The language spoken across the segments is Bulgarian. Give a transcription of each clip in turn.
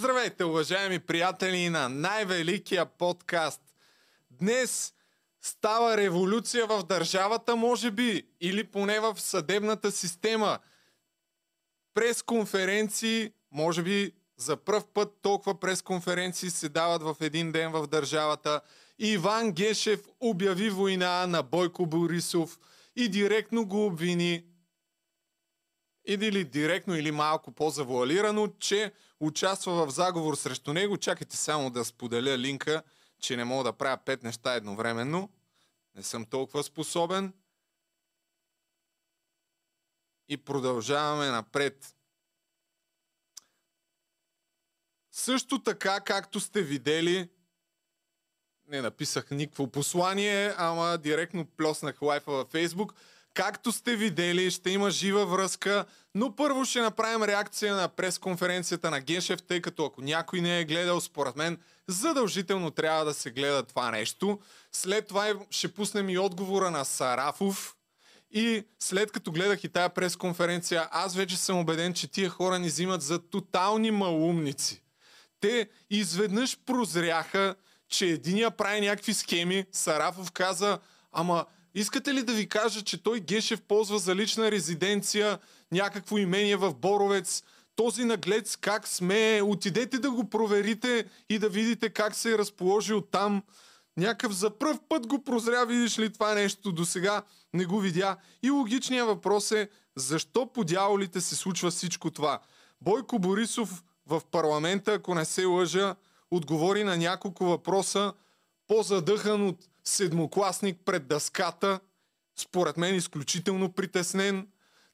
Здравейте, уважаеми приятели на най-великия подкаст. Днес става революция в държавата, може би, или поне в съдебната система. През конференции, може би за първ път толкова пресконференции се дават в един ден в държавата. Иван Гешев обяви война на Бойко Борисов и директно го обвини или директно, или малко по-завуалирано, че участва в заговор срещу него. Чакайте само да споделя линка, че не мога да правя пет неща едновременно. Не съм толкова способен. И продължаваме напред. Също така, както сте видели, не написах никакво послание, ама директно плеснах лайфа във Фейсбук. Както сте видели, ще има жива връзка, но първо ще направим реакция на пресконференцията на Гешев, тъй като ако някой не е гледал, според мен задължително трябва да се гледа това нещо. След това ще пуснем и отговора на Сарафов, и след като гледах и тая пресконференция, аз вече съм убеден, че тия хора ни взимат за тотални малумници. Те изведнъж прозряха, че единия прави някакви схеми. Сарафов каза, ама искате ли да ви кажа, че той Гешев ползва за лична резиденция някакво имение в Боровец? Този наглец как сме, отидете да го проверите и да видите как се е разположил там. Някакъв за пръв път го прозря, видиш ли това нещо, до сега не го видя. И логичният въпрос е, защо по дяволите се случва всичко това? Бойко Борисов в парламента, ако не се лъжа, отговори на няколко въпроса, по-задъхан от седмокласник пред дъската, според мен изключително притеснен,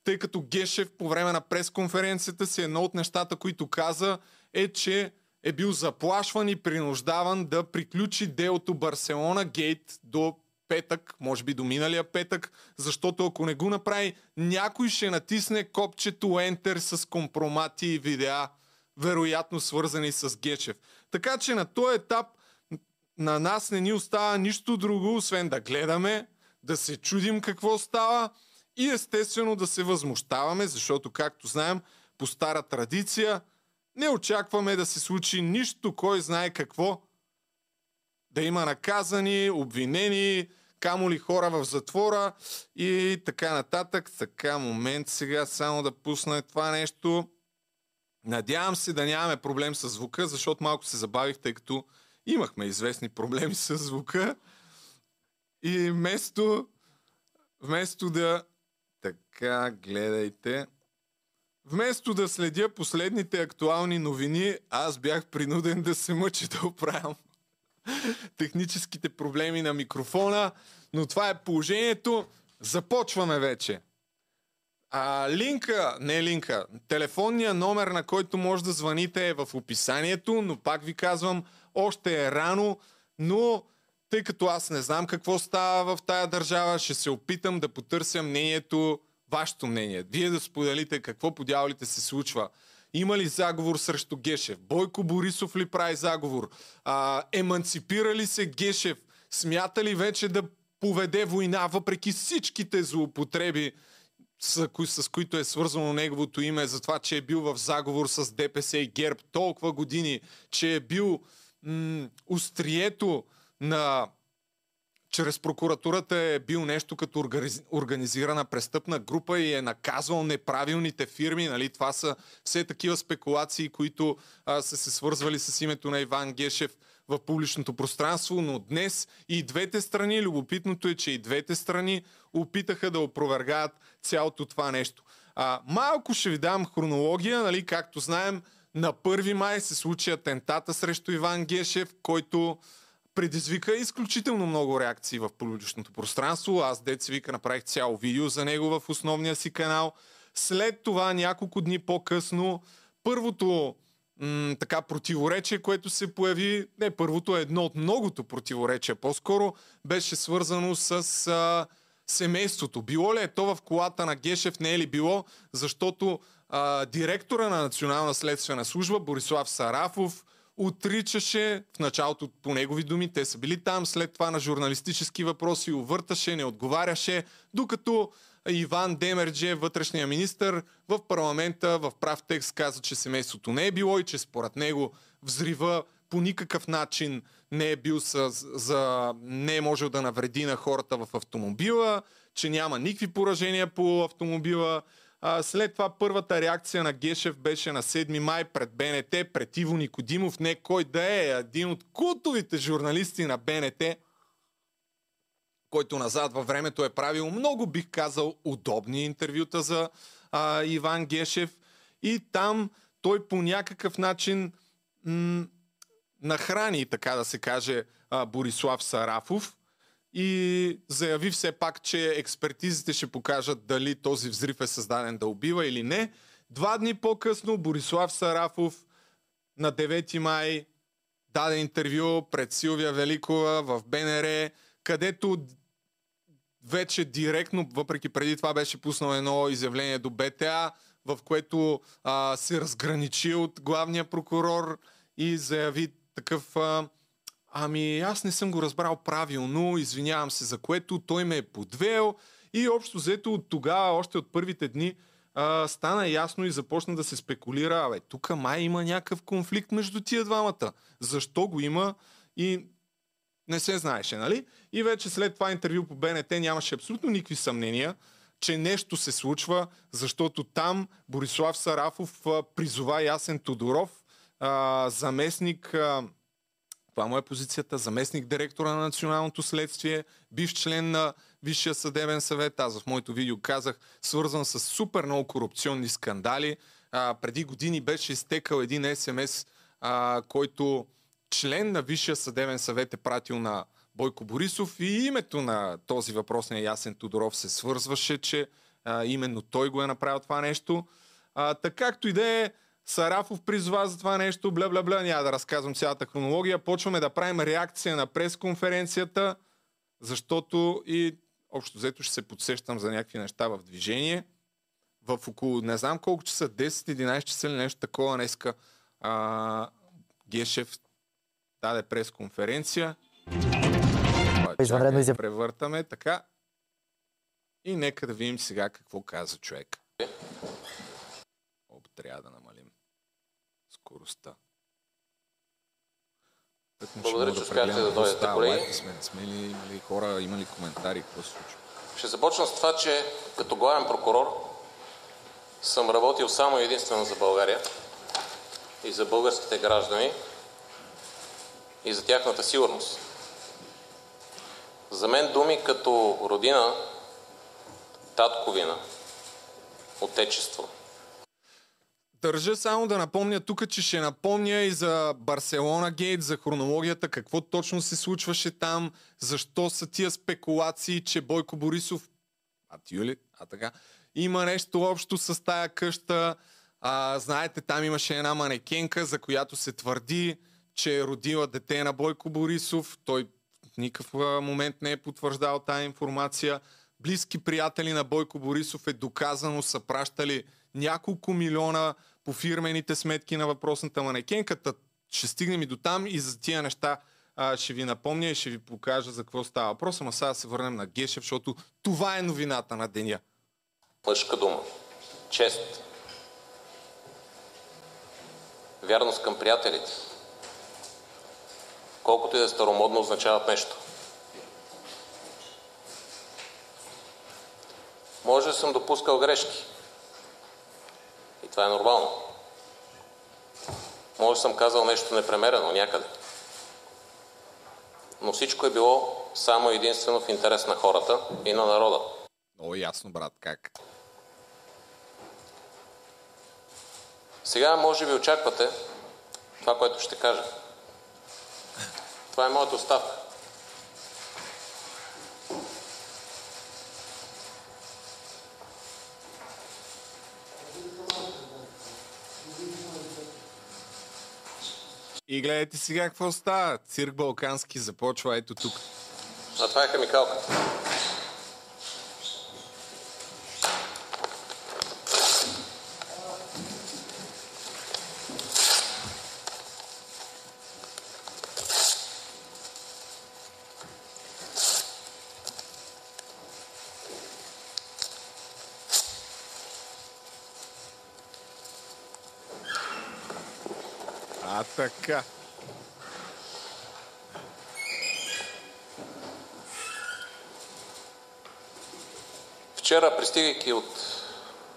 тъй като Гешев по време на пресконференцията си едно от нещата, които каза е, че е бил заплашван и принуждаван да приключи делото Барселона Гейт до петък, може би до миналия петък, защото ако не го направи, някой ще натисне копчето Enter с компромати и видеа вероятно свързани с Гечев. Така че на този етап на нас не ни остава нищо друго, освен да гледаме, да се чудим какво става и естествено да се възмущаваме, защото, както знаем, по стара традиция, не очакваме да се случи нищо, кой знае какво, да има наказани, обвинени, камо ли хора в затвора и така нататък. Така, момент сега само да пусна това нещо. Надявам се да нямаме проблем с звука, защото малко се забавих, тъй като имахме известни проблеми с звука. И вместо, вместо да... Така, гледайте. Вместо да следя последните актуални новини, аз бях принуден да се мъча да оправям техническите проблеми на микрофона, но това е положението. Започваме вече. А, линка, не линка, телефонния номер, на който може да звъните е в описанието, но пак ви казвам, още е рано, но тъй като аз не знам какво става в тая държава, ще се опитам да потърся мнението, вашето мнение. Вие да споделите какво по дяволите се случва. Има ли заговор срещу Гешев? Бойко Борисов ли прави заговор? А, еманципира ли се Гешев? Смята ли вече да поведе война, въпреки всичките злоупотреби с, с които е свързано неговото име, за това, че е бил в заговор с ДПС и ГЕРБ толкова години, че е бил м- острието на чрез прокуратурата е бил нещо като организирана престъпна група и е наказвал неправилните фирми. Нали? Това са все такива спекулации, които а, са се свързвали с името на Иван Гешев в публичното пространство, но днес и двете страни, любопитното е, че и двете страни опитаха да опровергаят цялото това нещо. А, малко ще ви дам хронология, нали, както знаем, на 1 май се случи атентата срещу Иван Гешев, който предизвика изключително много реакции в публичното пространство. Аз, деца вика, направих цяло видео за него в основния си канал. След това, няколко дни по-късно, първото м- така противоречие, което се появи, не първото, едно от многото противоречия, по-скоро беше свързано с а, семейството. Било ли е то в колата на Гешев, не е ли било, защото а, директора на Национална следствена служба Борислав Сарафов отричаше в началото по негови думи, те са били там, след това на журналистически въпроси увърташе, не отговаряше, докато Иван Демерджи, вътрешния министр, в парламента в прав текст каза, че семейството не е било и че според него взрива по никакъв начин не е бил с, за, не е можел да навреди на хората в автомобила, че няма никакви поражения по автомобила. След това първата реакция на Гешев беше на 7 май пред БНТ, пред Иво Никодимов, не кой да е, един от култовите журналисти на БНТ, който назад във времето е правил много, бих казал, удобни интервюта за а, Иван Гешев. И там той по някакъв начин м- нахрани, така да се каже, а, Борислав Сарафов и заяви все пак, че експертизите ще покажат дали този взрив е създаден да убива или не. Два дни по-късно Борислав Сарафов на 9 май даде интервю пред Силвия Великова в БНР, където вече директно, въпреки преди това беше пуснал едно изявление до БТА, в което а, се разграничи от главния прокурор и заяви такъв а, ами аз не съм го разбрал правилно, извинявам се за което, той ме е подвел и общо взето от тогава, още от първите дни, а, стана ясно и започна да се спекулира, абе, тук май има някакъв конфликт между тия двамата. Защо го има и не се знаеше, нали? И вече след това интервю по БНТ нямаше абсолютно никакви съмнения, че нещо се случва, защото там Борислав Сарафов призова Ясен Тодоров, а, заместник, а, това му е позицията, заместник директора на Националното следствие, бив член на Висшия съдебен съвет. Аз в моето видео казах, свързан с супер много корупционни скандали. А, преди години беше изтекал един СМС, а, който член на Висшия съдебен съвет е пратил на Бойко Борисов и името на този въпрос на Ясен Тодоров се свързваше, че а, именно той го е направил това нещо. А, така както и да е, Сарафов призва за това нещо, бля, бля, бля, няма да разказвам цялата хронология. Почваме да правим реакция на пресконференцията, защото и общо взето ще се подсещам за някакви неща в движение. В около, не знам колко часа, 10-11 часа или нещо такова днеска, а, Гешев даде пресконференция. Извънредно изяв... Превъртаме така. И нека да видим сега какво каза човек. Оп, трябва да намалим скоростта. Ще Благодаря, че успяхте да дойдете, колеги. Сме, сме ли имали хора, има ли коментари, какво се случва? Ще започна с това, че като главен прокурор съм работил само единствено за България и за българските граждани и за тяхната сигурност. За мен думи като родина, татковина, отечество, Държа само да напомня тук, че ще напомня и за Барселона Гейт, за хронологията, какво точно се случваше там, защо са тия спекулации, че Бойко Борисов, а ти ли, а така, има нещо общо с тая къща. А, знаете, там имаше една манекенка, за която се твърди, че е родила дете на Бойко Борисов. Той в никакъв момент не е потвърждал тая информация. Близки приятели на Бойко Борисов е доказано са пращали няколко милиона по фирмените сметки на въпросната манекенката. Ще стигнем и до там и за тия неща а, ще ви напомня и ще ви покажа за какво става въпрос. Ама сега се върнем на Гешев, защото това е новината на деня. мъжка дума, чест, вярност към приятелите, колкото и да е старомодно означават нещо. Може да съм допускал грешки. И това е нормално. Може съм казал нещо непремерено някъде. Но всичко е било само единствено в интерес на хората и на народа. Много ясно, брат, как? Сега може би очаквате това, което ще кажа. Това е моята оставка. И гледайте сега какво става. Цирк Балкански започва ето тук. А това е химикалката. А така. Вчера, пристигайки от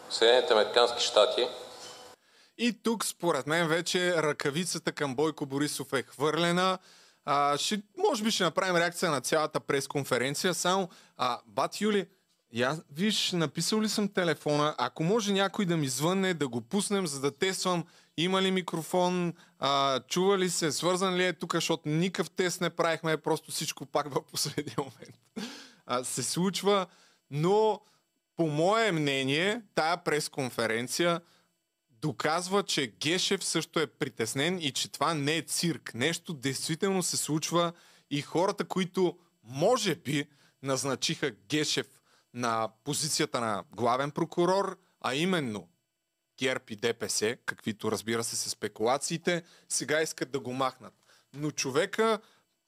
Съединените Американски щати, И тук, според мен, вече ръкавицата към Бойко Борисов е хвърлена. А, ще, може би ще направим реакция на цялата пресконференция. Само, а, бат Юли, я, виж, написал ли съм телефона. Ако може някой да ми звънне, да го пуснем, за да тествам има ли микрофон, а, чува ли се, свързан ли е тук, защото никакъв тест не правихме, просто всичко пак в последния момент а, се случва. Но, по мое мнение, тая пресконференция доказва, че Гешев също е притеснен и че това не е цирк. Нещо действително се случва и хората, които може би назначиха Гешев на позицията на главен прокурор, а именно ГЕРБ и ДПС, каквито разбира се са спекулациите, сега искат да го махнат. Но човека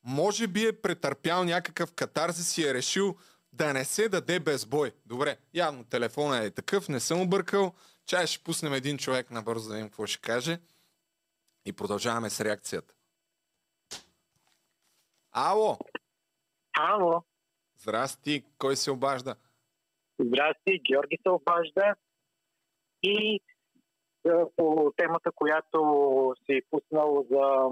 може би е претърпял някакъв катарзис и е решил да не се даде без бой. Добре, явно телефона е такъв, не съм объркал. Чай ще пуснем един човек набързо да видим какво ще каже. И продължаваме с реакцията. Ало! Ало, Здрасти, кой се обажда? здрасти, Георги се обажда. И по темата, която си пуснал за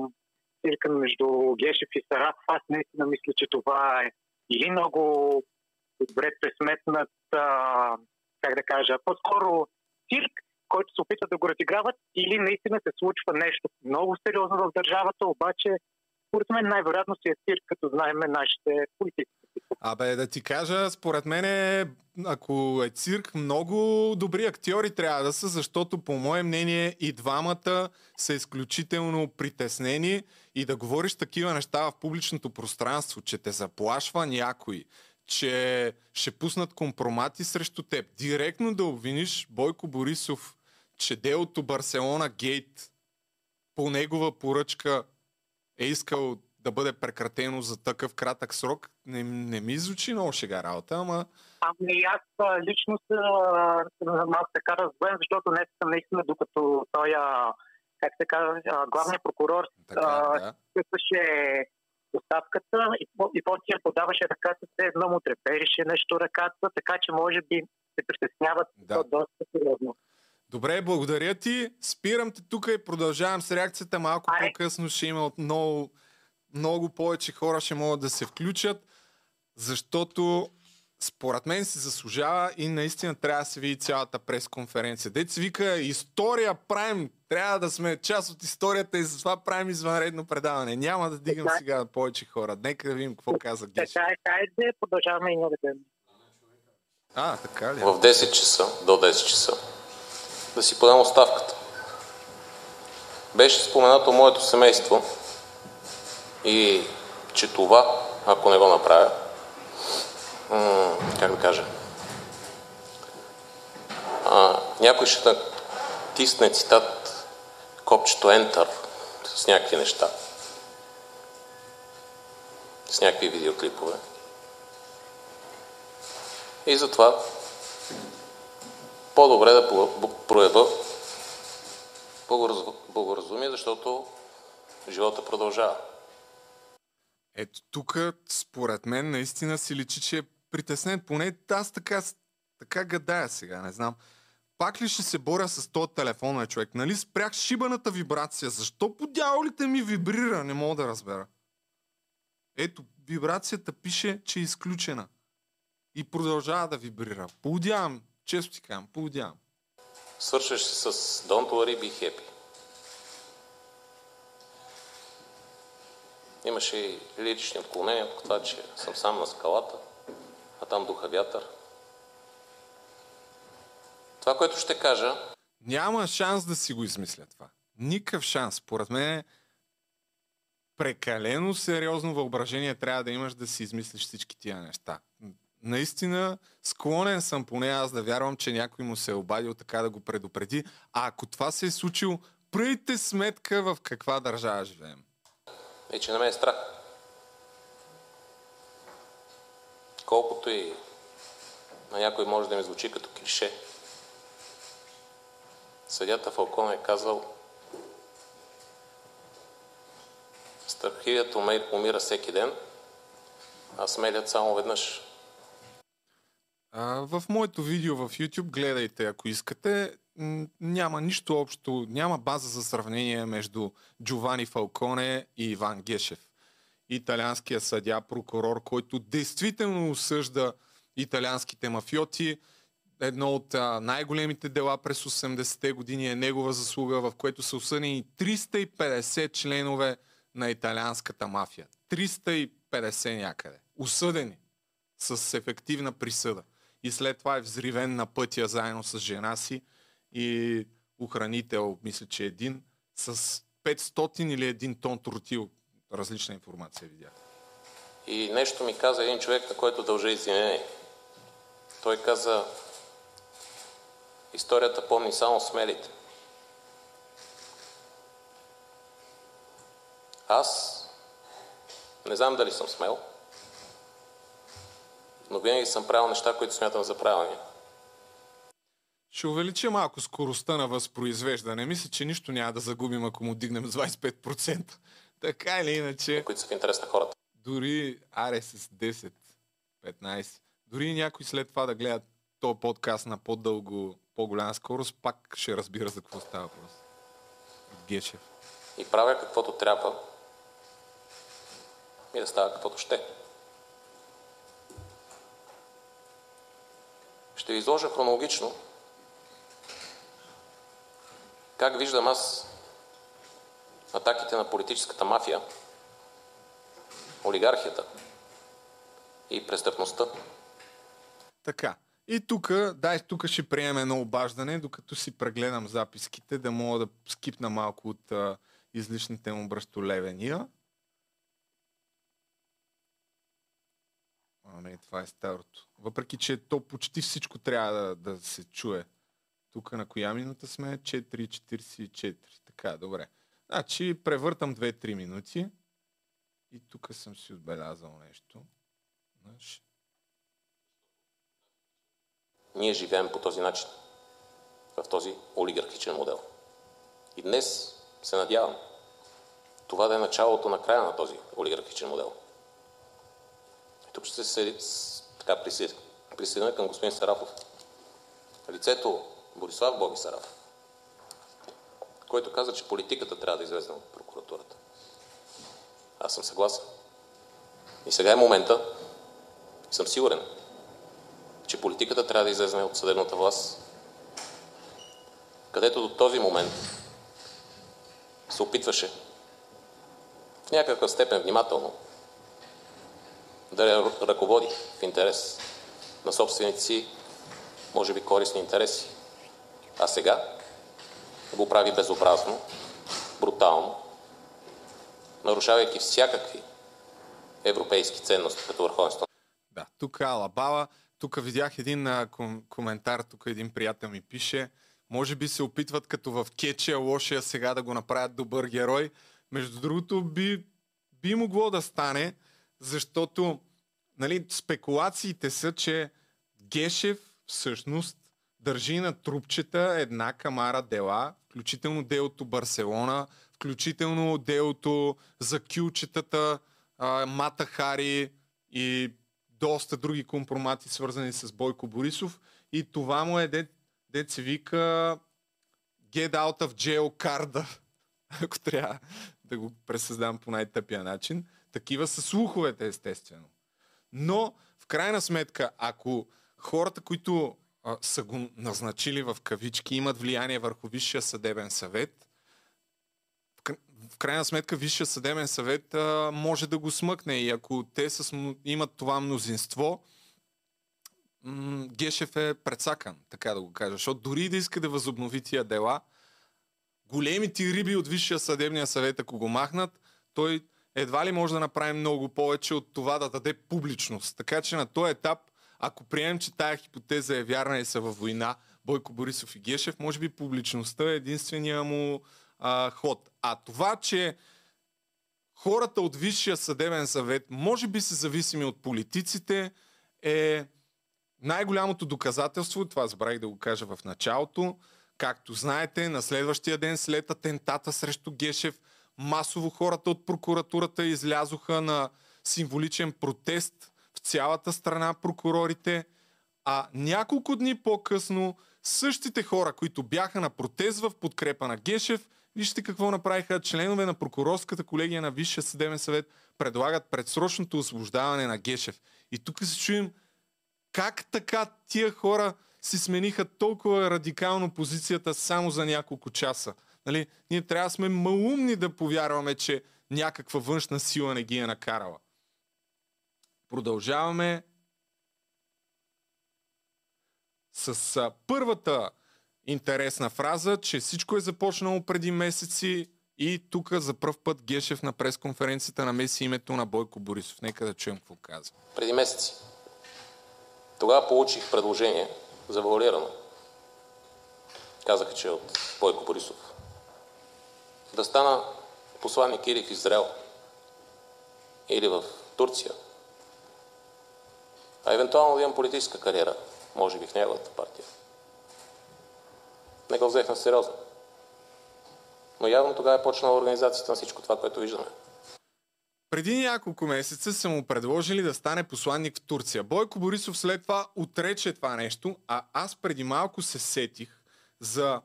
цирка между Гешев и Сараф, аз наистина мисля, че това е или много добре пресметнат, а, как да кажа, по-скоро цирк, който се опитват да го разиграват, или наистина се случва нещо много сериозно в държавата, обаче според мен най-вероятно си е цирк, като знаем нашите политици. Абе, да ти кажа, според мен, ако е цирк, много добри актьори трябва да са, защото по мое мнение и двамата са изключително притеснени и да говориш такива неща в публичното пространство, че те заплашва някой, че ще пуснат компромати срещу теб. Директно да обвиниш Бойко Борисов, че делото Барселона Гейт по негова поръчка е искал да бъде прекратено за такъв кратък срок, не, не ми звучи много шега работа, ама Ами аз лично а, малко така разбавен, защото днес съм наистина, докато той, как се казва, главният прокурор така, да. оставката и, и после я подаваше ръката, все едно му трепереше нещо ръката, така че може би се притесняват Да. доста сериозно. Добре, благодаря ти. Спирам те тук и продължавам с реакцията. Малко Айде. по-късно ще има отново много повече хора ще могат да се включат, защото според мен се заслужава и наистина трябва да се види цялата пресконференция. Дет се вика история правим, трябва да сме част от историята и затова правим извънредно предаване. Няма да дигам Така е. сега повече хора. Нека да видим какво каза Геш. Така е, хайде, продължаваме и ние да гледаме. А, така ли? в 10 часа, до 10 часа, да си подам оставката. Беше споменато моето семейство и че това, ако не го направя, как да кажа, а, някой ще натисне цитат копчето Enter с някакви неща, с някакви видеоклипове. И затова по-добре да проявя благораз- благоразумие, защото живота продължава. Ето тук, според мен, наистина си личи, че е притеснен. Поне аз така, така гадая сега, не знам. Пак ли ще се боря с този телефон на човек? Нали спрях шибаната вибрация? Защо по дяволите ми вибрира? Не мога да разбера. Ето, вибрацията пише, че е изключена. И продължава да вибрира. Поудявам, често ти казвам, поудявам. Свършваше с Don't worry, be happy. Имаше и лирични отклонения по това, че съм сам на скалата, а там духа вятър. Това, което ще кажа, Няма шанс да си го измисля това. Никакъв шанс. Според мен прекалено сериозно въображение трябва да имаш да си измислиш всички тия неща. Наистина склонен съм поне аз да вярвам, че някой му се е обадил така да го предупреди. А ако това се е случило, правите сметка в каква държава живеем. че не ме е страх. Колкото и на някой може да ми звучи като клише. Съдята Фалкон е казал Страхливият умира всеки ден, а смелят само веднъж. А, в моето видео в YouTube, гледайте ако искате, няма нищо общо, няма база за сравнение между Джовани Фалконе и Иван Гешев. Италианския съдя, прокурор, който действително осъжда италианските мафиоти. Едно от най-големите дела през 80-те години е негова заслуга, в което са осъдени 350 членове на италианската мафия. 350 някъде. Осъдени с ефективна присъда. И след това е взривен на пътя заедно с жена си и охранител, мисля, че един, с 500 или един тон тротил. Различна информация видях. И нещо ми каза един човек, на който дължа извинение. Той каза, историята помни само смелите. Аз не знам дали съм смел, но винаги съм правил неща, които смятам за правилни. Ще увелича малко скоростта на възпроизвеждане. Мисля, че нищо няма да загубим, ако му дигнем с 25%. Така или иначе. Които са в интерес на хората. Дори аре с 10, 15. Дори някой след това да гледат този подкаст на по-дълго, по-голяма скорост, пак ще разбира за какво става въпрос. Гешев. И правя каквото трябва и да става каквото ще. Ще ви изложа хронологично как виждам аз атаките на политическата мафия, олигархията и престъпността. Така. И тук, дай, тук ще приемем едно обаждане, докато си прегледам записките, да мога да скипна малко от а, излишните му бръстолевения. А, не, това е старото. Въпреки, че то почти всичко трябва да, да се чуе. Тук на коя минута сме? 4.44. Така, добре. Значи превъртам 2-3 минути. И тук съм си отбелязал нещо. Знаеш? Ние живеем по този начин. В този олигархичен модел. И днес се надявам това да е началото на края на този олигархичен модел. И тук ще се така присъединя към господин Сарафов. Лицето Борислав Боби Сарафов, който каза, че политиката трябва да излезе от прокуратурата. Аз съм съгласен. И сега е момента, съм сигурен, че политиката трябва да излезе от съдебната власт, където до този момент се опитваше в някаква степен внимателно да я ръководи в интерес на собствените си, може би, корисни интереси. А сега го прави безобразно, брутално, нарушавайки всякакви европейски ценности като върховенство. Да, тук Алабала, тук видях един а, ком- коментар, тук един приятел ми пише, може би се опитват като в Кечия лошия сега да го направят добър герой. Между другото би, би могло да стане, защото нали, спекулациите са, че Гешев всъщност държи на трупчета една камара дела, включително делото Барселона, включително делото за кючетата, Мата Хари и доста други компромати, свързани с Бойко Борисов. И това му е, де, де се вика get out of jail карда, ако трябва да го пресъздам по най-тъпия начин. Такива са слуховете, естествено. Но, в крайна сметка, ако хората, които са го назначили в кавички, имат влияние върху Висшия съдебен съвет, в крайна сметка Висшия съдебен съвет а, може да го смъкне и ако те с, имат това мнозинство, м- Гешев е предсакан, така да го кажа. Защото дори да иска да възобнови тия дела, големите риби от Висшия съдебния съвет, ако го махнат, той едва ли може да направи много повече от това да даде публичност. Така че на този етап ако приемем, че тая хипотеза е вярна и са във война, Бойко Борисов и Гешев, може би публичността е единствения му а, ход. А това, че хората от Висшия съдебен съвет може би са зависими от политиците, е най-голямото доказателство, това забравих да го кажа в началото, както знаете, на следващия ден след атентата срещу Гешев, масово хората от прокуратурата излязоха на символичен протест цялата страна прокурорите, а няколко дни по-късно същите хора, които бяха на протест в подкрепа на Гешев, вижте какво направиха членове на прокурорската колегия на Висшия съдебен съвет, предлагат предсрочното освобождаване на Гешев. И тук се чуем как така тия хора си смениха толкова радикално позицията само за няколко часа. Нали? Ние трябва да сме малумни да повярваме, че някаква външна сила не ги е накарала. Продължаваме с първата интересна фраза, че всичко е започнало преди месеци и тук за първ път Гешев на пресконференцията намеси името на Бойко Борисов. Нека да чуем какво казва. Преди месеци. Тогава получих предложение завуалирано. Казаха, че е от Бойко Борисов. Да стана посланник или в Израел, или в Турция, а евентуално да имам политическа кариера, може би в неговата партия. Не го взех сериозно. Но явно тогава е почнала организацията на всичко това, което виждаме. Преди няколко месеца са му предложили да стане посланник в Турция. Бойко Борисов след това отрече това нещо, а аз преди малко се сетих за...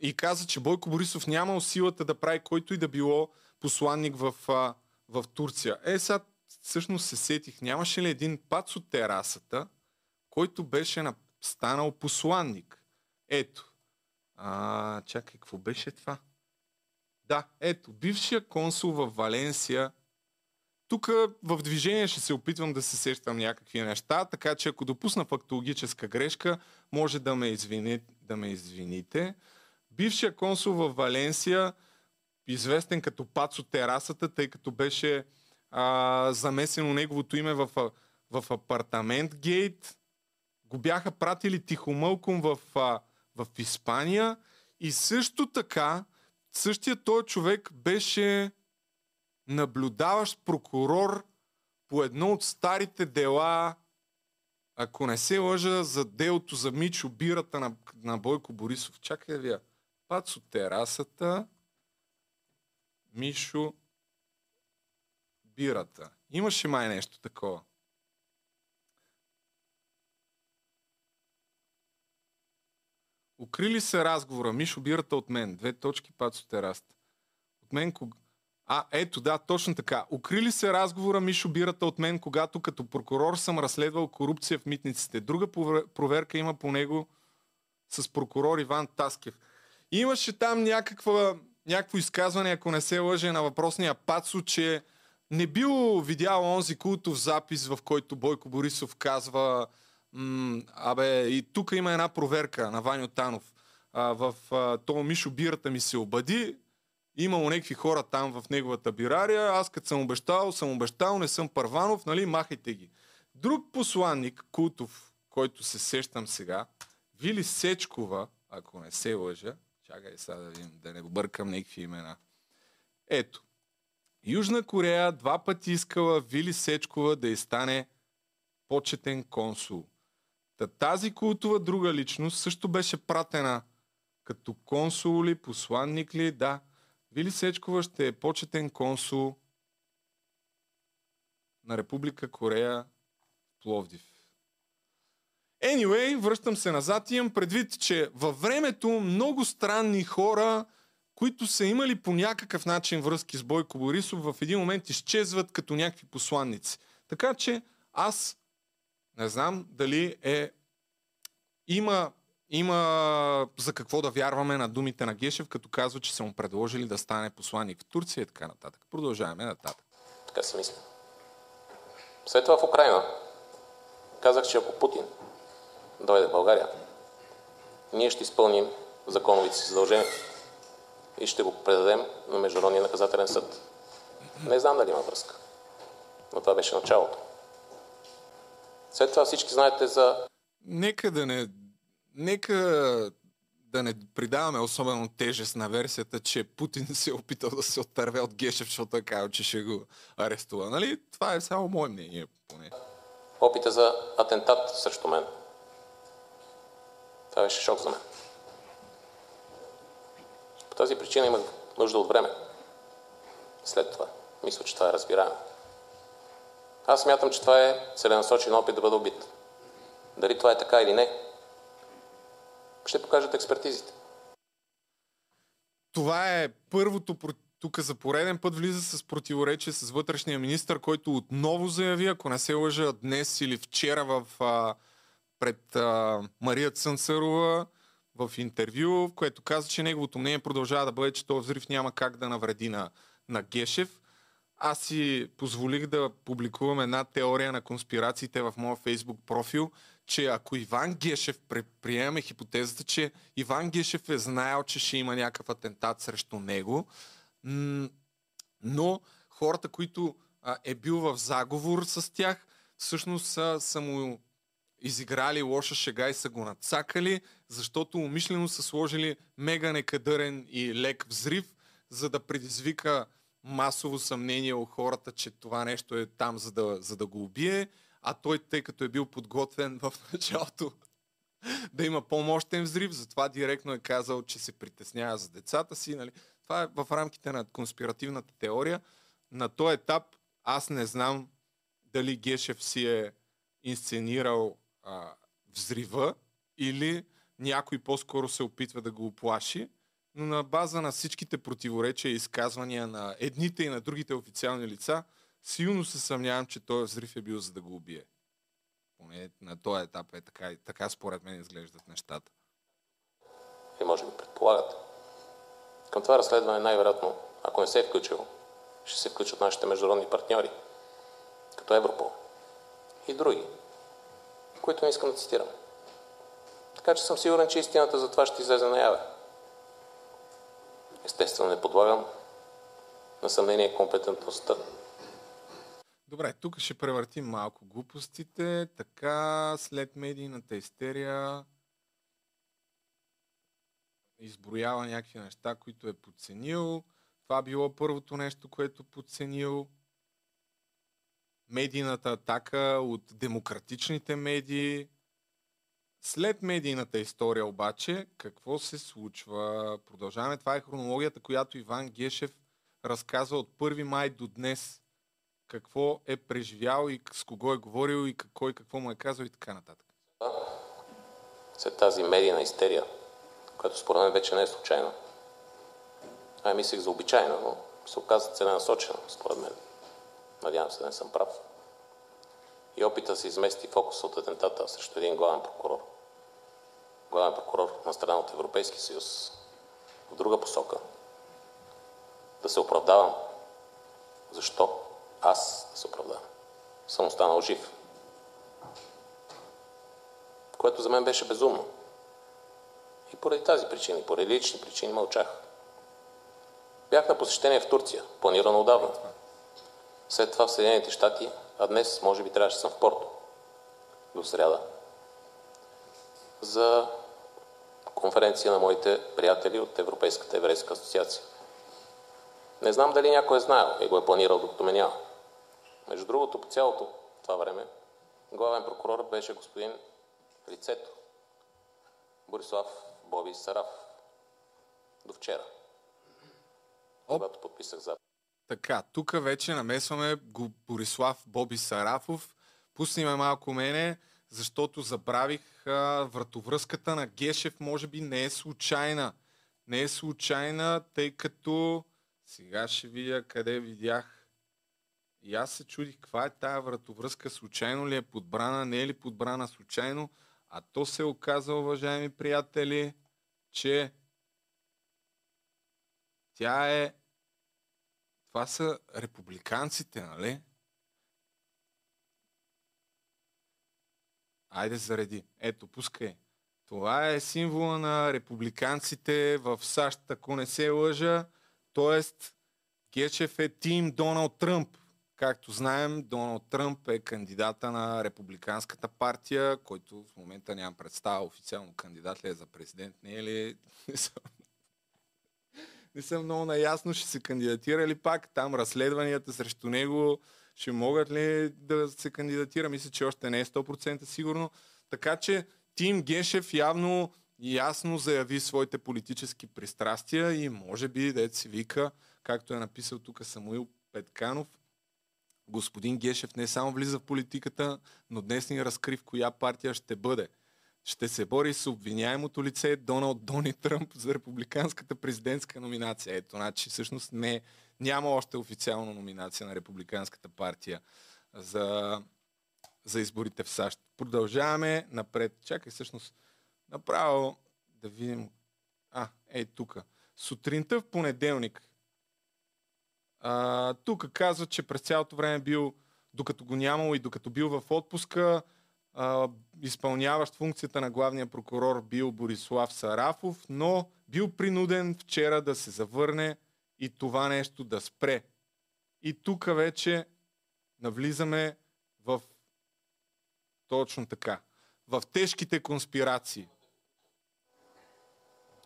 и каза, че Бойко Борисов нямал силата да прави който и да било посланник в, в Турция. Е, сега всъщност се сетих, нямаше ли един пац от терасата, който беше на... станал посланник? Ето. А, чакай, какво беше това? Да, ето, бившия консул в Валенсия тук в движение ще се опитвам да се сещам някакви неща, така че ако допусна фактологическа грешка, може да ме, извини, да ме извините. Бившия консул в Валенсия, известен като Пацо Терасата, тъй като беше а, замесено неговото име в, в апартамент гейт, го бяха пратили тихомълком в, а, в Испания и също така същия този човек беше наблюдаващ прокурор по едно от старите дела, ако не се лъжа, за делото за Мичо Бирата на, на Бойко Борисов. Чакай вие. Пацо терасата, Мишо Бирата. Имаше май нещо такова. Укрили се разговора. Мишо Бирата от мен. Две точки Пацо терасата. От мен кога а, ето, да, точно така. Укрили се разговора Мишо Бирата от мен, когато като прокурор съм разследвал корупция в митниците. Друга проверка има по него с прокурор Иван Таскев. Имаше там някаква, някакво изказване, ако не се лъже, на въпросния Пацо, че не бил видял онзи култов запис, в който Бойко Борисов казва м- абе, и тук има една проверка на Ваню Танов. А, в а, то Мишо Бирата ми се обади, имало някакви хора там в неговата бирария, аз като съм обещал, съм обещал, не съм Първанов, нали, махайте ги. Друг посланник, Кутов, който се сещам сега, Вили Сечкова, ако не се лъжа, чакай сега да видим, да не бъркам някакви имена. Ето, Южна Корея два пъти искала Вили Сечкова да й стане почетен консул. Та тази култова друга личност също беше пратена като консул ли, посланник ли, да, Вили Сечкова ще е почетен консул на Република Корея в Пловдив. Anyway, връщам се назад и имам предвид, че във времето много странни хора, които са имали по някакъв начин връзки с Бойко Борисов, в един момент изчезват като някакви посланници. Така че аз не знам дали е има има за какво да вярваме на думите на Гешев, като казва, че са му предложили да стане посланник в Турция и така нататък. Продължаваме нататък. Така си мисля. След това в Украина казах, че ако Путин дойде в България, ние ще изпълним законовите си задължения и ще го предадем на Международния наказателен съд. Не знам дали има връзка, но това беше началото. След това всички знаете за... Нека да не нека да не придаваме особено тежест на версията, че Путин се е опитал да се отърве от Гешев, защото е казал, че ще го арестува. Нали? Това е само мое мнение. Поне. Опита за атентат срещу мен. Това беше шок за мен. По тази причина имах нужда от време. след това. Мисля, че това е разбираемо. Аз смятам, че това е целенасочен опит да бъда убит. Дали това е така или не, ще покажат експертизите. Това е първото тук за пореден път влиза с противоречие с вътрешния министр, който отново заяви, ако не се лъжа днес или вчера в, а, пред а, Мария Цънцарова в интервю, в което каза, че неговото мнение продължава да бъде, че този взрив няма как да навреди на, на Гешев. Аз си позволих да публикувам една теория на конспирациите в моя фейсбук профил, че ако Иван Гешев приеме хипотезата, че Иван Гешев е знаел, че ще има някакъв атентат срещу него, но хората, които е бил в заговор с тях, всъщност са, са му изиграли лоша шега и са го нацакали, защото умишлено са сложили мега некадърен и лек взрив, за да предизвика масово съмнение у хората, че това нещо е там, за да, за да го убие, а той, тъй като е бил подготвен в началото да има по-мощен взрив, затова директно е казал, че се притеснява за децата си. Нали? Това е в рамките на конспиративната теория. На този етап аз не знам дали Гешев си е инсценирал а, взрива или някой по-скоро се опитва да го оплаши, но на база на всичките противоречия и изказвания на едните и на другите официални лица, силно се съмнявам, че този взрив е бил за да го убие. Поне на този етап е така, така според мен изглеждат нещата. И може би предполагате. Към това разследване най-вероятно, ако не се е включил, ще се включат нашите международни партньори, като Европол и други, които не искам да цитирам. Така че съм сигурен, че истината за това ще излезе наяве. Естествено не подлагам на съмнение компетентността. Добре, тук ще превъртим малко глупостите. Така, след медийната истерия изброява някакви неща, които е подценил. Това било първото нещо, което подценил. Медийната атака от демократичните медии. След медийната история обаче, какво се случва? Продължаваме. Това е хронологията, която Иван Гешев разказва от 1 май до днес. Какво е преживял и с кого е говорил и кой какво му е казал и така нататък. След тази медийна истерия, което според мен вече не е случайно. Ай, мислех за обичайно, но се оказа целенасочено, според мен. Надявам се да не съм прав. И опита се измести фокуса от атентата срещу един главен прокурор. Главен прокурор на страна от Европейски съюз. В друга посока. Да се оправдавам. Защо? Аз да се оправдавам. Съм останал жив. Което за мен беше безумно. И поради тази причина, поради лични причини мълчах. Бях на посещение в Турция, планирано отдавна. След това в Съединените щати, а днес може би трябваше да съм в Порто. До сряда. За конференция на моите приятели от Европейската еврейска асоциация. Не знам дали някой е знаел и го е планирал, докато ме няма. Между другото, по цялото това време, главен прокурор беше господин Лицето, Борислав Боби Сараф. До вчера. Когато подписах за. Така, тук вече намесваме го Борислав Боби Сарафов. Пусни ме малко мене, защото забравих а, вратовръзката на Гешев, може би не е случайна. Не е случайна, тъй като сега ще видя къде видях. И аз се чудих каква е тая вратовръзка, случайно ли е подбрана, не е ли подбрана случайно. А то се оказа, уважаеми приятели, че тя е... Това са републиканците, нали? Айде зареди. Ето, пускай. Това е символа на републиканците в САЩ, ако не се лъжа. Тоест, Гечев е тим Доналд Тръмп. Както знаем, Доналд Тръмп е кандидата на Републиканската партия, който в момента нямам представа официално кандидат ли е за президент, не е ли? Не съм, много наясно, ще се кандидатира ли пак, там разследванията срещу него ще могат ли да се кандидатира, мисля, че още не е 100% сигурно. Така че Тим Гешев явно ясно заяви своите политически пристрастия и може би, да си вика, както е написал тук Самуил Петканов, господин Гешев не само влиза в политиката, но днес ни разкри в коя партия ще бъде. Ще се бори с обвиняемото лице Доналд Дони Тръмп за републиканската президентска номинация. Ето, значи всъщност не, няма още официална номинация на републиканската партия за, за изборите в САЩ. Продължаваме напред. Чакай, всъщност, направо да видим. А, ей тук. Сутринта в понеделник. Тук казва, че през цялото време бил, докато го нямало и докато бил в отпуска, а, изпълняващ функцията на главния прокурор бил Борислав Сарафов, но бил принуден вчера да се завърне и това нещо да спре. И тук вече навлизаме в точно така. В тежките конспирации.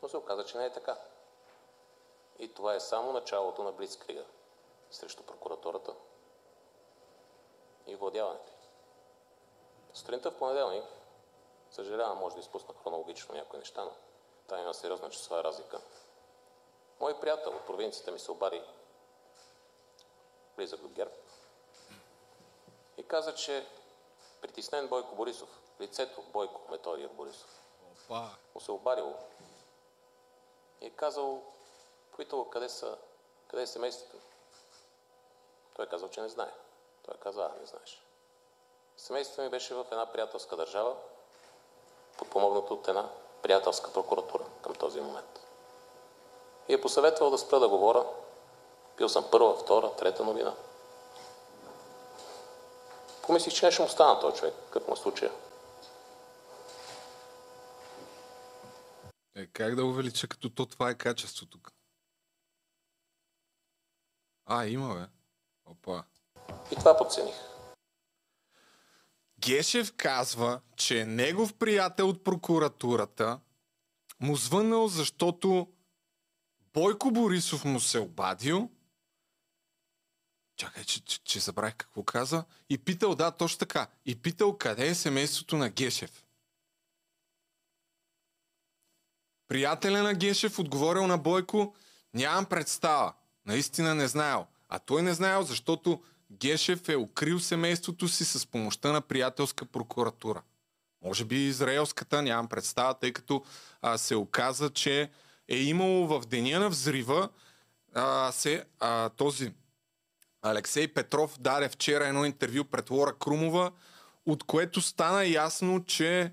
Но се оказа, че не е така. И това е само началото на Блицкрига срещу прокуратурата и владяването. Сутринта в понеделник, съжалявам, може да изпусна хронологично някои неща, но там има сериозна часова разлика. Мой приятел от провинцията ми се обади близък до ГЕРБ и каза, че притеснен Бойко Борисов, лицето Бойко Методия Борисов, Опа. му се обадило и е казал, попитал къде, са, къде е семейството. Той е казал, че не знае. Той е казал, а, не знаеш. Семейството ми беше в една приятелска държава, подпомогнато от една приятелска прокуратура към този момент. И е посъветвал да спра да говоря. Пил съм първа, втора, трета новина. Помислих, че нещо му стана този човек, какъв му е случая. Е, как да увелича, като то това е качество тук? А, има, бе. Опа. И това подцених. Гешев казва, че негов приятел от прокуратурата му звъннал, защото Бойко Борисов му се обадил. Чакай, че, че, че забравих какво каза. И питал, да, точно така. И питал къде е семейството на Гешев. Приятеля на Гешев отговорил на Бойко, нямам представа. Наистина не знаел. А той не знаел, защото Гешев е укрил семейството си с помощта на приятелска прокуратура. Може би израелската, нямам представа, тъй като а, се оказа, че е имало в деня на взрива а, се, а, този Алексей Петров даде вчера едно интервю пред Лора Крумова, от което стана ясно, че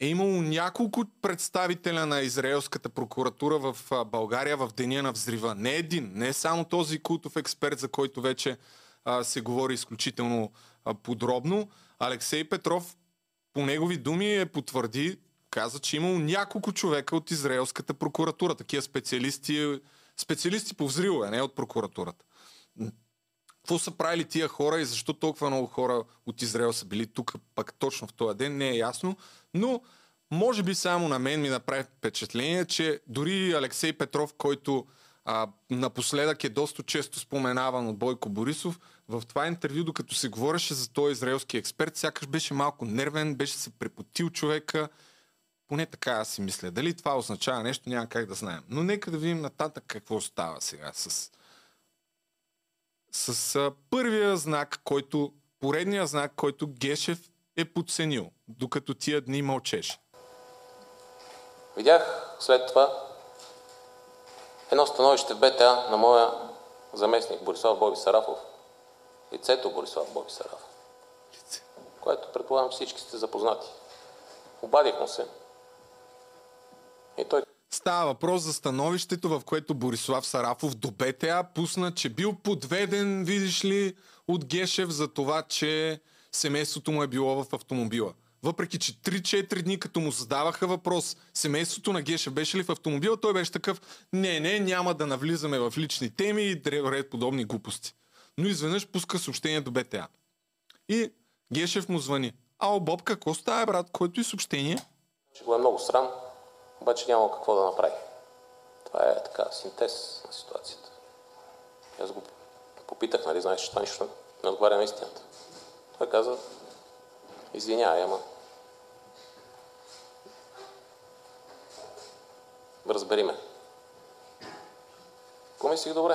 е имало няколко представителя на израелската прокуратура в България в деня на взрива. Не един, не само този култов експерт, за който вече а, се говори изключително а, подробно. Алексей Петров, по негови думи, е потвърди, каза, че имало няколко човека от израелската прокуратура, такива специалисти, специалисти по взривове, не от прокуратурата. Какво са правили тия хора и защо толкова много хора от Израел са били тук пък точно в този ден, не е ясно. Но може би само на мен ми направи впечатление, че дори Алексей Петров, който а, напоследък е доста често споменаван от Бойко Борисов, в това интервю, докато се говореше за този израелски експерт, сякаш беше малко нервен, беше се препотил човека. Поне така аз си мисля. Дали това означава нещо, няма как да знаем. Но нека да видим нататък какво става сега с, с а, първия знак, който, поредния знак, който Гешев е подценил, докато тия дни мълчеше. Видях след това едно становище БТА на моя заместник Борислав Боби Сарафов, лицето Борислав Боби Сарафов, което предполагам всички сте запознати. Обадих му се и той Става въпрос за становището, в което Борислав Сарафов до БТА пусна, че бил подведен, видиш ли, от Гешев за това, че семейството му е било в автомобила. Въпреки, че 3-4 дни, като му задаваха въпрос, семейството на Гешев беше ли в автомобила, той беше такъв, не, не, няма да навлизаме в лични теми и ред подобни глупости. Но изведнъж пуска съобщение до БТА. И Гешев му звъни. Ао, Боб, какво става, брат? Който и съобщение? че го е много срам, обаче няма какво да направи. Това е така синтез на ситуацията. Аз го попитах, нали, знаеш, че това нищо не отговаря на истината. Той каза, извинявай, ама разбери ме. Помислих добре.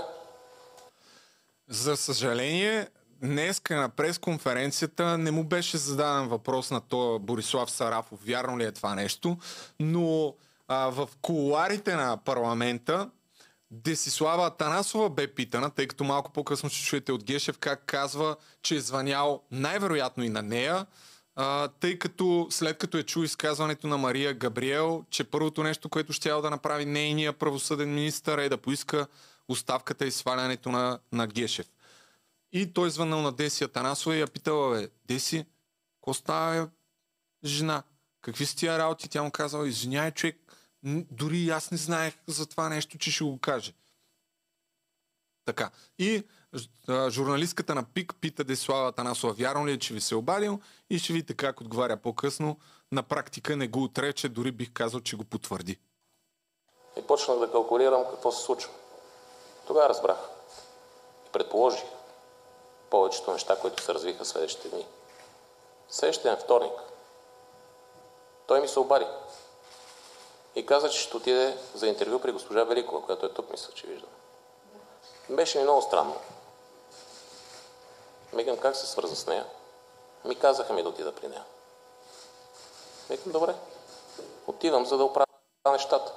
За съжаление, днеска на пресконференцията не му беше зададен въпрос на то Борислав Сарафов, вярно ли е това нещо, но а, в кулуарите на парламента Десислава Танасова бе питана, тъй като малко по-късно ще чуете от Гешев как казва, че е звънял най-вероятно и на нея, а, тъй като след като е чул изказването на Мария Габриел, че първото нещо, което ще да направи нейния правосъден министър е да поиска оставката и свалянето на, на Гешев. И той звъннал на Деси Атанасова и я питала, бе, Деси, какво става, жена? Какви са тия работи? Тя му казала, извиняй, човек, дори аз не знаех за това нещо, че ще го каже. Така. И журналистката на ПИК пита Деслава Танасова, вярно ли е, че ви се е обадил и ще видите как отговаря по-късно. На практика не го отрече, дори бих казал, че го потвърди. И почнах да калкулирам какво се случва. Тогава разбрах. И предположих повечето неща, които се развиха следващите дни. Следващия вторник той ми се обади и каза, че ще отиде за интервю при госпожа Великова, която е тук, мисля, че виждам. Беше ми много странно. Мигам как се свърза с нея. Ми казаха ми да отида при нея. Викам, добре. Отивам, за да оправя нещата.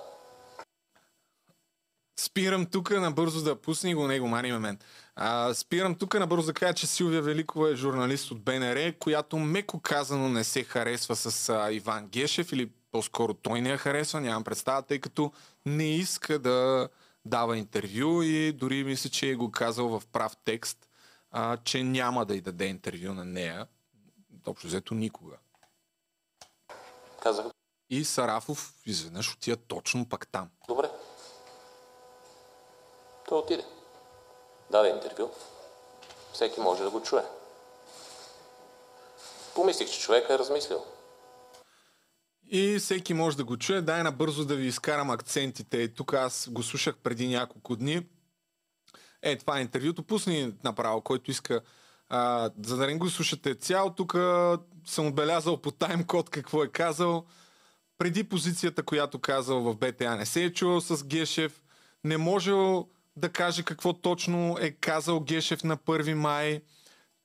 Спирам тук набързо да пусни го него, мани мен. А, спирам тук набързо да кажа, че Силвия Великова е журналист от БНР, която меко казано не се харесва с а, Иван Гешев или по-скоро той не я харесва, нямам представа, тъй като не иска да дава интервю и дори мисля, че е го казал в прав текст, а, че няма да й даде интервю на нея. Общо взето никога. Казах. И Сарафов изведнъж отида точно пак там. Добре. Той отиде. Даде интервю. Всеки може да го чуе. Помислих, че човека е размислил. И всеки може да го чуе. Дай набързо да ви изкарам акцентите. Тук аз го слушах преди няколко дни. Е, това е интервюто. Пусни направо, който иска. А, за да не го слушате цял, тук съм отбелязал по таймкод какво е казал. Преди позицията, която казал в БТА, не се е чувал с Гешев. Не можел да каже какво точно е казал Гешев на 1 май.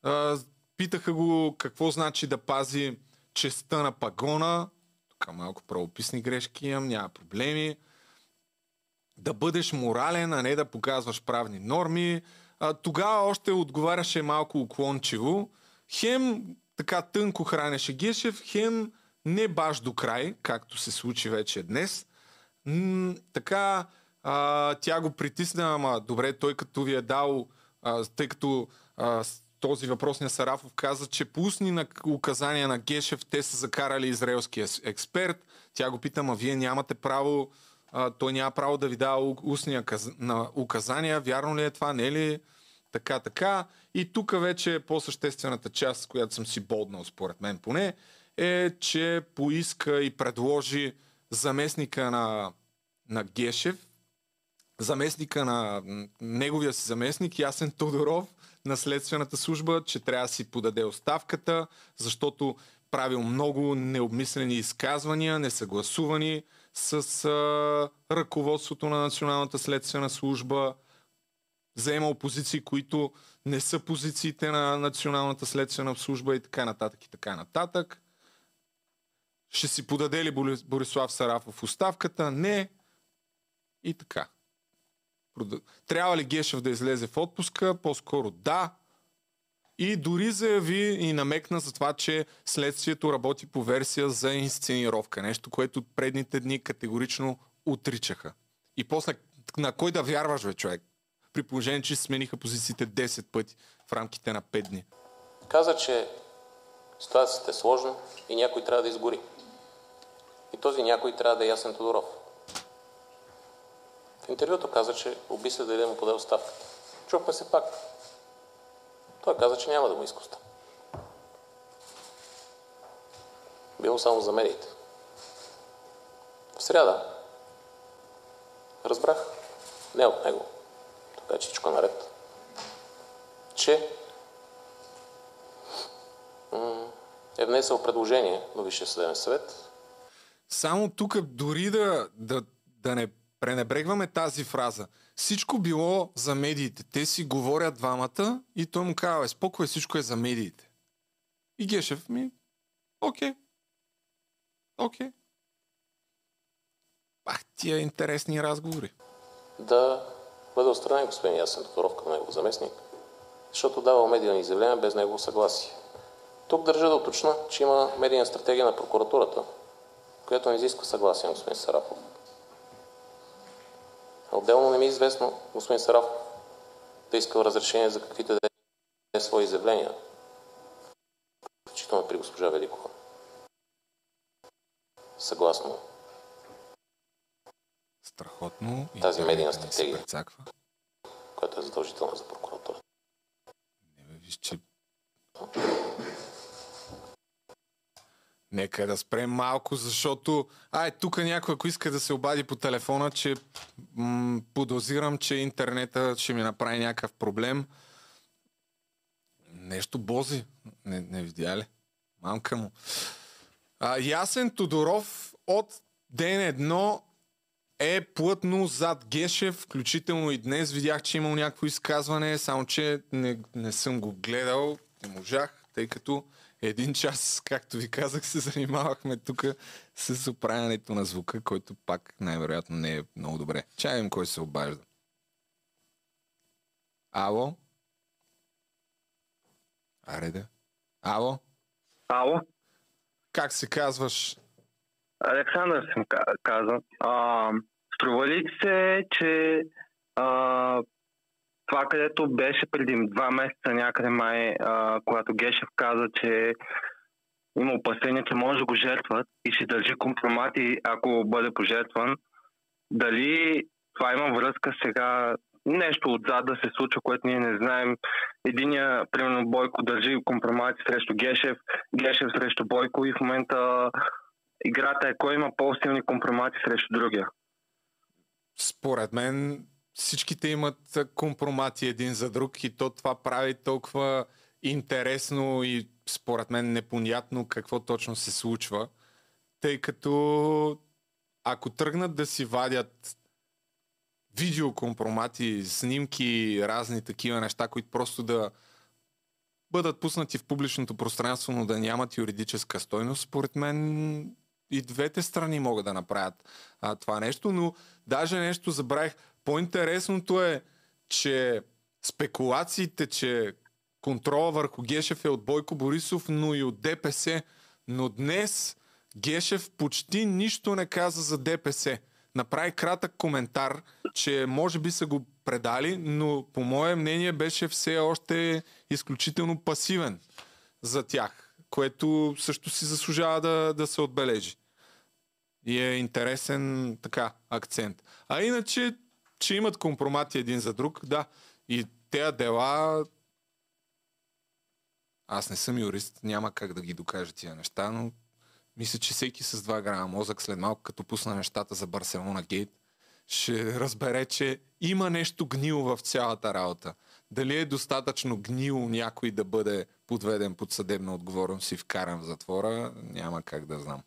А, питаха го какво значи да пази честа на пагона тук малко правописни грешки имам, няма проблеми. Да бъдеш морален, а не да показваш правни норми. А, тогава още отговаряше малко уклончиво. Хем така тънко хранеше Гешев, хем не баш до край, както се случи вече днес. М- така а, тя го притисна, ама добре, той като ви е дал, а, тъй като а, този въпросния Сарафов каза, че по устни на указания на Гешев те са закарали израелския експерт. Тя го пита, а вие нямате право, а, той няма право да ви дава устни указания. Вярно ли е това? Не е ли? Така, така. И тук вече по-съществената част, която съм си боднал, според мен поне, е, че поиска и предложи заместника на, на Гешев, заместника на неговия си заместник, Ясен Тодоров, на следствената служба, че трябва да си подаде оставката, защото правил много необмислени изказвания, несъгласувани с а, ръководството на Националната следствена служба, заемал позиции, които не са позициите на Националната следствена служба и така нататък и така нататък. Ще си подаде ли Борислав Сарафов оставката? Не. И така. Трябва ли Гешев да излезе в отпуска? По-скоро да. И дори заяви и намекна за това, че следствието работи по версия за инсценировка. Нещо, което предните дни категорично отричаха. И после на кой да вярваш, бе, човек? При положение, че смениха позициите 10 пъти в рамките на 5 дни. Каза, че ситуацията е сложна и някой трябва да изгори. И този някой трябва да е Ясен Тодоров. В интервюто каза, че обмисля да му поде оставката. Чухме се пак. Той каза, че няма да му иска оставка. Било само за медиите. В сряда разбрах, не от него, така че всичко е наред, че е внесъл предложение на Висшия съдебен съвет. Само тук дори да, да, да не пренебрегваме тази фраза. Всичко било за медиите. Те си говорят двамата и той му казва, е, спокой, всичко е за медиите. И Гешев ми, окей. Окей. Ах, тия интересни разговори. Да бъде отстранен господин Ясен Тодоров към негов заместник, защото дава медийни изявления без негово съгласие. Тук държа да уточна, че има медийна стратегия на прокуратурата, която не изисква съгласие на господин Сарафов. Отделно не ми е известно господин Сарафов да искал разрешение за каквито да е свои изявления, включително при госпожа Великова. Съгласно Страхотно. Тази медийна стратегия. която е задължителна за прокуратурата. Не бе, виж, че... Нека да спрем малко, защото... Ай, тук някой, ако иска да се обади по телефона, че м- подозирам, че интернета ще ми направи някакъв проблем. Нещо бози. Не, не видя ли? Мамка му. А, Ясен Тодоров от ден едно е плътно зад Гешев, включително и днес видях, че е имал някакво изказване, само че не, не съм го гледал, не можах, тъй като един час, както ви казах, се занимавахме тук с оправянето на звука, който пак най-вероятно не е много добре. Чаем кой се обажда. Ало? Аре да. Ало? Ало, Как се казваш? Александър съм ка- казан. А, струва ли се, че а, това, където беше преди два месеца някъде май, а, когато Гешев каза, че има опасение, че може да го жертват и ще държи компромати, ако бъде пожертван, дали това има връзка сега нещо отзад да се случва, което ние не знаем. Единия, примерно Бойко, държи компромати срещу Гешев, Гешев срещу Бойко и в момента играта е кой има по-силни компромати срещу другия. Според мен всичките имат компромати един за друг и то това прави толкова интересно и според мен непонятно какво точно се случва, тъй като ако тръгнат да си вадят видеокомпромати, снимки, разни такива неща, които просто да бъдат пуснати в публичното пространство, но да нямат юридическа стойност, според мен и двете страни могат да направят а, това нещо, но даже нещо забравих. По-интересното е, че спекулациите, че контрола върху Гешев е от Бойко Борисов, но и от ДПС. Но днес Гешев почти нищо не каза за ДПС. Направи кратък коментар, че може би са го предали, но по мое мнение беше все още изключително пасивен за тях, което също си заслужава да, да се отбележи. И е интересен така акцент. А иначе, че имат компромати един за друг, да. И тези дела аз не съм юрист, няма как да ги докажа тия неща, но мисля, че всеки с 2 грама мозък след малко, като пусна нещата за Барселона Гейт, ще разбере, че има нещо гнило в цялата работа. Дали е достатъчно гнило някой да бъде подведен под съдебна отговорност и вкаран в затвора, няма как да знам.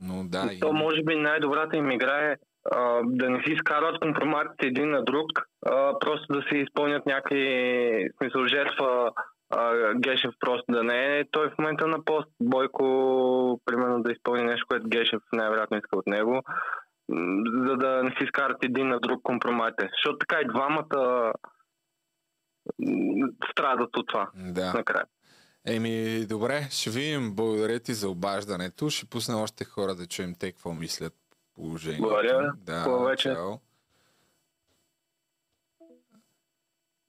Но да, То има. може би най-добрата им игра е а, да не си изкарват компроматите един на друг, а, просто да се изпълнят някакви смисъл жертва а, Гешев просто да не е той в момента на пост. Бойко, примерно, да изпълни нещо, което Гешев най-вероятно иска от него, за да не си изкарат един на друг компроматите. Защото така и двамата страдат от това Да. накрая. Еми, добре, ще видим. Благодаря ти за обаждането. Ще пусна още хора да чуем те какво мислят положението. Благодаря. Да, чао.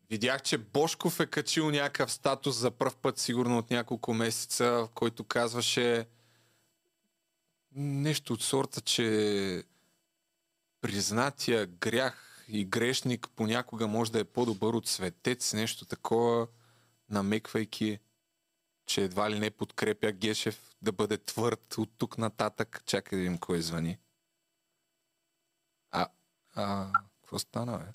Видях, че Бошков е качил някакъв статус за пръв път, сигурно от няколко месеца, в който казваше нещо от сорта, че признатия грях и грешник понякога може да е по-добър от светец, нещо такова, намеквайки, че едва ли не подкрепя Гешев да бъде твърд от тук нататък. Чакай да видим кой звъни. А, какво стана, бе?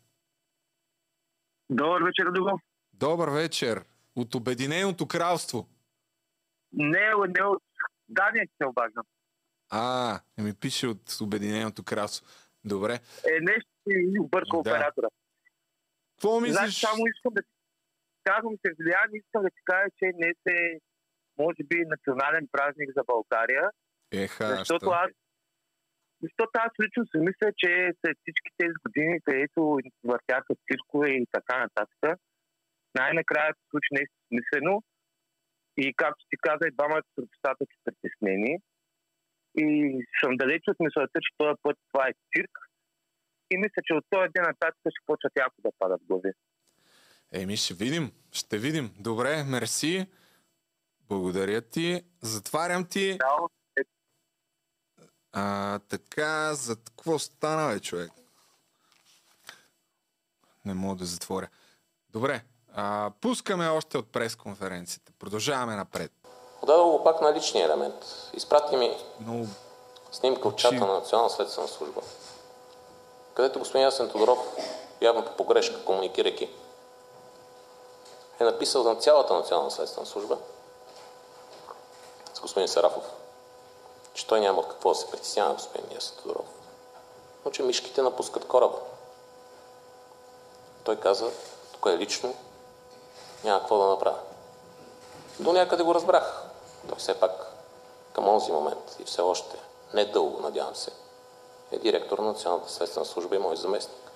Добър вечер, Дуго. Добър вечер. От Обединеното кралство. Не, не от Дания се обаждам. А, ми пише от Обединеното кралство. Добре. Е, нещо си обърка Да. оператора. Какво Значи, мислиш? само искам да казвам се влиян, искам да ти кажа, че днес е може би национален празник за България, Еха, защото що? аз защото аз лично си мисля, че след всички тези години, където въртяха циркове и така нататък, най-накрая се случи нещо смислено и както ти каза, и двамата са достатъчно притеснени. И съм далеч от мисълта, че този път това е цирк. И мисля, че от този ден нататък ще почват яко да падат глави. Еми, ще видим. Ще видим. Добре, мерси. Благодаря ти. Затварям ти. Цяло. А, така, за какво стана, бе, човек? Не мога да затворя. Добре, а, пускаме още от пресконференцията. Продължаваме напред. Подадох го пак на личния елемент. Изпрати ми Много снимка от чата на Национална следствена служба, където господин Ясен Тодоров, явно по погрешка, комуникирайки, е написал на цялата Национална следствена служба с господин Сарафов, че той няма какво да се притеснява господин Тодоров, но че мишките напускат кораба. Той каза, тук е лично, няма какво да направя. До някъде го разбрах. Той все пак към онзи момент и все още не дълго, надявам се, е директор на Националната следствена служба и мой заместник.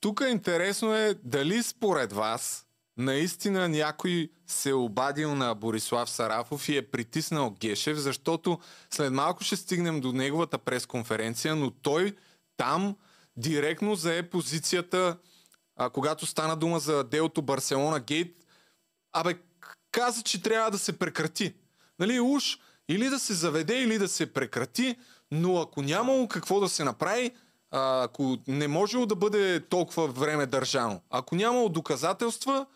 Тук интересно е дали според вас наистина някой се е обадил на Борислав Сарафов и е притиснал Гешев, защото след малко ще стигнем до неговата пресконференция, но той там директно зае позицията, а, когато стана дума за делото Барселона Гейт, абе, каза, че трябва да се прекрати. Нали, уж или да се заведе, или да се прекрати, но ако нямало какво да се направи, ако не можело да бъде толкова време държано, ако нямало доказателства,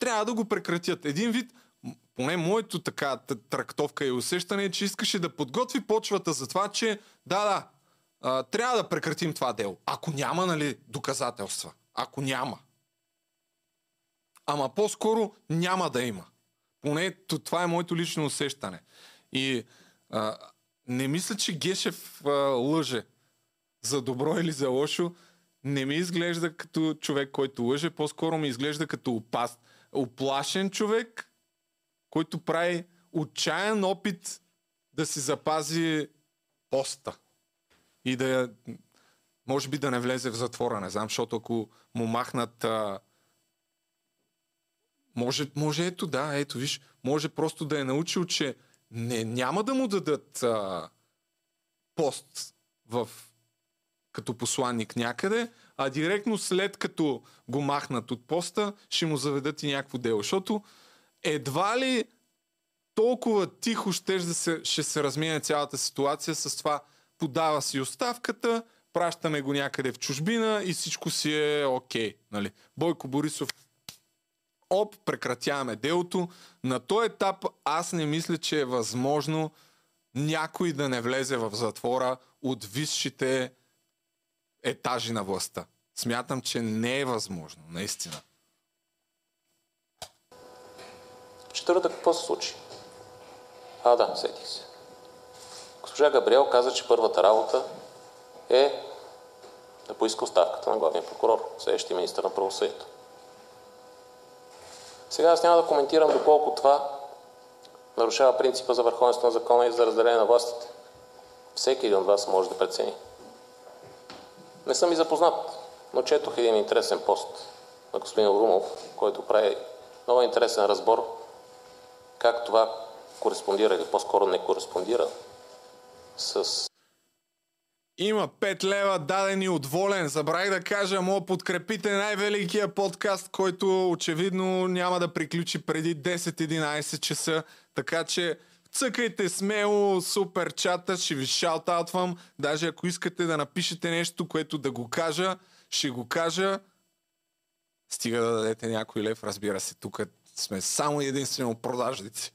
трябва да го прекратят. Един вид, поне моето така трактовка и усещане е, че искаше да подготви почвата за това, че да, да, а, трябва да прекратим това дело. Ако няма, нали, доказателства. Ако няма. Ама по-скоро няма да има. Поне това е моето лично усещане. И а, не мисля, че Гешев а, лъже за добро или за лошо. Не ми изглежда като човек, който лъже, по-скоро ми изглежда като опас, оплашен човек, който прави отчаян опит да си запази поста. И да, може би да не влезе в затвора, не знам, защото ако му махнат а, може, може ето, да, ето виж, може просто да е научил, че не, няма да му дадат а, пост в, като посланник някъде, а директно след като го махнат от поста, ще му заведат и някакво дело. Защото едва ли толкова тихо ще, да се, ще се размине цялата ситуация с това подава си оставката, пращаме го някъде в чужбина и всичко си е окей. Нали? Бойко Борисов оп, прекратяваме делото. На този етап аз не мисля, че е възможно някой да не влезе в затвора от висшите етажи на властта. Смятам, че не е възможно, наистина. В четвъртък какво се случи? А, да, сетих се. Госпожа Габриел каза, че първата работа е да поиска оставката на главния прокурор, следващия министър на правосъдието. Сега аз няма да коментирам доколко това нарушава принципа за върховенство на закона и за разделение на властите. Всеки един от вас може да прецени. Не съм и запознат, но четох един интересен пост на господин Румов, който прави много интересен разбор как това кореспондира или по-скоро не кореспондира с Има 5 лева дадени от Волен. Забравих да кажа, мога подкрепите най-великия подкаст, който очевидно няма да приключи преди 10-11 часа. Така че цъкайте смело супер чата, ще ви шаутаутвам. Даже ако искате да напишете нещо, което да го кажа, ще го кажа. Стига да дадете някой лев, разбира се. Тук сме само единствено продажници.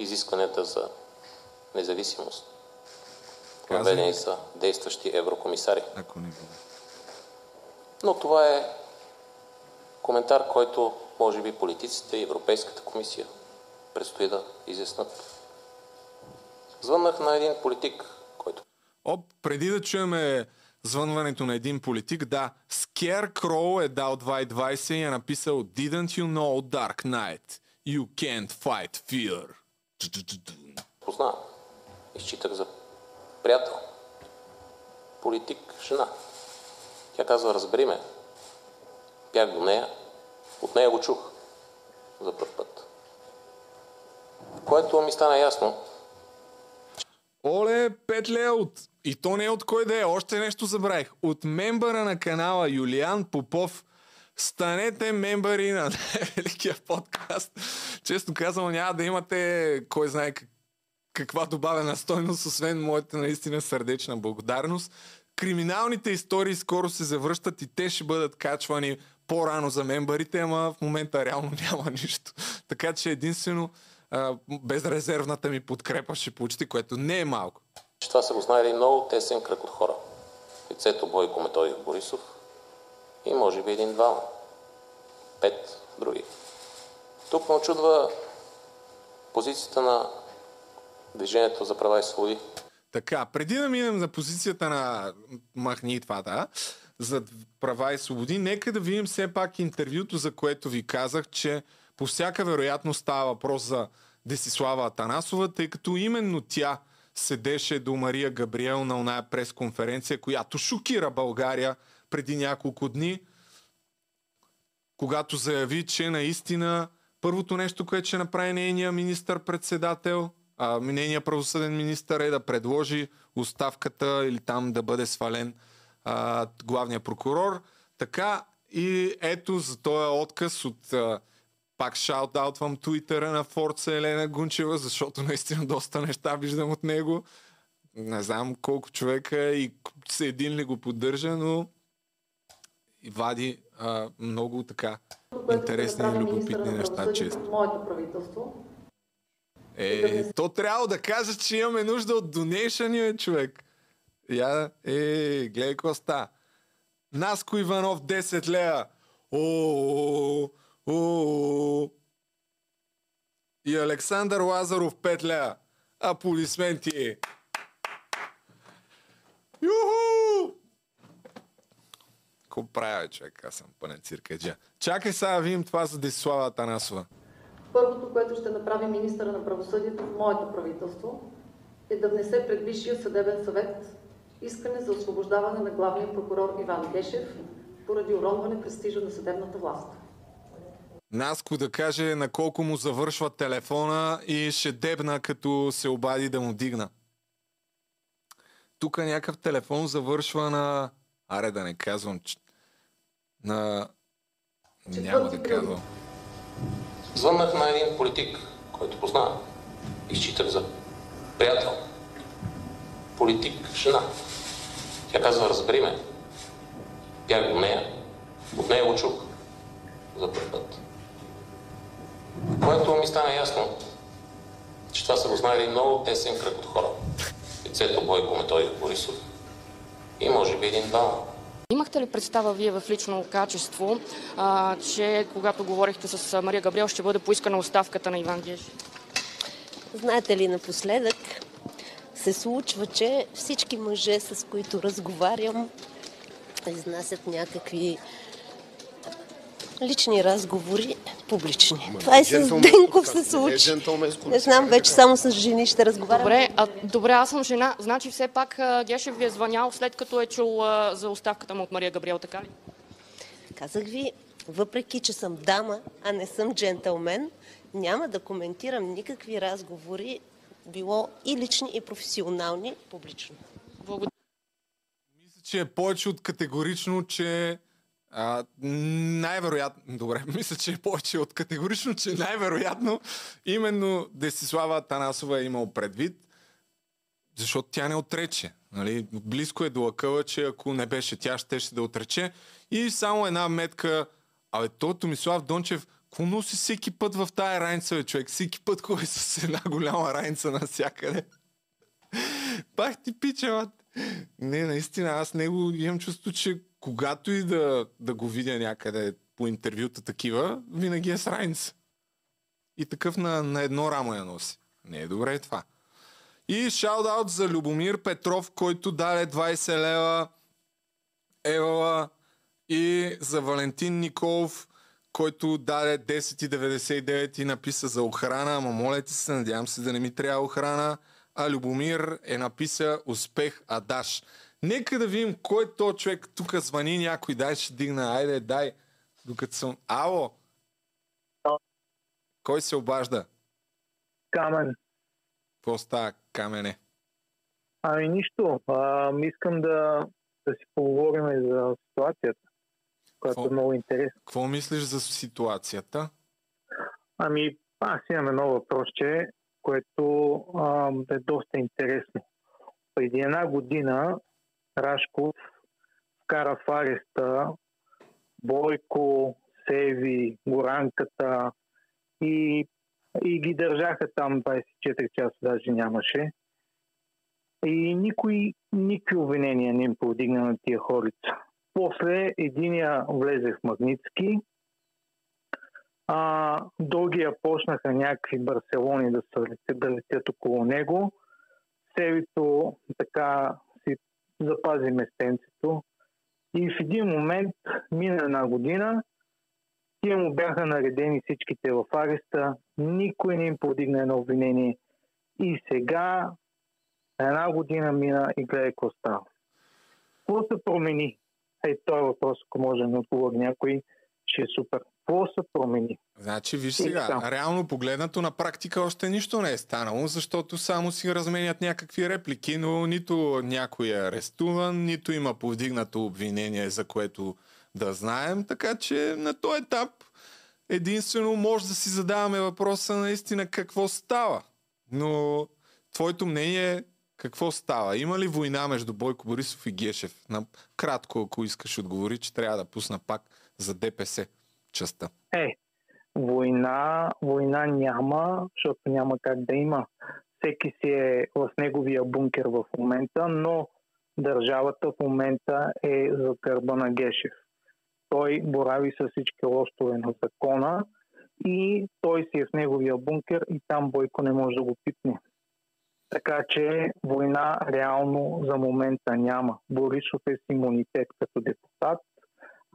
изискванията за независимост. Въведени са действащи еврокомисари. Ако не буде. Но това е коментар, който може би политиците и Европейската комисия предстои да изяснат. Звъннах на един политик, който Оп, преди да чуеме звънването на един политик, да, Scarecrow е дал 2.20 и е написал Didn't you know Dark Knight? You can't fight fear. познавам. Изчитах за приятел. Политик, жена. Тя казва, разбери ме. Бях до нея. От нея го чух за първ път. Което ми стана ясно, Оле, 5 лея от... И то не е от кой да е, още нещо забравих. От мембъра на канала Юлиан Попов. Станете мембъри на великия подкаст. Честно казвам, няма да имате кой знае как, каква добавена стойност, освен моята наистина сърдечна благодарност. Криминалните истории скоро се завръщат и те ще бъдат качвани по-рано за мембарите, ама в момента реално няма нищо. Така че единствено а, безрезервната ми подкрепа ще получите, което не е малко. това са го знаели много тесен кръг от хора. Лицето Бойко Методиев Борисов и може би един-двама. Пет други. Тук ме очудва позицията на Движението за права и свободи. Така, преди да минем на позицията на махни и това, да, за права и свободи, нека да видим все пак интервюто, за което ви казах, че по всяка вероятност става въпрос за Десислава Атанасова, тъй като именно тя седеше до Мария Габриел на оная пресконференция, която шокира България преди няколко дни, когато заяви, че наистина първото нещо, което ще направи нейния министър-председател, а, нейният правосъден министър е да предложи оставката или там да бъде свален а, главния прокурор. Така и ето за този отказ от а, пак шаут-аутвам твитъра на Форца Елена Гунчева, защото наистина доста неща виждам от него. Не знам колко човека и се един ли го поддържа, но и вади а, много така интересни и любопитни неща, често. Моето правителство. Е, то трябва да кажа, че имаме нужда от донейшън, е, човек. Я, е, гледай какво ста. Наско Иванов 10 лея. О, о, И Александър Лазаров 5 лея. Аплодисменти. Юху! Какво правя, човек? Аз съм пънен циркаджа. Чакай сега видим това за Десислава Атанасова. Първото, което ще направи министъра на правосъдието в моето правителство, е да внесе пред Висшия съдебен съвет искане за освобождаване на главния прокурор Иван Гешев поради уронване престижа на съдебната власт. Наско да каже на колко му завършва телефона и ще дебна като се обади да му дигна. Тук някакъв телефон завършва на... Аре да не казвам, че... На... Няма да казвам. Звъннах на един политик, който познавам. Изчитах за приятел. Политик, жена. Тя казва, разбери ме. Бях до нея. От нея го чух за първ път. Което ми стана ясно, че това са го знаели много тесен кръг от хора. Лицето Бойко Методиев Борисов и може би един-двама. Имахте ли представа вие в лично качество, а, че когато говорихте с Мария Габриел, ще бъде поискана оставката на Иван Гешев? Знаете ли, напоследък се случва, че всички мъже, с които разговарям, изнасят някакви лични разговори публични. Това и с Денков се случи. Не знам, вече само с жени ще разговарям. Добре, а, добре, аз съм жена. Значи все пак а, Гешев ви е звънял след като е чул а, за оставката му от Мария Габриел, така ли? Казах ви, въпреки че съм дама, а не съм джентълмен, няма да коментирам никакви разговори, било и лични, и професионални, публично. Благодаря. Мисля, че е повече от категорично, че а, най-вероятно, добре, мисля, че е повече от категорично, че най-вероятно именно Десислава Танасова е имал предвид, защото тя не отрече. Нали? Близко е до лъкъла, че ако не беше тя, ще, ще да отрече. И само една метка, абе, то Томислав Дончев, какво носи всеки път в тая раница, бе, човек? Всеки път ходи с една голяма раница навсякъде. Пах ти пича, мат. Не, наистина, аз него имам чувство, че когато и да, да го видя някъде по интервюта такива, винаги е с раница. И такъв на, на едно рамо я носи. Не е добре това. И шаут за Любомир Петров, който даде 20 лева. Евала. И за Валентин Николов, който даде 10,99 и написа за охрана. Ама моля ти се, надявам се да не ми трябва охрана. А Любомир е написа успех Адаш. Нека да видим кой е то човек. Тук звъни някой. Дай ще дигна. Айде, дай. Докато съм... Ало! Кой се обажда? Камен. Какво става, камене? Ами нищо. А, искам да, да си поговорим за ситуацията, която е много интересна. Какво мислиш за ситуацията? Ами, аз имам едно въпросче, което а, е доста интересно. Преди една година Рашков вкара в ареста Бойко, Севи, Горанката и, и ги държаха там 24 часа, даже нямаше. И никой, никакви обвинения не им повдигна на тия хорица. После единия влезе в Магницки, а, другия почнаха някакви Барселони да, летят, да летят около него. Севито така си запази местенцето. И в един момент, мина една година, тия му бяха наредени всичките в ареста, никой не им повдигна едно обвинение. И сега една година мина и гледай какво става. Какво се промени? Ей, този въпрос, ако може да ми отговори някой, ще е супер. Какво се промени? Значи, виж сега, реално погледнато на практика още нищо не е станало, защото само си разменят някакви реплики, но нито някой е арестуван, нито има повдигнато обвинение, за което да знаем, така че на този етап единствено може да си задаваме въпроса наистина какво става. Но твоето мнение е какво става? Има ли война между Бойко Борисов и Гешев? На кратко, ако искаш отговори, че трябва да пусна пак за ДПС частта. Е, война, война няма, защото няма как да има. Всеки си е в неговия бункер в момента, но държавата в момента е за гърба на Гешев. Той борави с всички лостове на закона и той си е в неговия бункер и там Бойко не може да го пипне. Така че война реално за момента няма. Борисов е с имунитет като депутат,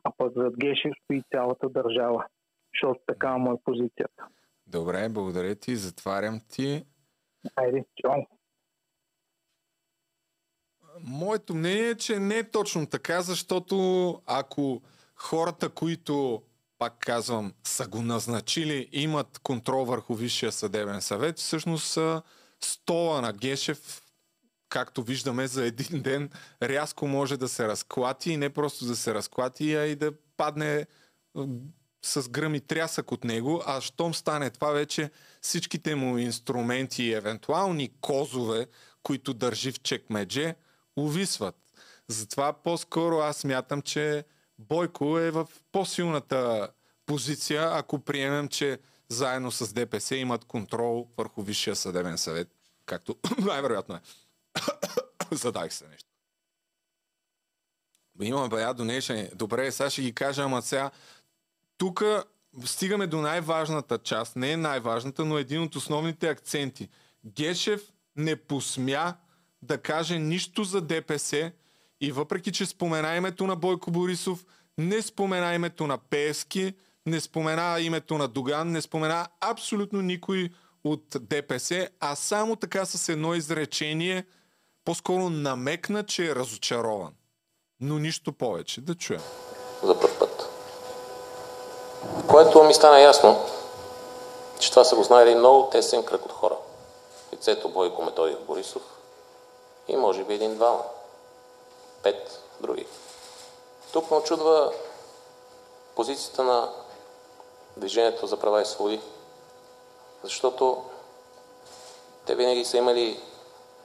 а пък зад Гешев стои цялата държава. Защото така му е позицията. Добре, благодаря ти. Затварям ти. Айде, чао. Моето мнение е, че не е точно така, защото ако хората, които, пак казвам, са го назначили, имат контрол върху Висшия съдебен съвет, всъщност са стола на Гешев, както виждаме, за един ден рязко може да се разклати и не просто да се разклати, а и да падне с гръм и трясък от него, а щом стане това вече всичките му инструменти и евентуални козове, които държи в чекмедже, увисват. Затова по-скоро аз мятам, че Бойко е в по-силната позиция, ако приемем, че заедно с ДПС имат контрол върху Висшия съдебен съвет, както най-вероятно е. Задах се нещо. Има бая донешени. Добре, сега ще ги кажа, ама сега тук стигаме до най-важната част. Не е най-важната, но един от основните акценти. Гешев не посмя да каже нищо за ДПС и въпреки, че спомена името на Бойко Борисов, не спомена името на Пески, не спомена името на Доган, не спомена абсолютно никой от ДПС, а само така с едно изречение по-скоро намекна, че е разочарован. Но нищо повече. Да чуем. за първ път. Което ми стана ясно, че това са го знаели много тесен кръг от хора. Лицето Бойко Методиев Борисов и може би един-двама. Пет други. Тук ме очудва позицията на Движението за права и свободи, защото те винаги са имали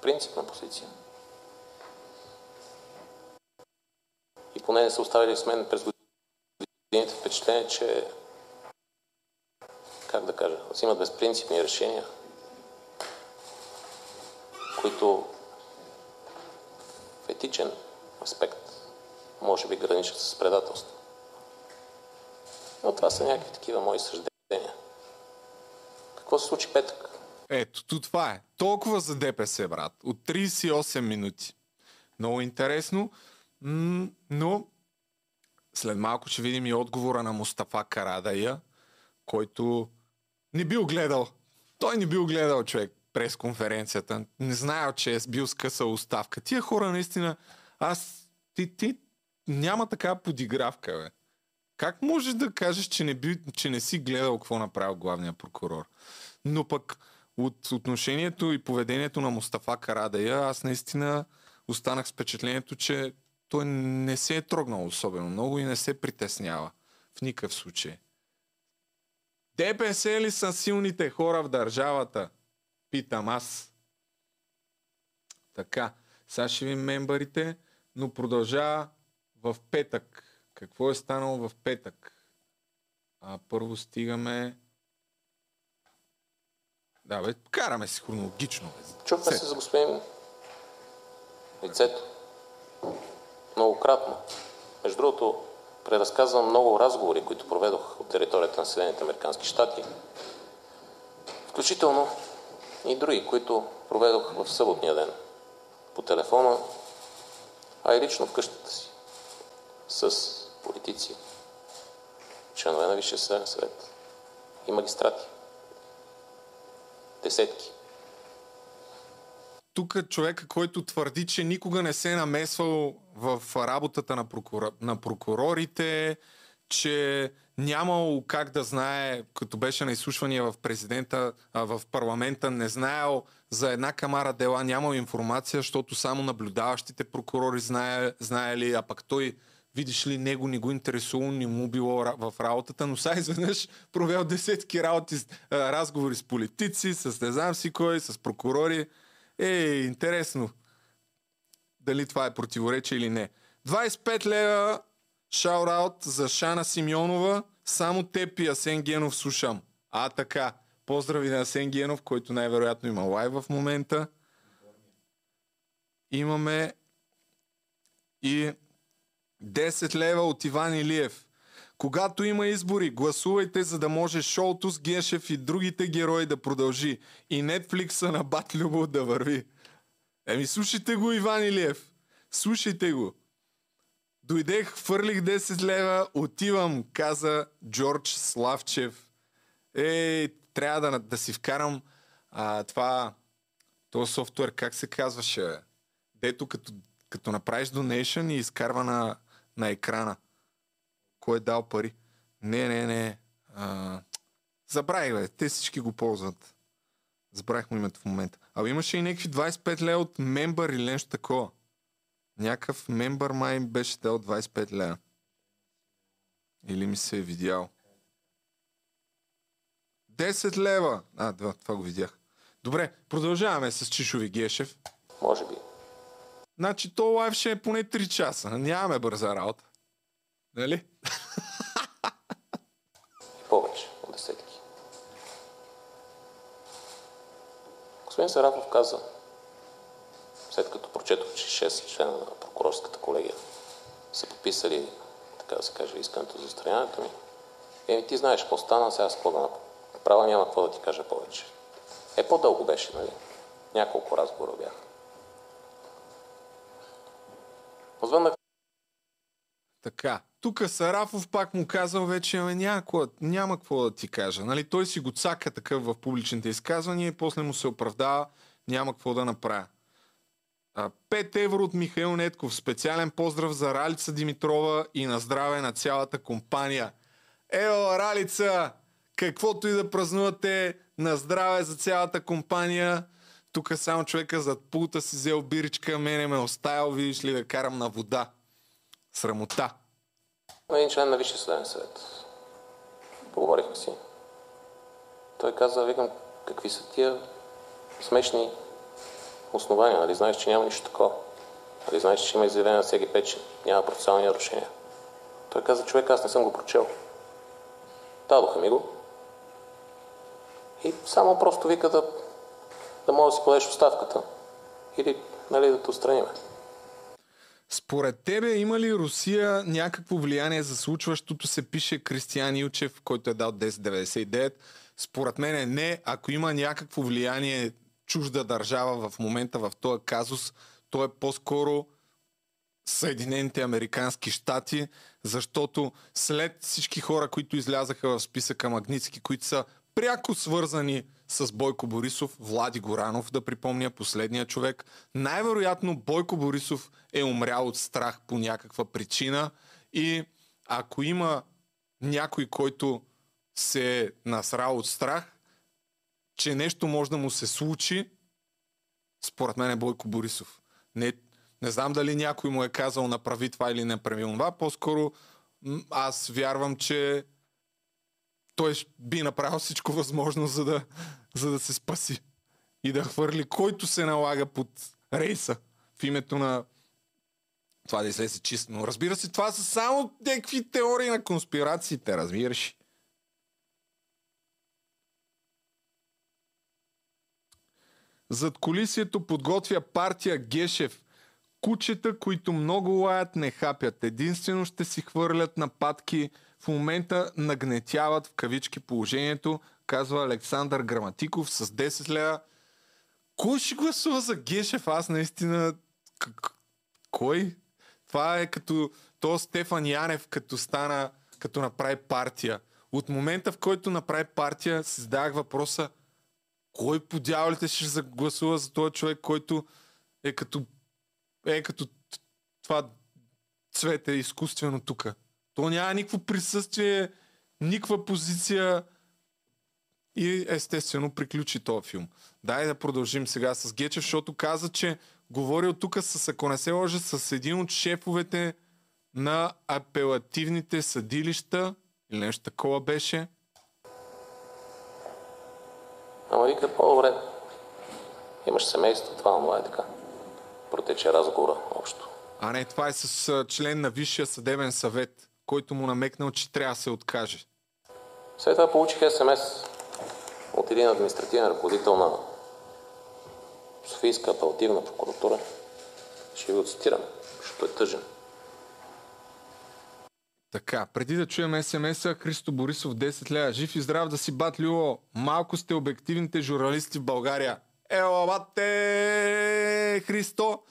принципна позиция. И поне не са оставили с мен през годините впечатление, че как да кажа, взимат безпринципни решения, които в етичен аспект може би граничат с предателство. Но това са някакви такива мои съждения. Какво се случи петък? Ето, то това е. Толкова за ДПС, брат. От 38 минути. Много интересно, но след малко ще видим и отговора на Мустафа Карадая, който не бил гледал. Той не бил гледал човек през конференцията. Не знаел, че е бил скъсал оставка. Тия хора наистина... Аз... Ти, ти няма така подигравка, бе. Как можеш да кажеш, че не, би, че не си гледал какво направил главния прокурор? Но пък от отношението и поведението на Мустафа Карадая, аз наистина останах с впечатлението, че той не се е трогнал особено много и не се притеснява. В никакъв случай. ДПС ли са силните хора в държавата? Питам аз. Така, сега ще ви мембарите, но продължава в петък. Какво е станало в петък? А, първо стигаме... Да, бе, караме си хронологично. Бе. Чухме се с господин лицето. Многократно. Между другото, преразказвам много разговори, които проведох от територията на Съединените Американски щати, включително и други, които проведох в съботния ден по телефона, а и лично в къщата си с политици, членове на Висшия съдебен съвет и магистрати. Десетки. Тук човека, който твърди, че никога не се е намесвал в работата на, прокура... на прокурорите, че нямал как да знае, като беше на изслушвания в президента, а в парламента, не знаел за една камара дела, нямал информация, защото само наблюдаващите прокурори знае, знаели, а пък той видиш ли, него не го интересува, не му било в работата, но сега изведнъж провел десетки работи, разговори с политици, с не знам си кой, с прокурори. Е, интересно. Дали това е противоречие или не. 25 лева шаут за Шана Симеонова. Само теб и Асен Генов слушам. А, така. Поздрави на Асен Генов, който най-вероятно има лайв в момента. Имаме и 10 лева от Иван Илиев. Когато има избори, гласувайте, за да може шоуто с Гешев и другите герои да продължи. И Нетфликса на Бат Любов да върви. Еми, слушайте го, Иван Илиев. Слушайте го. Дойдех, фърлих 10 лева, отивам, каза Джордж Славчев. Ей, трябва да, да си вкарам а, това, този софтуер, как се казваше? Дето като, като направиш donation и изкарва на, на екрана. Кой е дал пари? Не, не, не. А, забравих, бе. Те всички го ползват. Забравих му името в момента. А имаше и някакви 25 лева от мембър или нещо такова. Някакъв мембър май беше дал 25 лева. Или ми се е видял. 10 лева! А, това, това го видях. Добре, продължаваме с Чишови Гешев. Може би. Значи то лайв ще е поне 3 часа. Нямаме бърза работа. Нали? Повече от десетки. Господин Сарафов каза, след като прочетох, че 6 члена на прокурорската колегия са подписали, така да се каже, искането за отстраняването ми, еми ти знаеш какво стана, сега с какво да направя, няма какво да ти кажа повече. Е, по-дълго беше, нали? Няколко разговора бяха. Позвъннах така. Тук Сарафов пак му казал вече, ами няма, няма какво да ти кажа. Нали, той си го цака такъв в публичните изказвания и после му се оправдава, няма какво да направя. 5 евро от Михаил Нетков. Специален поздрав за Ралица Димитрова и на здраве на цялата компания. Ево, Ралица! Каквото и да празнувате, на здраве за цялата компания. Тук само човека зад пулта си взел биричка, мене ме оставил, видиш ли, да карам на вода. Срамота. Един член на Висшия съдебен съвет. Поговорихме си. Той каза, викам, какви са тия смешни основания, нали знаеш, че няма нищо такова. Нали знаеш, че има изявление на всеки пет, че няма процесуални нарушения. Той каза, човек, аз не съм го прочел. Дадоха ми го. И само просто вика да, да може да си подеш оставката. Или нали, да те отстраниме. Според тебе има ли Русия някакво влияние за случващото се, пише Кристиян Илчев, който е дал 1099. Според мен не. Ако има някакво влияние чужда държава в момента в този казус, то е по-скоро Съединените Американски щати, защото след всички хора, които излязаха в списъка Магницки, които са пряко свързани с Бойко Борисов, Влади Горанов, да припомня, последния човек. Най-вероятно Бойко Борисов е умрял от страх по някаква причина и ако има някой, който се е насрал от страх, че нещо може да му се случи, според мен е Бойко Борисов. Не, не знам дали някой му е казал направи това или не прави това. По-скоро аз вярвам, че той би направил всичко възможно, за да, за да се спаси. И да хвърли който се налага под рейса в името на това да излезе чисто. Но разбира се, това са само някакви теории на конспирациите, разбираш. Зад колисието подготвя партия Гешев. Кучета, които много лаят, не хапят. Единствено ще си хвърлят нападки в момента нагнетяват в кавички положението, казва Александър Граматиков с 10 лева. Кой ще гласува за Гешев? Аз наистина... Кой? Това е като то Стефан Янев, като стана, като направи партия. От момента, в който направи партия, си задавах въпроса кой по дяволите ще загласува за този човек, който е като е като това цвете изкуствено тук. То няма никакво присъствие, никаква позиция и естествено приключи този филм. Дай да продължим сега с Гечев, защото каза, че говорил тук с, ако не се лъжа, с един от шефовете на апелативните съдилища или нещо такова беше. Ама вика по-добре. Имаш семейство, това, това е така. Протече разговора общо. А не, това е с член на Висшия съдебен съвет който му намекнал, че трябва да се откаже. След това получих СМС от един административен ръководител на Софийска апелативна прокуратура. Ще ви го цитирам, защото е тъжен. Така, преди да чуем СМС-а, Христо Борисов 10 лева. Жив и здрав да си бат Люо. Малко сте обективните журналисти в България. Ело, бате, Христо!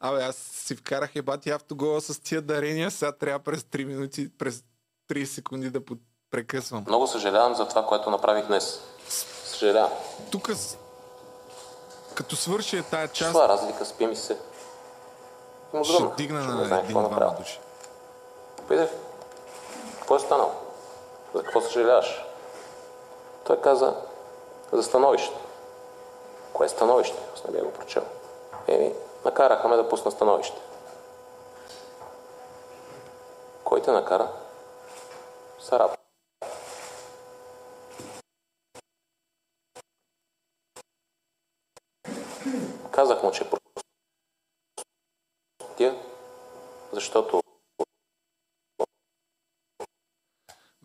Абе, аз си вкарах ебати автогола с тия дарения, сега трябва през 3 минути, през 30 секунди да прекъсвам. Много съжалявам за това, което направих днес. Съжалявам. Тук, като свърши е тая част... Това разлика, спи ми се. Му ще дигна на един-двама души. Питах, какво е станало? За какво съжаляваш? Той каза, за становище. Кое е становище? Аз не бях го прочел. Еми, Накараха ме да пусна становище. Кой те накара? Сараб. Казах му, че простия, защото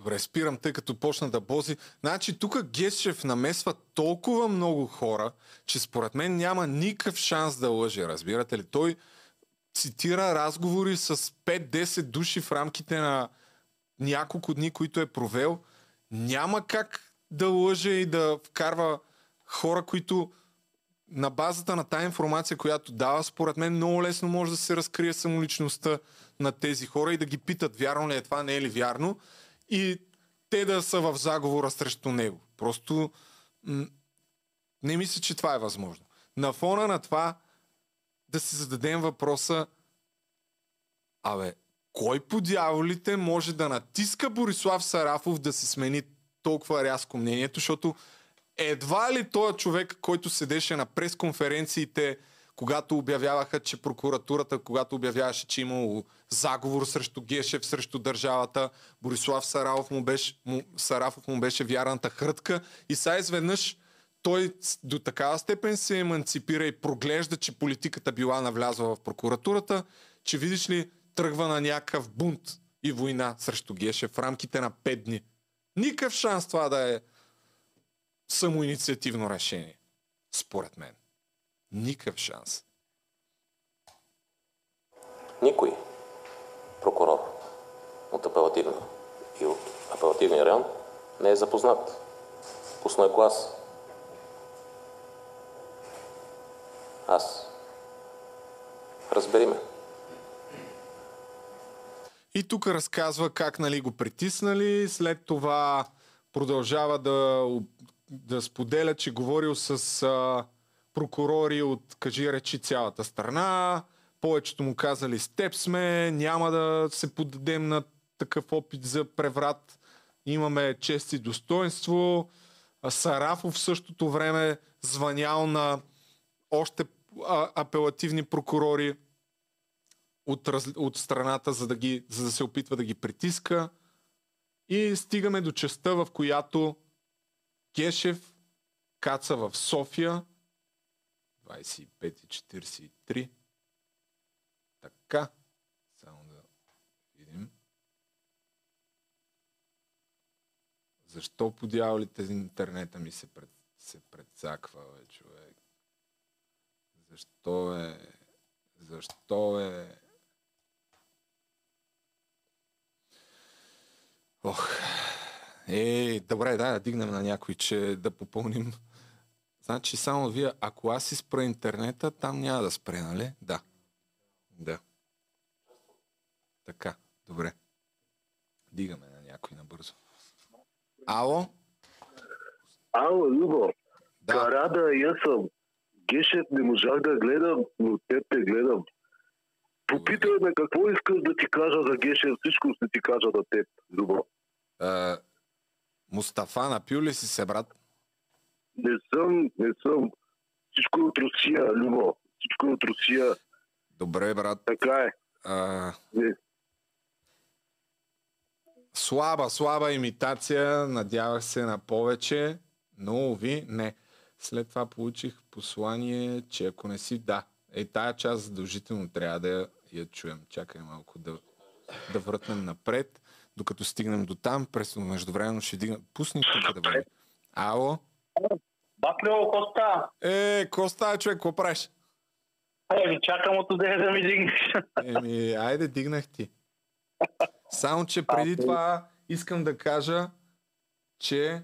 Добре, спирам, тъй като почна да бози. Значи тук Гешев намесва толкова много хора, че според мен няма никакъв шанс да лъже, разбирате ли? Той цитира разговори с 5-10 души в рамките на няколко дни, които е провел. Няма как да лъже и да вкарва хора, които на базата на тази информация, която дава, според мен много лесно може да се разкрие самоличността на тези хора и да ги питат вярно ли е това, не е ли вярно и те да са в заговора срещу него. Просто не мисля, че това е възможно. На фона на това да си зададем въпроса Абе, кой по дяволите може да натиска Борислав Сарафов да се смени толкова рязко мнението, защото едва ли този човек, който седеше на пресконференциите когато обявяваха, че прокуратурата, когато обявяваше, че имало заговор срещу Гешев, срещу държавата, Борислав Сарафов му беше, му, Сарафов му беше вярната хрътка и сега изведнъж той до такава степен се еманципира и проглежда, че политиката била навлязла в прокуратурата, че видиш ли тръгва на някакъв бунт и война срещу Гешев в рамките на 5 дни. Никакъв шанс това да е самоинициативно решение. Според мен. Никакъв шанс. никой прокурор от апелативна и от апелативния район не е запознат. Пусна е клас. Аз. Разбери ме. И тук разказва как нали, го притиснали, след това продължава да, да споделя, че говорил с а, прокурори от, кажи речи, цялата страна. Повечето му казали, с теб сме, няма да се поддадем на такъв опит за преврат. Имаме чест и достоинство. Сарафов в същото време звънял на още апелативни прокурори от, раз, от страната, за да, ги, за да се опитва да ги притиска. И стигаме до частта, в която Гешев каца в София 25.43. Така. Само да видим. Защо по дяволите интернета ми се, пред, се предсаква, бе, човек? Защо е... Защо е... Ох. Е, добре, да, дигнем на някой, че да попълним. Значи само вие, ако аз си спра интернета, там няма да спре, нали? Да. Да. Така, добре. Дигаме на някой набързо. Ало? Ало, Любо. Да. Карада, я съм. Гешев не можах да гледам, но теб те гледам. Попитай ме какво искаш да ти кажа за Гешев, всичко ще ти кажа за теб, Любо. А, Мустафа, напил ли си се, брат? Не съм, не съм. Всичко е от Русия, Любо. Всичко е от Русия. Добре, брат. Така е. А, Не. слаба, слаба имитация. Надявах се на повече, но ви не. След това получих послание, че ако не си да, е тая част задължително трябва да я, я чуем. Чакай малко да, да въртнем напред, докато стигнем до там. През междувременно ще дигна. Пусни тук да бъде. Ало? Баклево, Коста. Е, Коста, човек, какво правиш? Е, ви чакам от отде да ми дигнеш. Еми, айде, дигнах ти. Само, че преди това искам да кажа, че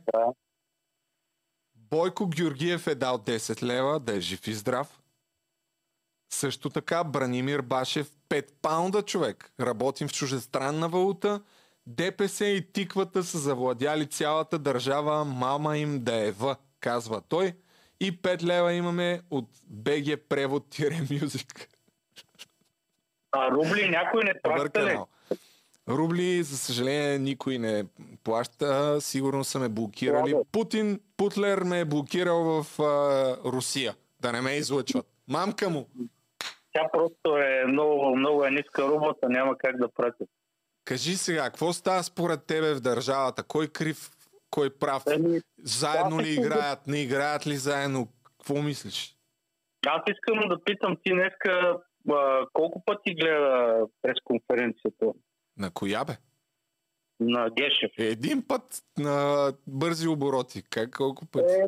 Бойко Георгиев е дал 10 лева, да е жив и здрав. Също така Бранимир Башев 5 паунда човек. Работим в чужестранна валута. ДПС и тиквата са завладяли цялата държава, мама им да е в, казва той. И 5 лева имаме от BG Превод-Music. А рубли някой не плаща ли? Рубли, за съжаление, никой не плаща. Сигурно са ме блокирали. Путин, Путлер ме е блокирал в а, Русия. Да не ме излъчват. Мамка му. Тя просто е много, много е ниска рубата, няма как да пратят. Кажи сега, какво става според тебе в държавата? Кой крив, кой прав? Заедно ли играят? Не играят ли заедно? Какво мислиш? Аз искам да питам ти днеска а, колко пъти гледа през конференцията На коя бе? на Гешев? Един път на бързи обороти. Как колко пъти? Е,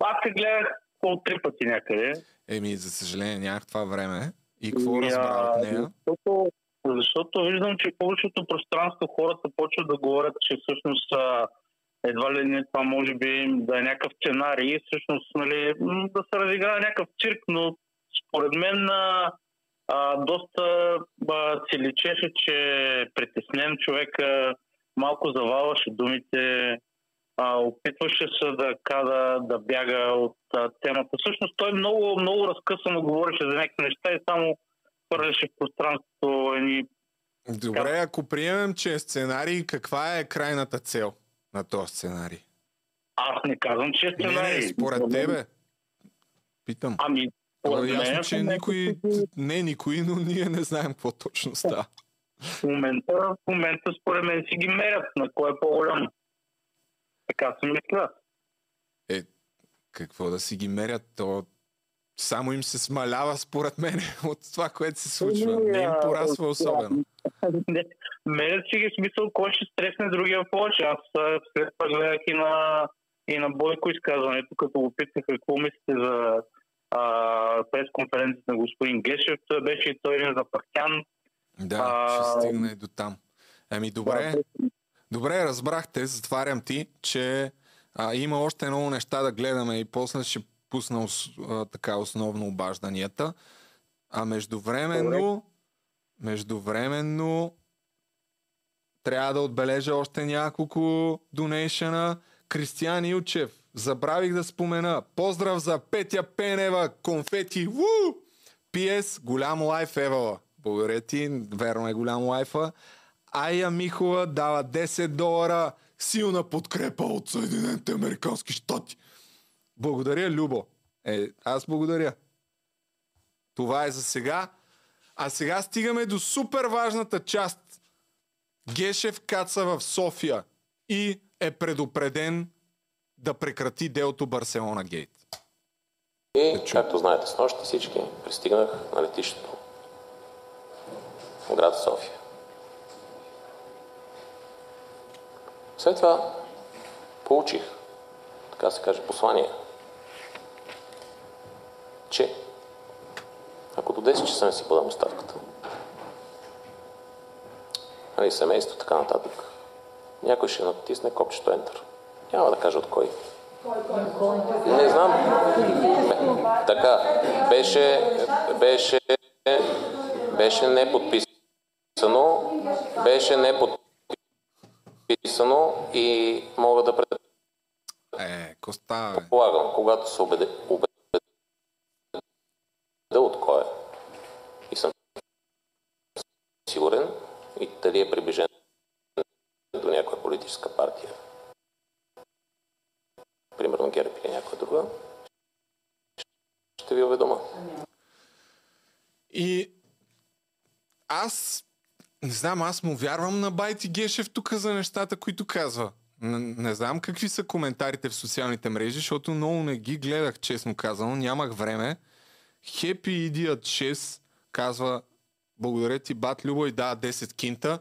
аз се гледах около три пъти някъде. Еми, за съжаление, нямах това време. И какво Ами, разбра от нея? Защото, защото виждам, че публичното пространство хората почват да говорят, че всъщност а, едва ли не това може би да е някакъв сценарий всъщност нали, да се разиграе някакъв цирк, но според мен а, а, доста а, си личеше, че притеснен човека, малко завалваше думите, а, опитваше се да када, да бяга от а, темата. Всъщност той много, много разкъсано говореше за някакви неща и само хвърляше в пространството едни Добре, ако приемем, че е сценарий, каква е крайната цел на този сценарий? Аз не казвам, че е Не, не, сценарий. според тебе. Питам. Ами, е според ясно, мен, че в момента никой, не никой, но ние не знаем какво точно става. В момента, в момента според мен си ги мерят на кой е по-голям. Така си мисля. Е, какво да си ги мерят? То само им се смалява, според мен, от това, което се случва. Не им порасва особено. Не, мерят си ги смисъл, кой ще стресне другия повече. Аз след това гледах и на, и на Бойко изказването, като го питах какво мислите за пресконференцията на господин Гешев. Той беше и той един запахтян. Да, А, ще стигне и до там. Еми, добре. Добре, разбрахте, затварям ти, че а, има още много неща да гледаме и после ще пусна ос, а, така основно обажданията. А междувременно, междувременно трябва да отбележа още няколко донейшена. Кристиян Илчев, забравих да спомена. Поздрав за Петя Пенева, конфети, ву! PS, голям лайф Евала. Благодаря ти, верно е голям лайфа. Ая Михова дава 10 долара. Силна подкрепа от Съединените Американски щати. Благодаря, Любо. Е, аз благодаря. Това е за сега. А сега стигаме до супер важната част. Гешев каца в София и е предупреден да прекрати делото Барселона Гейт. И, както знаете, с нощи всички пристигнах на летището в град София. След това получих, така се каже, послание, че ако до 10 часа не си подам оставката, нали, семейство, така нататък, някой ще натисне копчето Enter. Няма да кажа от кой. Не знам. Така, беше, беше, беше неподписано, беше неподписано и мога да пред... Е, предполагам, когато се убеде, убеде от кой е и съм сигурен и дали е приближен до някоя политическа партия, примерно ГЕРБ или някоя друга, ще ви уведома. И аз не знам, аз му вярвам на Байти Гешев тук за нещата, които казва. Не, не знам какви са коментарите в социалните мрежи, защото много не ги гледах, честно казано. Нямах време. Happy Idiot 6 казва благодаря ти, бат Любо и да, 10 кинта.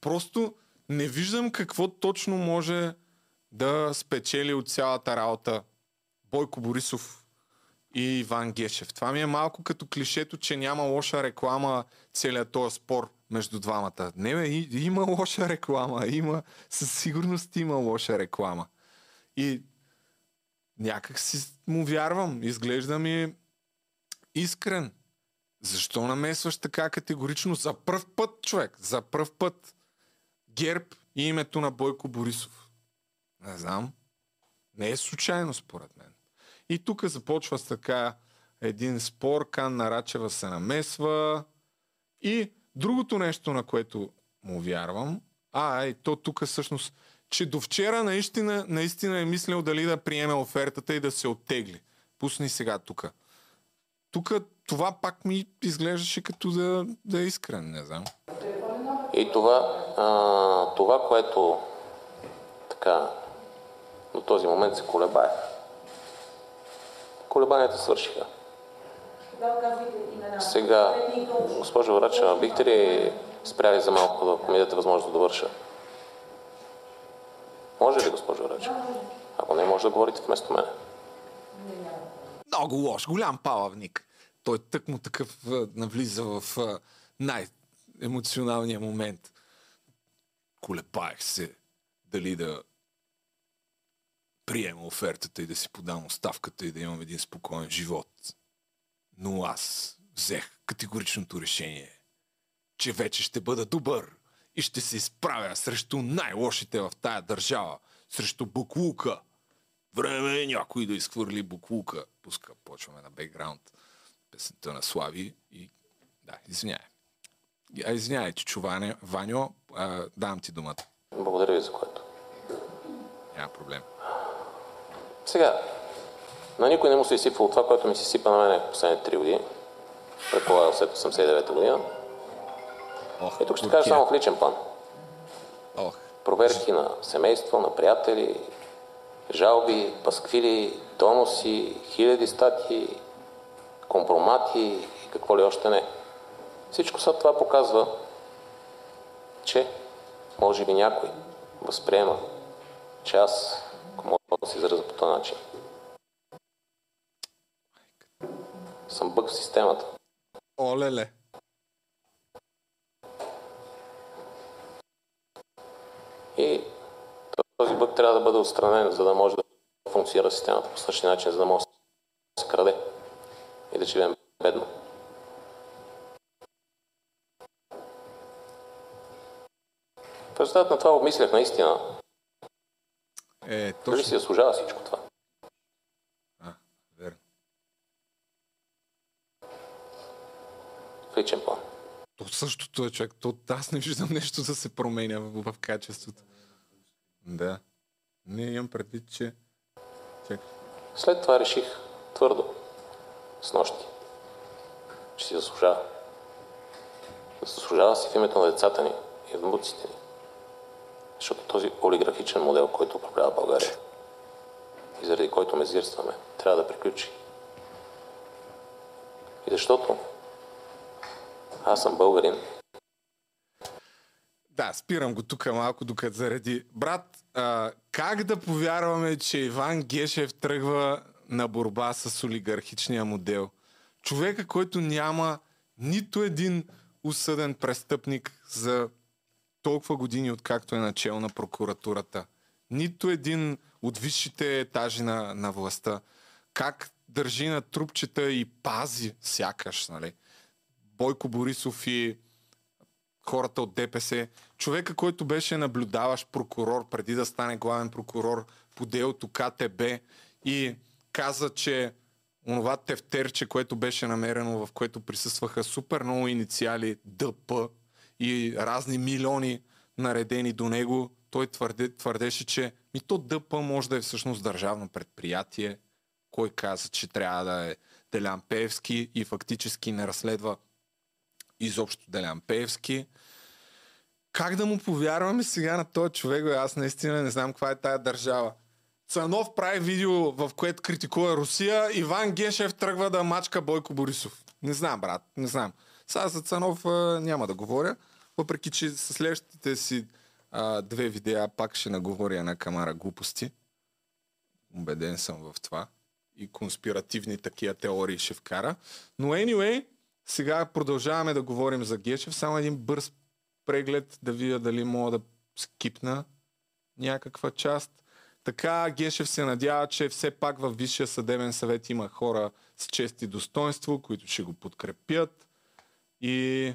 Просто не виждам какво точно може да спечели от цялата работа Бойко Борисов и Иван Гешев. Това ми е малко като клишето, че няма лоша реклама целият този спор между двамата. Не, бе, има лоша реклама. Има, със сигурност има лоша реклама. И някак си му вярвам. Изглежда ми искрен. Защо намесваш така категорично за пръв път, човек? За пръв път. ГЕРБ и името на Бойко Борисов. Не знам. Не е случайно, според мен. И тук започва с така един спор, Кан Нарачева се намесва. И другото нещо, на което му вярвам, а, и то тук всъщност, че до вчера наистина, наистина е мислил дали да приеме офертата и да се оттегли. Пусни сега тук. Тук това пак ми изглеждаше като да, да е искрен, не знам. И това, а, това, което така до този момент се колебае. Колебанията свършиха. Сега, госпожо Врачева, бихте ли спряли за малко, ако ми дадете възможност да довърша? Може ли, госпожо Врачева? Ако не, може да говорите вместо мен. Много лош, голям палавник. Той тък му такъв навлиза в най-емоционалния момент. Колебаех се дали да приема офертата и да си подам оставката и да имам един спокоен живот. Но аз взех категоричното решение, че вече ще бъда добър и ще се изправя срещу най-лошите в тая държава, срещу буклука. Време е някой да изхвърли буклука. Пуска, почваме на бекграунд песента на Слави и да, извиняй. А, извиняй, чуване, Ваньо, а, давам ти думата. Благодаря ви за което. Няма проблем. Сега, на никой не му се изсипвало това, което ми се сипа на мен последните три години. Предполагам след 89-та година. Ох, И тук ще кажа само в личен план. Ох. Проверки на семейство, на приятели, жалби, пасквили, доноси, хиляди статии, компромати и какво ли още не. Всичко след това показва, че може би някой възприема, че аз, мога да се изразя по този начин, съм бък в системата. Олеле. И този бък трябва да бъде отстранен, за да може да функционира системата по същия начин, за да може да се краде и да живеем бедно. В резултат на това обмислях наистина. Е, Дали точно. си заслужава всичко това? А, верно. В личен план. То същото е човек. То, аз не виждам нещо да се променя в, в качеството. Да. Не имам предвид, че... Чак. След това реших твърдо, с нощи, че си заслужава. Заслужава си в името на децата ни и внуците ни. Защото този олигархичен модел, който управлява България и заради който мезирстваме, трябва да приключи. И защото аз съм българин, Да, спирам го тук малко, докато заради. Брат, а, как да повярваме, че Иван Гешев тръгва на борба с олигархичния модел? Човека, който няма нито един осъден престъпник за толкова години, откакто е начал на прокуратурата. Нито един от висшите етажи на, на властта. Как държи на трупчета и пази, сякаш, нали? Бойко Борисов и хората от ДПС. Човека, който беше наблюдаващ прокурор преди да стане главен прокурор по делото КТБ и каза, че онова тефтерче, което беше намерено, в което присъстваха супер много инициали ДП и разни милиони наредени до него, той твърде, твърдеше, че ми то ДП може да е всъщност държавно предприятие. Кой каза, че трябва да е Делян Певски и фактически не разследва изобщо Делян Пеевски. Как да му повярваме сега на този човек? Бе? Аз наистина не знам каква е тая държава. Цанов прави видео, в което критикува Русия. Иван Гешев тръгва да мачка Бойко Борисов. Не знам, брат, не знам. Сега за Цанов а, няма да говоря, въпреки че с следващите си а, две видеа пак ще наговоря една камара глупости. Убеден съм в това. И конспиративни такива теории ще вкара. Но anyway, сега продължаваме да говорим за Гешев. Само един бърз преглед да видя дали мога да скипна някаква част. Така Гешев се надява, че все пак в Висшия съдебен съвет има хора с чест и достоинство, които ще го подкрепят и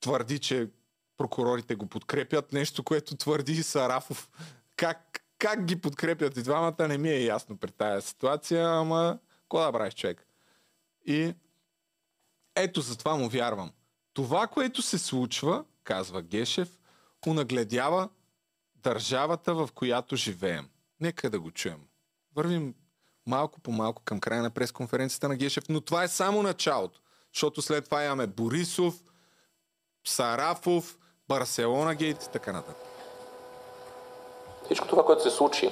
твърди, че прокурорите го подкрепят. Нещо, което твърди и Сарафов. Как, как ги подкрепят и двамата не ми е ясно при тази ситуация, ама какво да правиш човек? И ето за това му вярвам. Това, което се случва, казва Гешев, унагледява държавата, в която живеем. Нека да го чуем. Вървим малко по малко към края на пресконференцията на Гешев, но това е само началото. Защото след това имаме Борисов, Сарафов, Барселона Гейт и така нататък. Всичко това, което се случи,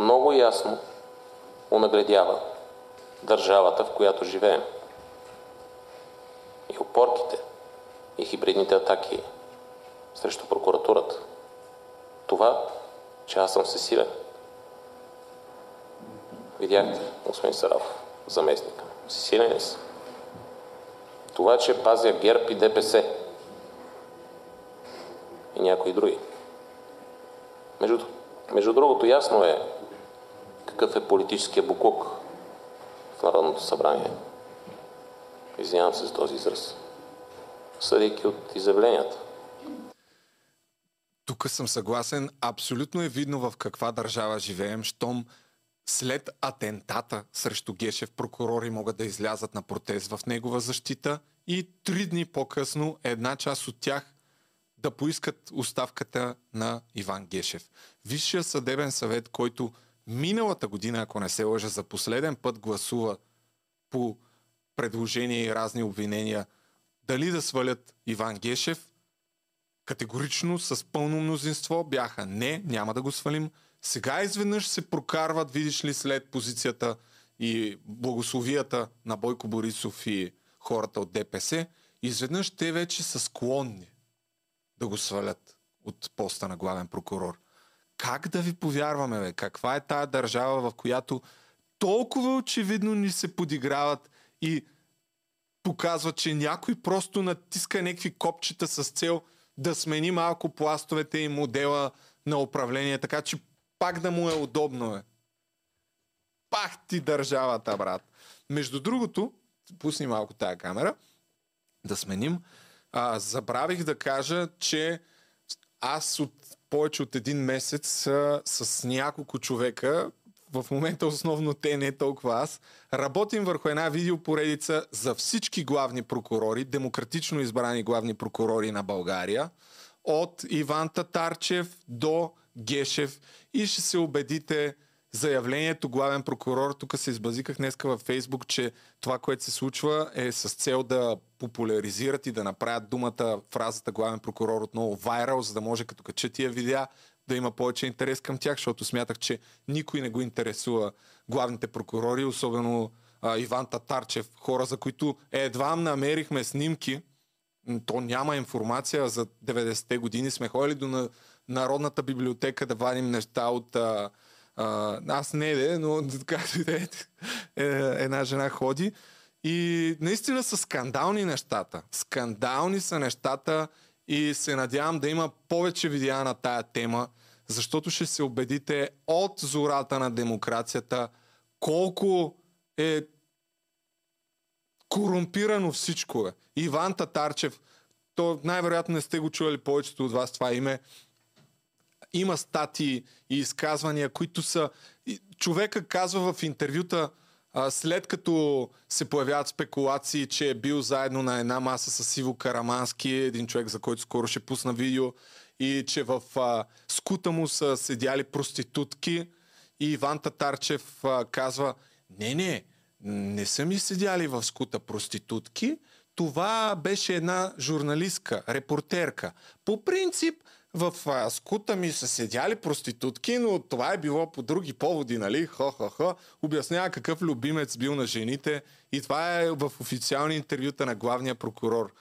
много ясно унагледява държавата, в която живеем. И опорките, и хибридните атаки срещу прокуратурата. Това, че аз съм всесилен. Видяхте, господин Сарафов, заместник. Всесилен ли? Това, че пазя ГЕРБ и ДПС. И някои други. Между, между другото, ясно е какъв е политическия буклук в Народното събрание. Извинявам се за този израз. Съдейки от изявленията. Тук съм съгласен. Абсолютно е видно в каква държава живеем, щом след атентата срещу Гешев прокурори могат да излязат на протест в негова защита и три дни по-късно една част от тях да поискат оставката на Иван Гешев. Висшия съдебен съвет, който миналата година, ако не се лъжа, за последен път гласува по предложения и разни обвинения дали да свалят Иван Гешев, категорично с пълно мнозинство бяха не, няма да го свалим. Сега изведнъж се прокарват, видиш ли, след позицията и благословията на Бойко Борисов и хората от ДПС, изведнъж те вече са склонни да го свалят от поста на главен прокурор. Как да ви повярваме, бе? Каква е тая държава, в която толкова очевидно ни се подиграват и показват, че някой просто натиска някакви копчета с цел да смени малко пластовете и модела на управление, така че пак да му е удобно. Е. Пах ти държавата, брат. Между другото, пусни малко тая камера, да сменим. А, забравих да кажа, че аз от повече от един месец а, с няколко човека, в момента основно те, не толкова аз, работим върху една видеопоредица за всички главни прокурори, демократично избрани главни прокурори на България, от Иван Татарчев до Гешев. И ще се убедите заявлението главен прокурор, тук се избазиках днеска във Фейсбук, че това, което се случва е с цел да популяризират и да направят думата, фразата главен прокурор отново вайрал, за да може като кача тия видеа да има повече интерес към тях, защото смятах, че никой не го интересува главните прокурори, особено а, Иван Татарчев, хора, за които едва намерихме снимки, то няма информация за 90-те години. Сме ходили до Народната библиотека да вадим неща от а, а, аз не е, но както и да е, една жена ходи. И наистина са скандални нещата. Скандални са нещата и се надявам да има повече видеа на тая тема, защото ще се убедите от зората на демокрацията колко е корумпирано всичко е. Иван Татарчев, то най-вероятно не сте го чували повечето от вас това име, има статии и изказвания, които са... Човека казва в интервюта, след като се появяват спекулации, че е бил заедно на една маса с Сиво Карамански, един човек, за който скоро ще пусна видео, и че в а, скута му са седяли проститутки и Иван Татарчев а, казва, не, не, не са ми седяли в скута проститутки, това беше една журналистка, репортерка. По принцип, в а, скута ми са седяли проститутки, но това е било по други поводи, нали? Хо-хо-хо. Обяснява какъв любимец бил на жените и това е в официални интервюта на главния прокурор.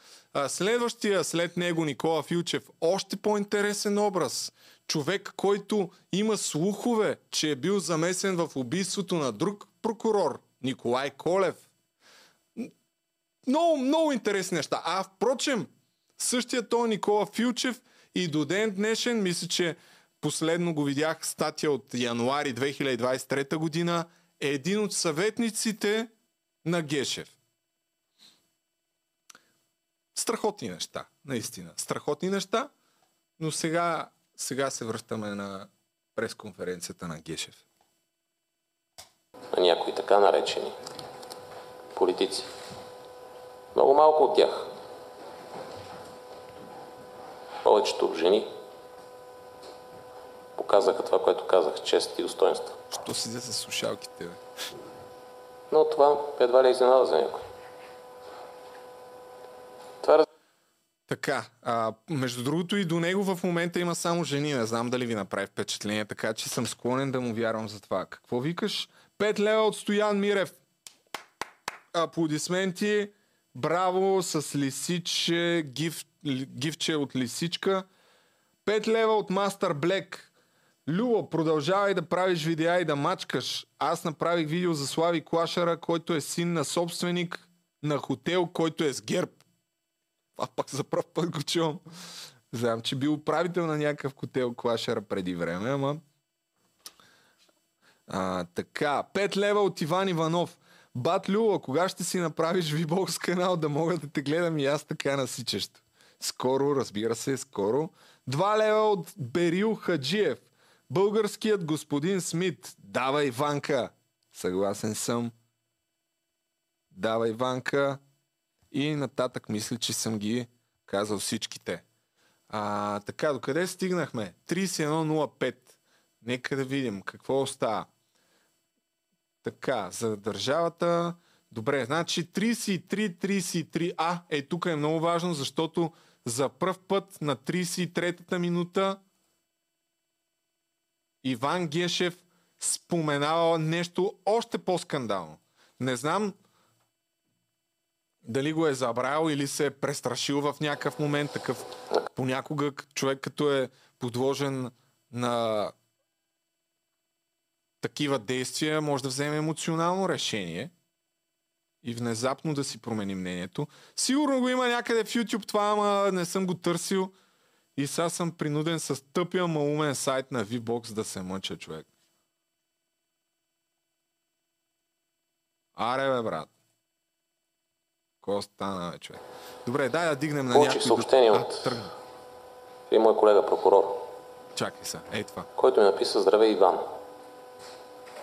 Следващия след него Никола Филчев, още по-интересен образ. Човек, който има слухове, че е бил замесен в убийството на друг прокурор, Николай Колев. Много, много интересни неща. А впрочем, същия той Никола Филчев и до ден днешен, мисля, че последно го видях статия от януари 2023 година, е един от съветниците на Гешев. Страхотни неща, наистина. Страхотни неща, но сега, сега се връщаме на пресконференцията на Гешев. На някои така наречени политици. Много малко от тях повечето жени показаха това, което казах, чест и достоинство. Що седя с слушалките, бе? Но това едва ли е изненада за някой. Това така, а, между другото и до него в момента има само жени. Не знам дали ви направи впечатление, така че съм склонен да му вярвам за това. Какво викаш? Пет лева от Стоян Мирев. Аплодисменти. Браво с лисиче, гиф, гифче от лисичка. 5 лева от Мастер Блек. Любо, продължавай да правиш видеа и да мачкаш. Аз направих видео за Слави Клашара, който е син на собственик на хотел, който е с герб. Това пак за първ път го чувам. Знам, че бил управител на някакъв хотел Клашара преди време, ама... А, така, 5 лева от Иван Иванов. Бат Люла, кога ще си направиш Вибокс канал да мога да те гледам и аз така насичащо? Скоро, разбира се, скоро. Два лева от Берил Хаджиев. Българският господин Смит. Давай, Ванка. Съгласен съм. Давай, Ванка. И нататък мисля, че съм ги казал всичките. А, така, докъде стигнахме? 31.05. Нека да видим какво остава. Така, за държавата. Добре, значи 33-33. А, е, тук е много важно, защото за пръв път на 33-та минута Иван Гешев споменава нещо още по-скандално. Не знам дали го е забрал или се е престрашил в някакъв момент. Такъв понякога човек като е подложен на такива действия, може да вземе емоционално решение и внезапно да си промени мнението. Сигурно го има някъде в YouTube това, ама не съм го търсил. и сега съм принуден с тъпия малумен сайт на VBOX да се мъча човек. Аре бе, брат. Ко стана, бе, човек? Добре, дай да дигнем на някой... съобщение от-. И мой колега прокурор, Чакай са, ей това. който ми написа Здравей Иван.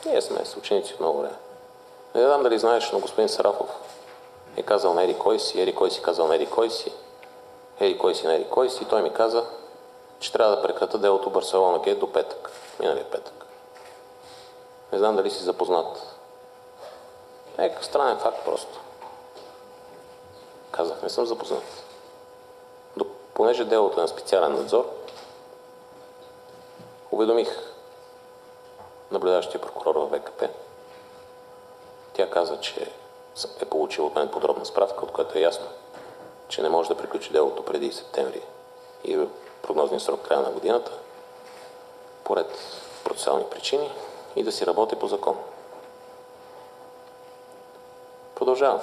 Ние сме с ученици много време. Не знам дали знаеш, но господин Сарафов е казал на Еди кой си, Еди кой си казал на Еди кой си, Еди кой си на Еди кой си. Той ми каза, че трябва да прекрата делото Барселона Гейт до петък, миналия петък. Не знам дали си запознат. Някакъв странен факт просто. Казах, не съм запознат. До, понеже делото е на специален надзор, уведомих наблюдаващия прокурор в ВКП. Тя каза, че е получил от мен подробна справка, от която е ясно, че не може да приключи делото преди септември и прогнозния срок края на годината, поред процесуални причини и да си работи по закон. Продължавам.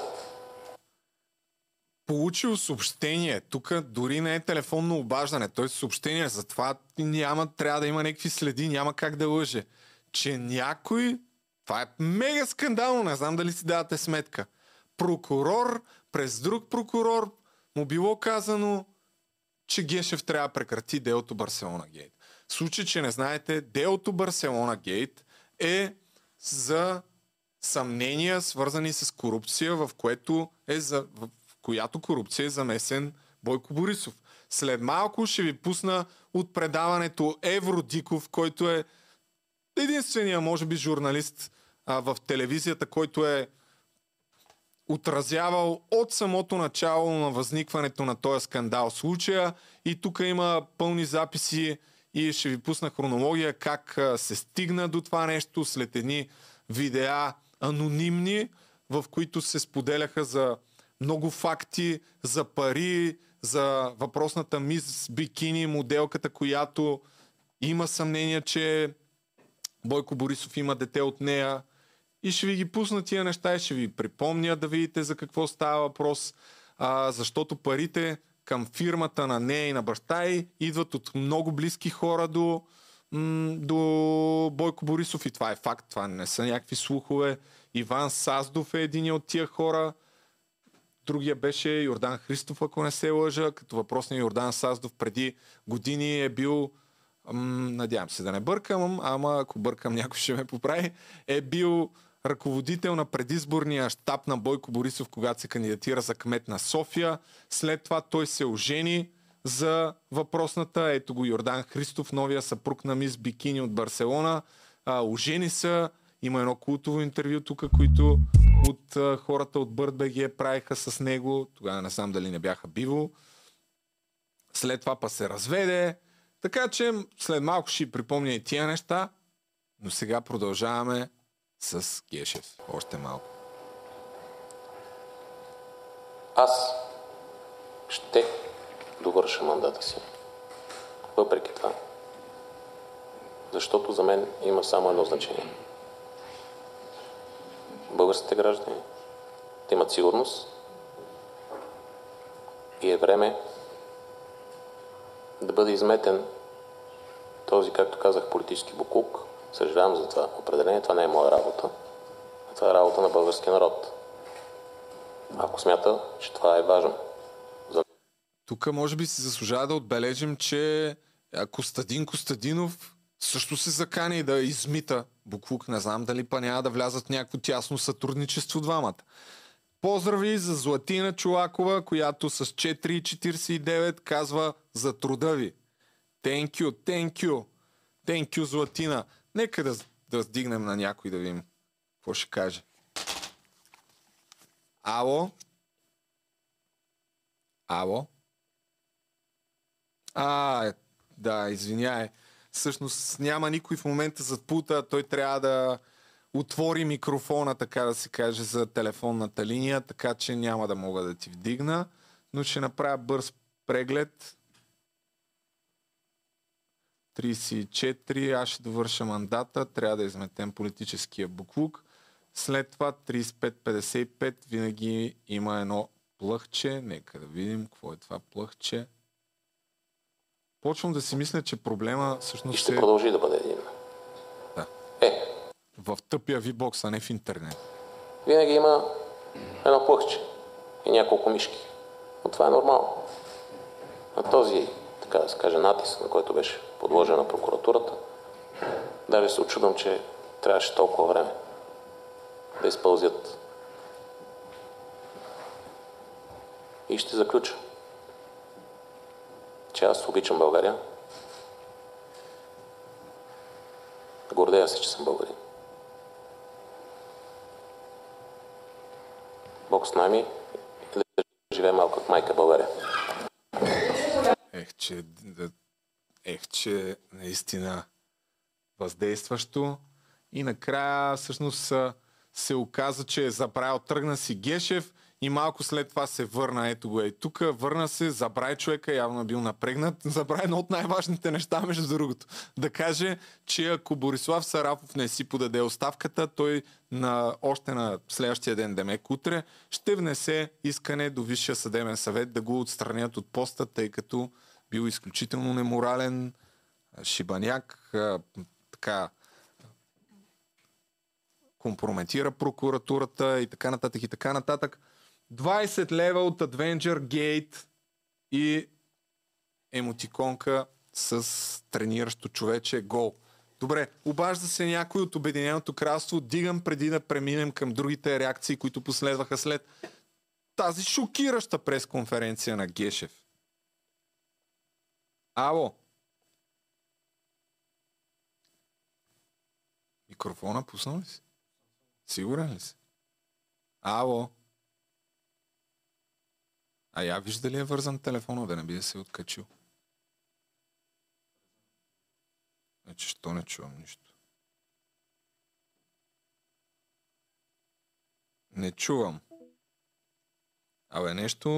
Получил съобщение. Тук дори не е телефонно обаждане. Той съобщение. Затова няма, трябва да има някакви следи. Няма как да лъже. Че някой... Това е мега скандално. Не знам дали си давате сметка. Прокурор през друг прокурор му било казано, че Гешев трябва да прекрати делото Барселона Гейт. В случай, че не знаете, делото Барселона Гейт е за съмнения, свързани с корупция, в което е за, в която корупция е замесен Бойко Борисов. След малко ще ви пусна от предаването Евродиков, който е единствения, може би, журналист а, в телевизията, който е отразявал от самото начало на възникването на този скандал случая и тук има пълни записи и ще ви пусна хронология как се стигна до това нещо след едни видеа анонимни, в които се споделяха за много факти, за пари, за въпросната мис Бикини, моделката, която има съмнение, че Бойко Борисов има дете от нея. И ще ви ги пусна тия неща и ще ви припомня да видите за какво става въпрос. А, защото парите към фирмата на нея и на баща й идват от много близки хора до, м- до Бойко Борисов. И това е факт, това не са някакви слухове. Иван Саздов е един от тия хора. Другия беше Йордан Христов, ако не се лъжа, като въпросният Йордан Саздов преди години е бил надявам се да не бъркам, ама ако бъркам някой ще ме поправи, е бил ръководител на предизборния щаб на Бойко Борисов, когато се кандидатира за кмет на София. След това той се ожени за въпросната, ето го Йордан Христов, новия съпруг на мис Бикини от Барселона. А, ожени са, има едно култово интервю тук, които от а, хората от БГ правиха с него. Тогава не знам дали не бяха биво. След това па се разведе. Така че след малко ще припомня и тия неща, но сега продължаваме с Гешев. Още малко. Аз ще довърша мандата си. Въпреки това. Защото за мен има само едно значение. Българските граждани да имат сигурност и е време да бъде изметен този, както казах, политически буклук. Съжалявам за това определение. Това не е моя работа. Това е работа на българския народ. Ако смята, че това е важно. За... Тук може би си заслужава да отбележим, че Костадин Костадинов също се закани да измита Буклук. Не знам дали па няма да влязат в някакво тясно сътрудничество двамата. Поздрави за Златина Чулакова, която с 4,49 казва за труда ви. Thank you, thank you. Thank you, Златина. Нека да, да сдигнем на някой да видим какво ще каже. Ало? Ало? А, е, да, извиняй. Всъщност няма никой в момента зад пулта. Той трябва да отвори микрофона, така да се каже, за телефонната линия, така че няма да мога да ти вдигна, но ще направя бърз преглед. 34, аз ще довърша мандата, трябва да изметем политическия буклук. След това 35-55 винаги има едно плъхче. Нека да видим какво е това плъхче. почвам да си мисля, че проблема И всъщност ще е продължи да бъде един. Да. Е, в тъпия V-Box, а не в интернет. винаги има едно плъхче и няколко мишки. Но това е нормално. На този, така да се каже, натиск, на който беше подложена прокуратурата, даже се очудвам, че трябваше толкова време да изпълзят. И ще заключа, че аз обичам България. Гордея се, че съм българин. Бог с нами и да живее малко майка България. Ех, че, да, ех, че наистина въздействащо. И накрая всъщност се оказа, че е забравил. Тръгна си Гешев и малко след това се върна. Ето го е тук. Върна се, забрави човека, явно е бил напрегнат. Забрави едно от най-важните неща, между другото. Да каже, че ако Борислав Сарафов не си подаде оставката, той на, още на следващия ден, демек утре, ще внесе искане до Висшия съдебен съвет да го отстранят от поста, тъй като бил изключително неморален, шибаняк, така компрометира прокуратурата и така нататък и така нататък. 20 лева от Adventure Gate и емотиконка с трениращо човече гол. Добре, обажда се някой от Обединеното кралство. Дигам преди да преминем към другите реакции, които последваха след тази шокираща пресконференция на Гешев. Ало. Микрофона пуснал ли си? Сигурен ли си? Ало. А я вижда ли е вързан телефона, да не би да се е откачил? Значи, що не чувам нищо? Не чувам. Абе, нещо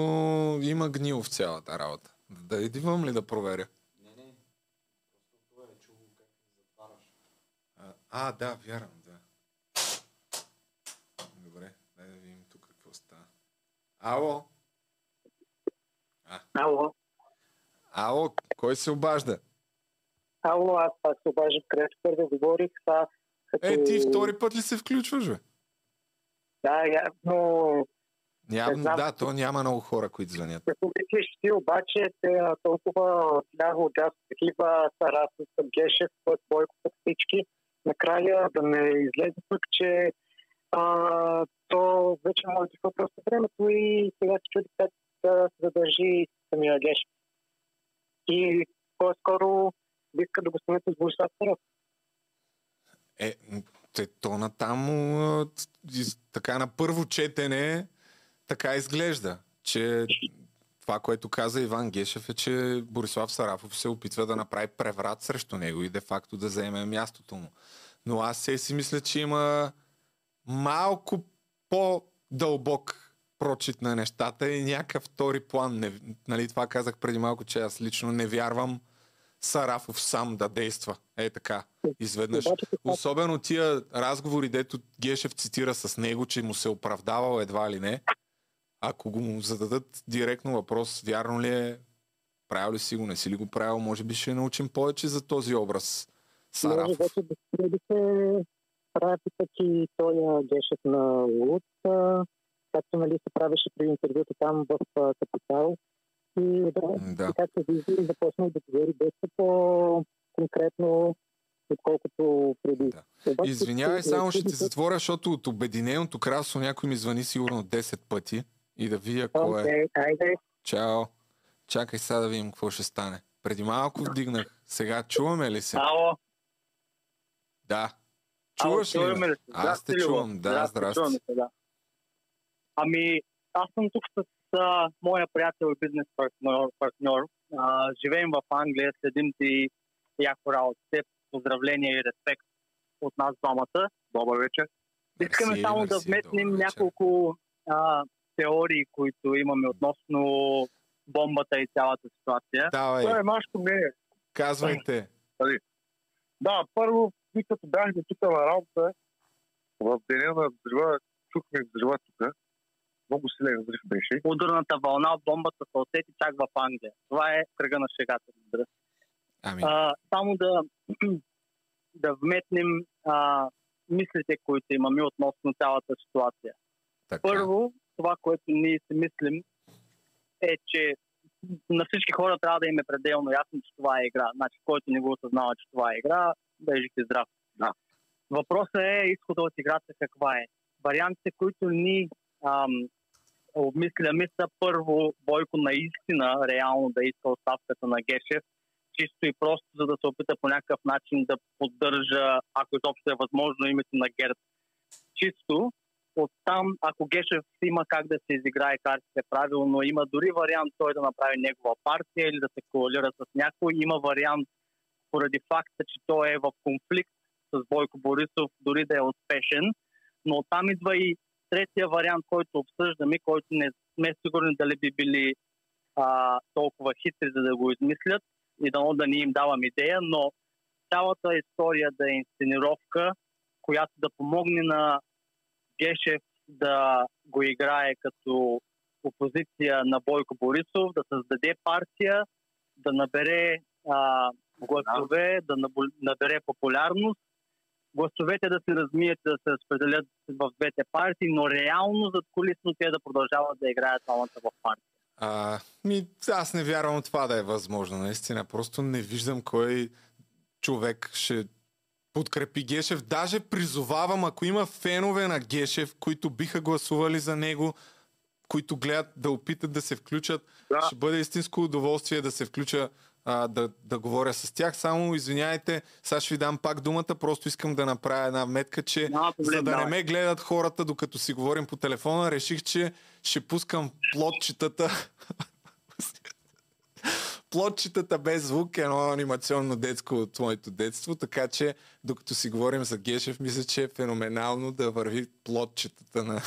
има гнил в цялата работа. Да идвам ли да проверя? А, а, да, вярвам, да. Добре, дай да видим тук какво става. Ало? Ало, Ало, кой се обажда? ало, аз пак се обаждам, където първо говорих, са като... Е, ти втори път ли се включваш, бе? Да, я, но Ням, Не знам. да, то няма много хора, които звънят. като мислиш ти обаче, те толкова ляво отдясно, такива Саратов, Гешев, Бойко, всички, накрая да не излезе пък, че а, то вече може да просто времето и сега се чуди как да задържи самия Гешев. И по-скоро иска да го сменят с Борислав Саров. Е, те, то натам така на първо четене така изглежда, че това, което каза Иван Гешев е, че Борислав Сарафов се опитва да направи преврат срещу него и де-факто да заеме мястото му. Но аз се си мисля, че има малко по-дълбок прочит на нещата и някакъв втори план. Не, нали, това казах преди малко, че аз лично не вярвам Сарафов сам да действа. Е така, изведнъж. Особено тия разговори, дето Гешев цитира с него, че му се оправдавал едва ли не. Ако го му зададат директно въпрос, вярно ли е, правил ли си го, не си ли го правил, може би ще научим повече за този образ. Може Сарафов. вече да се прави пък и той а, Гешев на Луд, както нали се правеше при интервюто там в Капитал. И да, Да. и както вижда, започнал да говори доста по-конкретно, отколкото преди. Да. Обаче, Извинявай, само ще ще- ти затворя, защото от Обединеното кралство някой ми звъни сигурно 10 пъти и да видя кой е. Айде. Чао. Чакай сега да видим какво ще стане. Преди малко вдигнах. Сега чуваме ли се? Ало, Да. Чуваш ли? чуваме ме? ли се? Аз Здрасти, те чувам. Да, чуваме здрасти. се, да. Ами, аз съм тук с а, моя приятел и бизнес партньор. партньор. А, живеем в Англия, следим ти яко работа. Те поздравления и респект от нас двамата. Добър вечер. Искаме Мерси, само да вметнем няколко а, теории, които имаме относно бомбата и цялата ситуация. Давай, Това е нашето мнение. казвайте. Да, първо, ние като бяхме тук на работа, в деня на взрива, чухме взрива тук. Много силен взрив беше. Ударната вълна от бомбата се усети чак в Англия. Това е кръга на шегата, разбира се. Ами. А, само да, да вметнем а, мислите, които имаме относно цялата ситуация. Така. Първо, това, което ние си мислим, е, че на всички хора трябва да им е пределно ясно, че това е игра. Значи, който не го осъзнава, че това е игра, е и здрав. Да. Въпросът е изхода от играта каква е. Вариантите, които ни ам, обмисляме са първо Бойко наистина реално да иска оставката на Гешев, чисто и просто за да се опита по някакъв начин да поддържа, ако изобщо е възможно, името на ГЕРБ. Чисто оттам, ако Гешев има как да се изиграе картите правилно, има дори вариант той да направи негова партия или да се коалира с някой, има вариант поради факта, че той е в конфликт с Бойко Борисов, дори да е успешен, но оттам идва и третия вариант, който обсъждаме, който не сме сигурни дали би били а, толкова хитри, за да го измислят и дано да ни им давам идея, но цялата история да е инсценировка, която да помогне на Гешев да го играе като опозиция на Бойко Борисов, да създаде партия, да набере а, гласове, да набере популярност, гласовете да се размият, да се разпределят в двете партии, но реално зад колисно те да продължават да играят двамата в партия. А, ми, аз не вярвам това да е възможно, наистина. Просто не виждам кой човек ще подкрепи Гешев. Даже призовавам, ако има фенове на Гешев, които биха гласували за него, които гледат да опитат да се включат, да. ще бъде истинско удоволствие да се включа а, да, да говоря с тях. Само извиняйте, сега ще ви дам пак думата, просто искам да направя една метка, че проблем, за да не ме гледат хората, докато си говорим по телефона, реших, че ще пускам плотчетата плотчетата без звук е едно анимационно детско от моето детство, така че докато си говорим за Гешев, мисля, че е феноменално да върви плотчетата на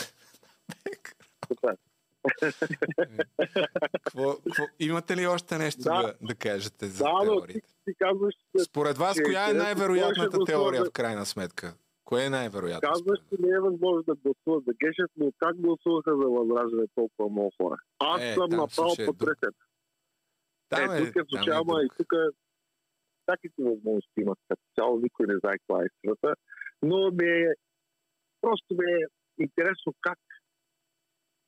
какво, какво, имате ли още нещо да, да, да кажете за Да, но ти, теориите? ти казваш. Според вас, че коя е най-вероятната повече теория в крайна сметка? Кое е най-вероятно? Казваш, че не е възможно да гласуват за Гешев, но как гласуваха за възраждане толкова много хора? Аз Е, съм направо е друг. Там е, е- тук е е ама и тук всякакви възможности имат като цяло, никой не знае каква е истината. Но ми е, просто ми е интересно как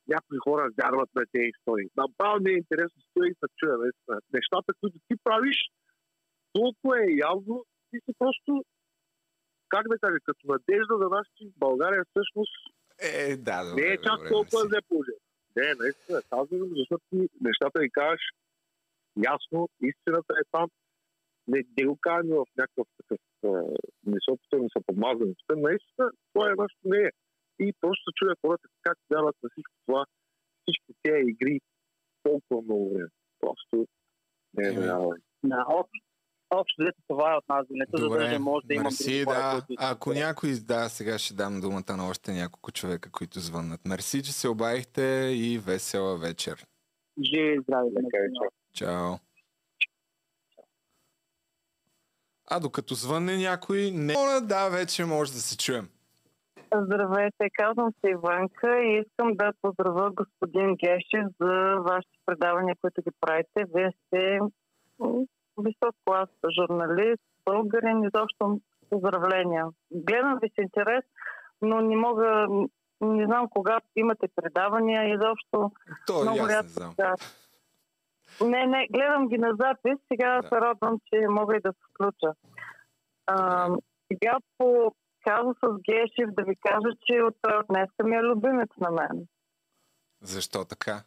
някои хора вярват на тези истории. Направо ми е интересно стои и да чуя наистина. Нещата, които ти правиш, толкова е явно, ти си просто как да кажа, като надежда за нас, че България всъщност Е, да, добре, не е чак добре, толкова зле положение. Не, наистина, казвам, защото ти нещата ги кажеш ясно, истината е там. Не, не го казваме в някакъв такъв не се опитваме помазваме. Тук Наистина, това е нещо не е. И просто се чуя хората как вярват на всичко това, всички тези игри толкова много време. Просто не е вярвам. Да, общо, взето това е от нас. Не за да не може да имам мерси, хора, да. които- Ако някой, да, сега ще дам думата на още няколко човека, които звъннат. Мерси, че се обадихте и весела вечер. Живи здрави. да не Чао. А докато звънне някой, не... Да, вече може да се чуем. Здравейте, казвам се Иванка и искам да поздравя господин Гешев за вашите предавания, които ги правите. Вие сте висок клас журналист, българин, изобщо поздравления. Гледам ви с интерес, но не мога, не знам кога имате предавания, изобщо То много рядко. Не, не, гледам ги на запис. Сега да. се радвам, че мога и да се включа. А, сега по каза с Гешев да ви кажа, че от днеска ми е любимец на мен. Защо така?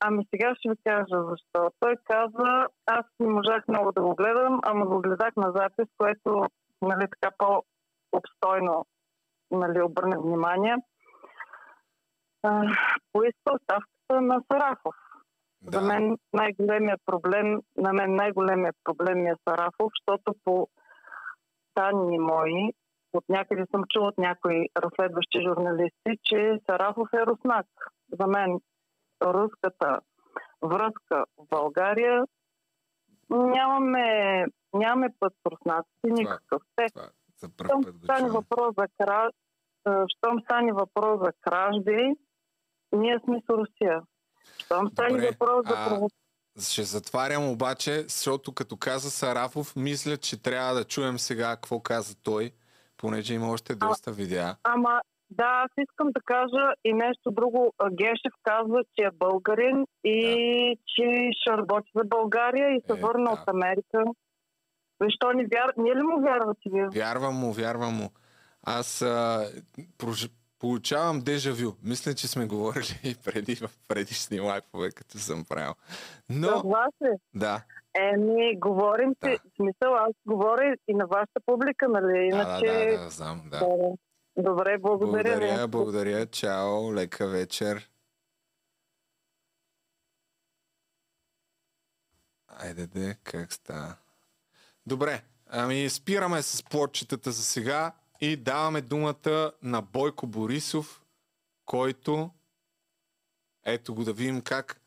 Ами сега ще ви кажа защо. Той каза, аз не можах много да го гледам, ама го гледах на запис, което нали, така по-обстойно нали, обърна внимание. А, поиска оставката на Сарафов. Да. За мен най-големият проблем, на мен най-големият проблем е Сарафов, защото по данни мои, от някъде съм чула от някои разследващи журналисти, че Сарафов е руснак. За мен руската връзка в България нямаме, нямаме път с руснаците никакъв. Те, първ щом стане въпрос за кра... а, щом стане въпрос за кражби, ние сме с Русия. Щом стане въпрос за а, прово... ще затварям обаче, защото като каза Сарафов, мисля, че трябва да чуем сега какво каза той, понеже има още доста видеа. Ама да, аз искам да кажа и нещо друго. Гешев казва, че е българин и че ще работи за България и се Е, върна да. от Америка. Защо ни вяр... Ние ли му вярвате вие? Вярвам му, вярвам му. Аз а, прож... получавам дежавю. Мисля, че сме говорили и преди в предишни лайфове, като съм правил. Но, Съгласен. да, Еми, говорим си, в смисъл, аз говоря и на вашата публика, нали? да, Иначе... да, да, да, знам, да. да. Добре, благодаря. Благодаря, благодаря. Чао, лека вечер. Айде де, как става? Добре, ами спираме с плотчетата за сега и даваме думата на Бойко Борисов, който ето го да видим как,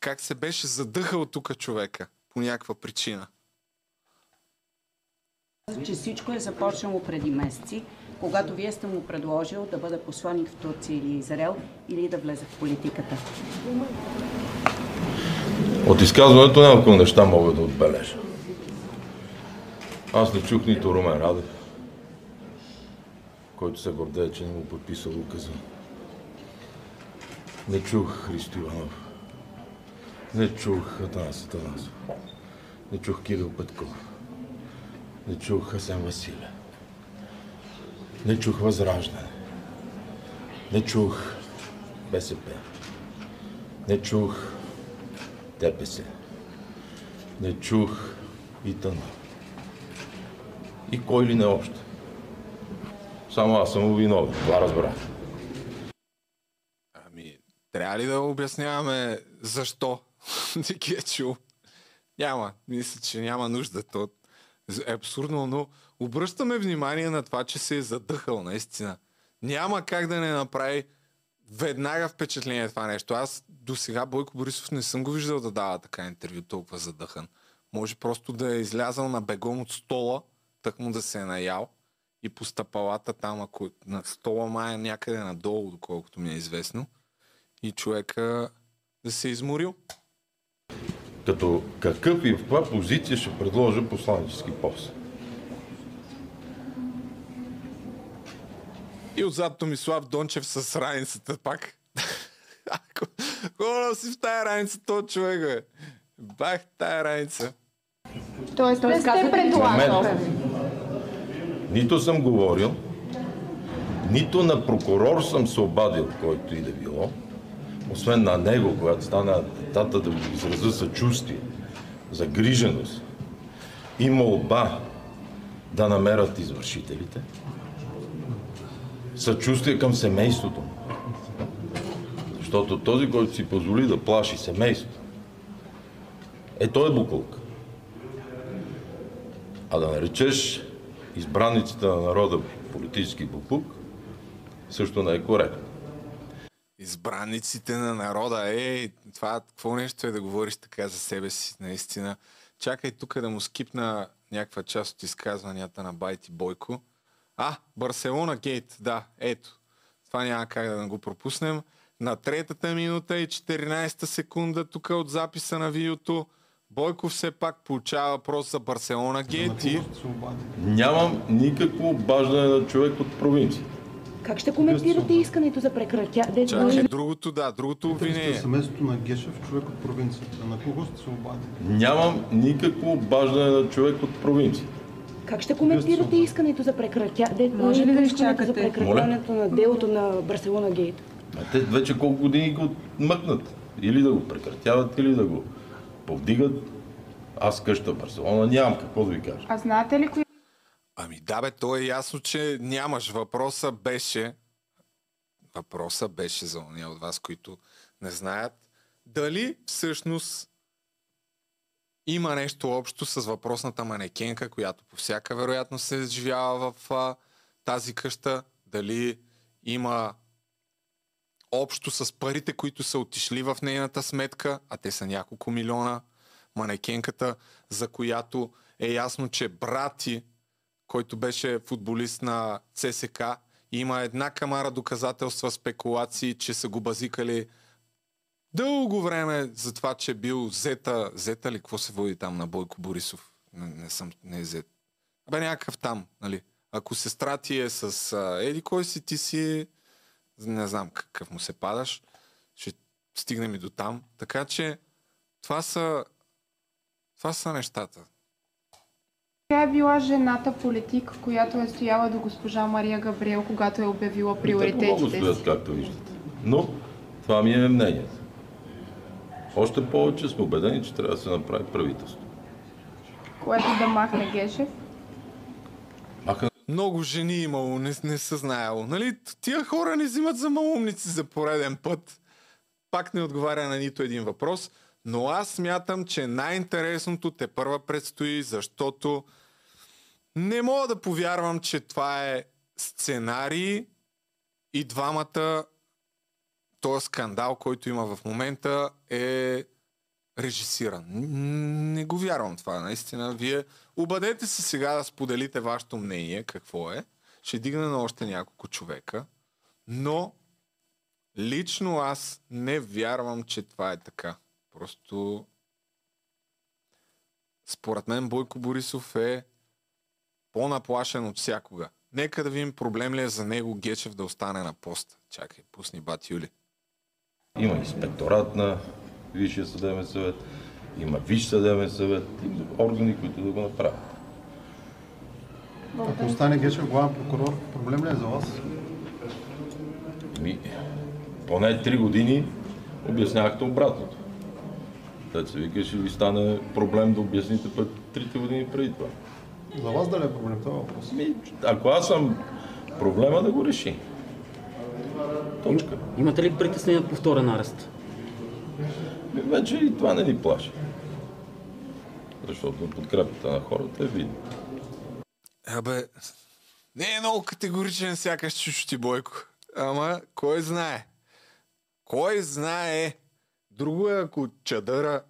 как се беше задъхал тук човека по някаква причина. че всичко е започнало преди месеци, когато вие сте му предложил да бъде посланник в Турция или Израел или да влезе в политиката. От изказването няколко неща мога да отбележа. Аз не чух нито Румен Радев, който се гордее, че не му подписал указа. Не чух Христо Иванов. Не чух Атанас Атанасов. Не чух Кирил Петков. Не чух Хасен Василев. Не чух Възраждане. Не чух БСП. Не чух ДПС. Не чух и тъна. И кой ли не още. Само аз съм виновен. Това разбрах. Ами, трябва ли да обясняваме защо не ги е чул? Няма. Мисля, че няма нужда. То е абсурдно, но обръщаме внимание на това, че се е задъхал, наистина. Няма как да не направи веднага впечатление това нещо. Аз до сега Бойко Борисов не съм го виждал да дава така интервю толкова задъхан. Може просто да е излязал на бегом от стола, так му да се е наял и по стъпалата там, ако на стола мая някъде надолу, доколкото ми е известно, и човека да се е изморил. Като какъв и в каква позиция ще предложа посланнически пост. И отзад Томислав Дончев с раницата пак. Хора си в тая раница, то човек, бе. Бах тая раница. Тоест, не сте предлагал. Нито съм говорил, нито на прокурор съм се обадил, който и да било, освен на него, когато стана атентата да му изразя съчувствие, загриженост и молба да намерят извършителите, съчувствие към семейството. му. Защото този, който си позволи да плаши семейството, е той е буклук. А да наречеш избранниците на народа политически буклук, също не е коректно. Избранниците на народа, е, това какво нещо е да говориш така за себе си, наистина. Чакай тук да му скипна някаква част от изказванията на Байти Бойко. А, Барселона Гейт, да, ето. Това няма как да го пропуснем. На третата минута и 14 секунда тук от записа на видеото Бойко все пак получава въпрос за Барселона Гейт и... Нямам никакво обаждане на човек от провинция. Как ще коментирате искането за прекратяване? Чакай, другото, да, другото обвинение. семейството на Гешев, човек от провинцията. На кого сте се обадили? Нямам никакво обаждане на човек от провинция. Как ще коментирате искането за прекратяване? Може ли да искането за изчакате? прекратяването на делото на Барселона Гейт? А те вече колко години го мъкнат. Или да го прекратяват, или да го повдигат. Аз къща в Барселона нямам какво да ви кажа. А знаете ли кои Ами да бе, то е ясно, че нямаш. Въпроса беше, въпроса беше за ония от вас, които не знаят, дали всъщност има нещо общо с въпросната манекенка, която по всяка вероятност се изживява в а, тази къща, дали има общо с парите, които са отишли в нейната сметка, а те са няколко милиона, манекенката, за която е ясно, че брати който беше футболист на ЦСК. Има една камара доказателства, спекулации, че са го базикали дълго време за това, че бил Зета, Зета ли, какво се води там на Бойко Борисов? Не, не съм, не е Зет. Абе някакъв там, нали? Ако сестра ти е с а, еди кой си, ти си не знам какъв му се падаш, ще стигнем и до там. Така че това са, това са нещата. Тя е била жената политик, която е стояла до госпожа Мария Габриел, когато е обявила Те много приоритетите стоят, си. както виждате. Но това ми е мнението. Още повече сме убедени, че трябва да се направи правителство. Което да махне Гешев. Много жени имало, не, не са знаело. Нали, тия хора не взимат за малумници за пореден път. Пак не отговаря на нито един въпрос. Но аз смятам, че най-интересното те първа предстои, защото не мога да повярвам, че това е сценарий и двамата този скандал, който има в момента е режисиран. Не го вярвам това, наистина. Вие обадете се сега да споделите вашето мнение, какво е. Ще дигна на още няколко човека. Но лично аз не вярвам, че това е така. Просто според мен Бойко Борисов е по-наплашен от всякога. Нека да видим проблем ли е за него Гечев да остане на поста. Чакай, пусни бат Юли. Има инспекторат на Висшия съдебен съвет, има Висш съдебен съвет, има органи, които да го направят. Ако остане Гешев главен прокурор, проблем ли е за вас? Ми, поне три години обяснявахте обратното. Те се вика, ще ви стане проблем да обясните пък трите години преди това. За вас дали е проблем това въпрос? Ми, ако аз съм проблема да го реши. Точка. Имате ли притеснение повторен арест? Вече и това не ни плаши. Защото подкрепата на хората е видна. Абе, не е много категоричен сякаш чушо ти Бойко. Ама, кой знае? Кой знае? Друго е ако чадъра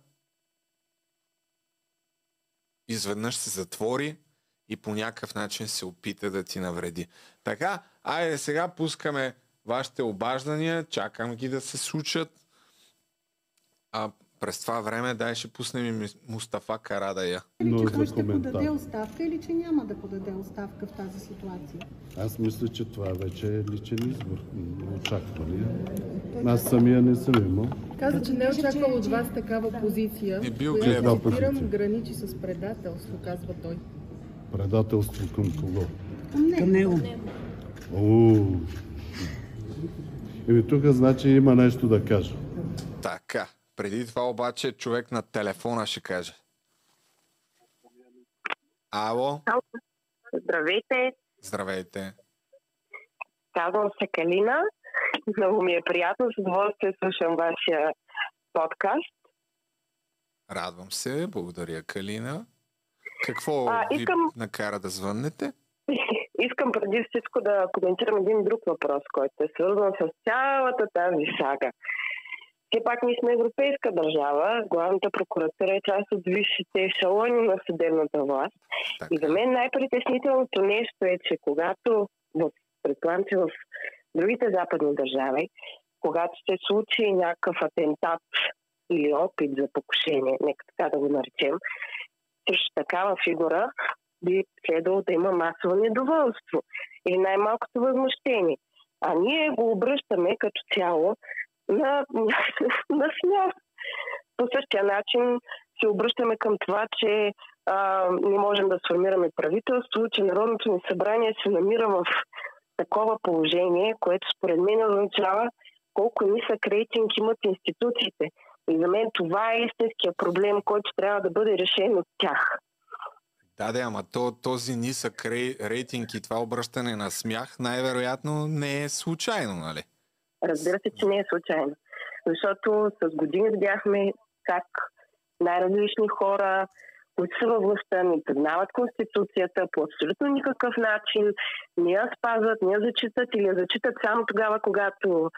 изведнъж се затвори и по някакъв начин се опита да ти навреди. Така, айде сега пускаме вашите обаждания, чакам ги да се случат. А през това време дай ще пуснем и Мустафа Карадая. Или че той ще подаде оставка или че няма да подаде оставка в тази ситуация. Аз мисля, че това вече е личен избор. М, Очаквания. Аз самия не съм имал. Каза, че не е очаквал от вас такава позиция, Не бил която, цитирам, граничи с предателство, казва той. Предателство към кого? Към него. Еми тук значи има нещо да кажа. Така. Преди това обаче човек на телефона ще каже. Ало, Здравейте, здравейте. казвам се Калина. Много ми е приятно, с удоволствие слушам вашия подкаст. Радвам се, благодаря Калина. Какво А, ви искам- накара да звъннете? Искам преди всичко да коментирам един друг въпрос, който е свързан с цялата тази сага. Все пак ние сме европейска държава, главната прокуратура е част от висшите ешелони на съдебната власт. И за мен най-притеснителното нещо е, че когато, предполагам, че в другите западни държави, когато се случи някакъв атентат или опит за покушение, нека така да го наречем, срещу такава фигура би следвало да има масово недоволство или най-малкото възмущение. А ние го обръщаме като цяло на, на смях. По същия начин се обръщаме към това, че а, не можем да сформираме правителство, че Народното ни събрание се намира в такова положение, което според мен означава колко нисък рейтинг имат институциите. И за мен това е истинския проблем, който трябва да бъде решен от тях. Да, да, ама то, този нисък рей, рейтинг и това обръщане на смях най-вероятно не е случайно, нали? Разбира се, че не е случайно. Защото с години видяхме как най-различни хора, които са във властта, не признават Конституцията по абсолютно никакъв начин, не я спазват, не я зачитат или я зачитат само тогава, когато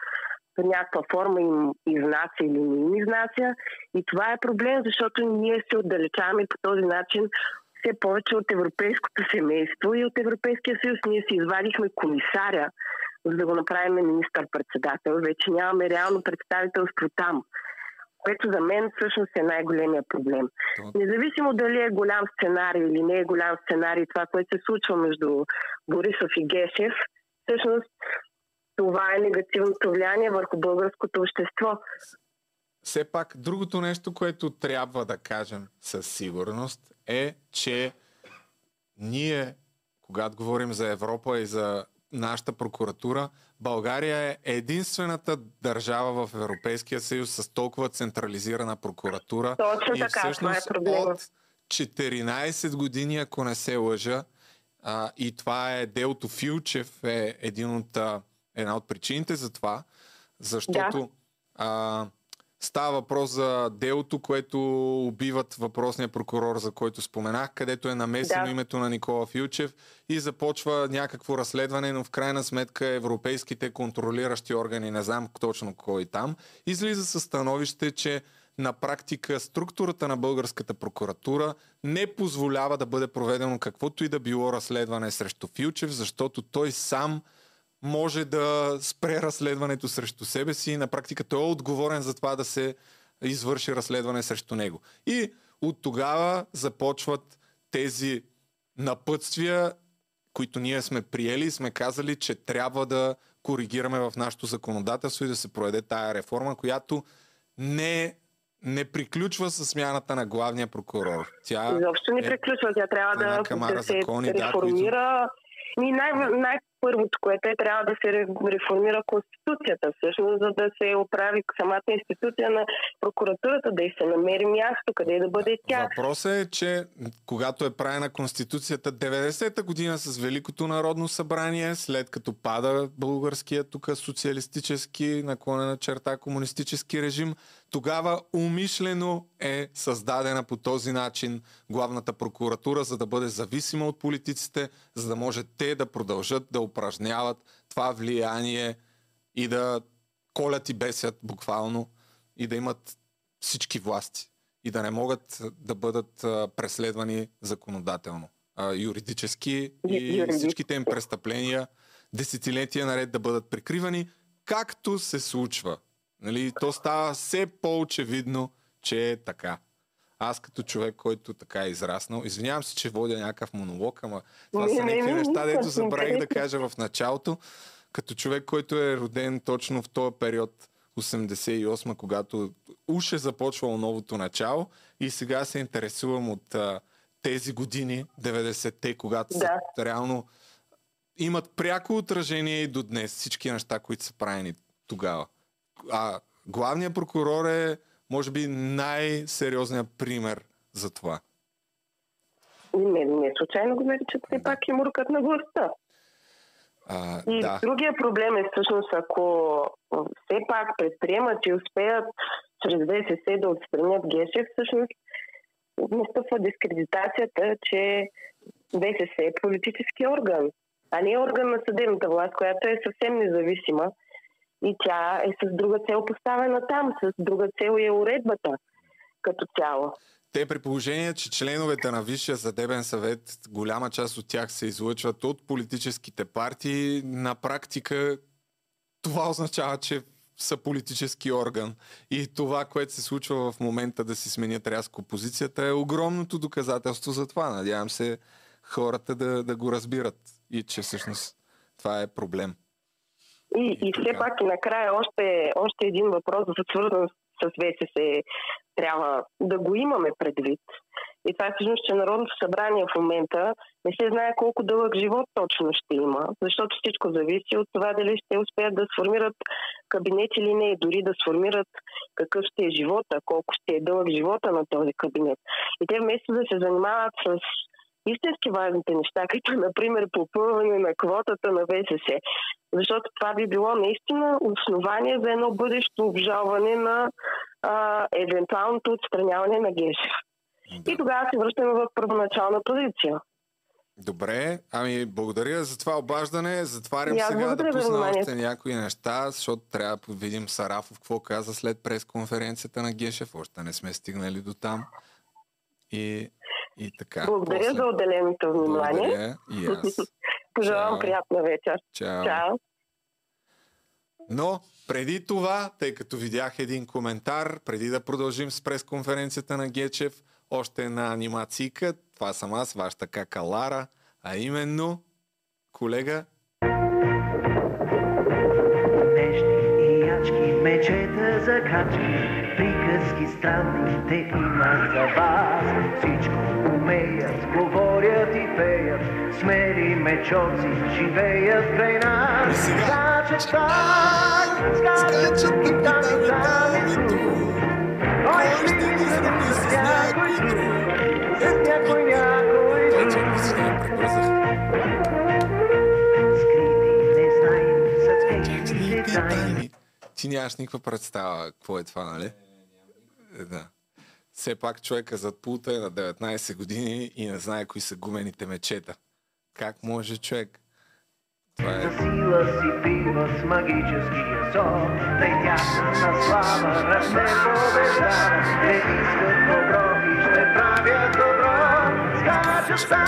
по някаква форма им изнася или не им изнася. И това е проблем, защото ние се отдалечаваме по този начин все повече от европейското семейство и от Европейския съюз. Ние си извадихме комисаря, за да го направим министър-председател. Вече нямаме реално представителство там. което за мен всъщност е най-големия проблем. Независимо дали е голям сценарий или не е голям сценарий, това, което се случва между Борисов и Гешев, всъщност това е негативното влияние върху българското общество. Все пак, другото нещо, което трябва да кажем със сигурност е, че ние, когато говорим за Европа и за нашата прокуратура, България е единствената държава в Европейския съюз с толкова централизирана прокуратура. Точно и така, това е всъщност от 14 години, ако не се лъжа, а, и това е делото Филчев, е един от, една от причините за това, защото Да. а, става въпрос за делото, което убиват въпросния прокурор, за който споменах, където е намесено Да. името на Никола Филчев и започва някакво разследване, но в крайна сметка европейските контролиращи органи, не знам точно кой там, излиза със становище, че на практика структурата на българската прокуратура не позволява да бъде проведено каквото и да било разследване срещу Филчев, защото той сам може да спре разследването срещу себе си на практика той е отговорен за това да се извърши разследване срещу него. И от тогава започват тези напътствия, които ние сме приели и сме казали, че трябва да коригираме в нашето законодателство и да се проведе тая реформа, която не, не приключва с смяната на главния прокурор. Тя Изобщо не е приключва. Тя трябва да, да се закони, да, реформира. И най- най-първото, което е, трябва да се ре- реформира Конституцията, всъщност, за да се оправи самата институция на прокуратурата, да й се намери място, къде да бъде тя. Въпросът е, че когато е правена Конституцията 90-та година с Великото народно събрание, след като пада българския тук социалистически, наклонена черта комунистически режим, тогава умишлено е създадена по този начин главната прокуратура, за да бъде зависима от политиците, за да може те да продължат да упражняват това влияние и да колят и бесят буквално и да имат всички власти и да не могат да бъдат преследвани законодателно, юридически и всичките им престъпления десетилетия наред да бъдат прикривани, както се случва. Нали, то става все по-очевидно, че е така. Аз като човек, който така е израснал, извинявам се, че водя някакъв монолог, ама това Не, са някакви не, неща, не, дето забравих да кажа в началото. Като човек, който е роден точно в този период, 88, когато уж е започвало новото начало и сега се интересувам от а, тези години, 90-те, когато Да. са реално имат пряко отражение и до днес всички неща, които са правени тогава. А главният прокурор е, може би, най-сериозният пример за това. Не, не случайно го наричат все пак и муркът на властта. А, И да. другия проблем е всъщност, ако все пак предприемат и успеят чрез ВСС да отстранят Гешев, всъщност настъпва дискредитацията, че ВСС е политически орган, а не е орган на съдебната власт, която е съвсем независима и тя е с друга цел поставена там, с друга цел е уредбата като цяло. Те при положение, че членовете на Висшия съдебен съвет, голяма част от тях се излъчват от политическите партии, на практика това означава, че са политически орган. И това, което се случва в момента да си сменят рязко позицията, е огромното доказателство за това. Надявам се хората да, да го разбират и че всъщност това е проблем. И, и все пак накрая още, още един въпрос, свързан с ВСС, трябва да го имаме предвид. И това е всъщност, че Народното събрание в момента не се знае колко дълъг живот точно ще има, защото всичко зависи от това дали ще успеят да сформират кабинет или не, дори да сформират какъв ще е живота, колко ще е дълъг живота на този кабинет. И те вместо да се занимават с истински важните неща, като например попълване на квотата на ВСС. Защото това би било наистина основание за едно бъдещо обжалване на а, евентуалното отстраняване на Гешев. И тогава се връщаме в първоначална позиция. Добре, ами благодаря за това обаждане. Затварям аз сега да пусна още някои неща, защото трябва да видим Сарафов какво каза след пресконференцията на Гешев. Още не сме стигнали до там. И, и така. Благодаря после. за отделеното внимание. Благодаря и аз. Пожелавам Чао. приятна вечер. Чао. Чао. Но преди това, тъй като видях един коментар, преди да продължим с пресконференцията на Гечев, още една анимацийка, това съм аз, вашата кака Лара, а именно, колега, и ячки, мечета за качки, приказки странни те имат за вас. Всичко умеят, говорят и пеят, смели мечоци живеят край нас. Скачат так, скачат и там и там и тук. Кой ще ги сравни с някой друг, с някой някой друг. тайни. Ти нямаш никаква представа какво е това, нали? Е, Да. Все пак човека зад пулта е на 19 години и не знае кои са гумените мечета. Как може човек? Това е... Сила си бива побеждава. Те искат добро ще правят добро. Скачат там,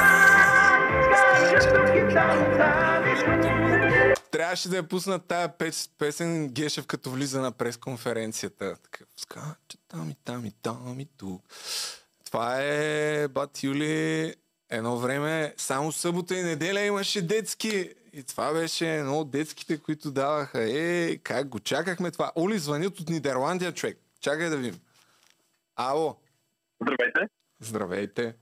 скачат тук и там, там и тук. Трябваше да я пуснат тая пес, песен Гешев, като влиза на пресконференцията. Такъв скача там и там и там и тук. Това е, бат Юли, едно време само събота и неделя имаше детски. И това беше едно от детските, които даваха. Е, как го чакахме това? Оли звънят от Нидерландия, човек. Чакай да видим. Ало. Здравейте. Здравейте.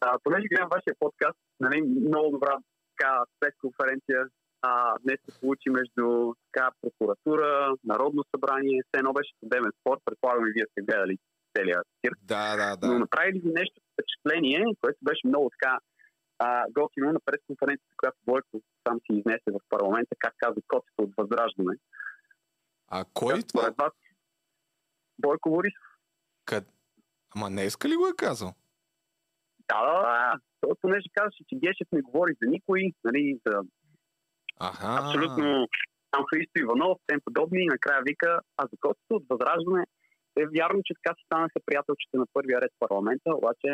А, понеже гледам вашия подкаст, нали, много добра така, пресконференция а, днес се получи между така, прокуратура, Народно събрание, все едно беше съдебен спор, предполагам и вие сте гледали целият цирк. Да, да, да. Но направи ли ви нещо впечатление, което беше много така а, готино на пресконференцията, която Бойко сам си изнесе в парламента, как каза котето от Възраждане. А кой това? Според вас Бойко Борисов. Къд... Ама днеска ли го е казал? Да, да, да. Той понеже казваше, че Гешев не говори за никой, нали, за Аха. абсолютно там Христо Иванов, тем подобни, и накрая вика, а за котето от Възраждане е вярно, че така си станаха приятелчета на първия ред парламента, обаче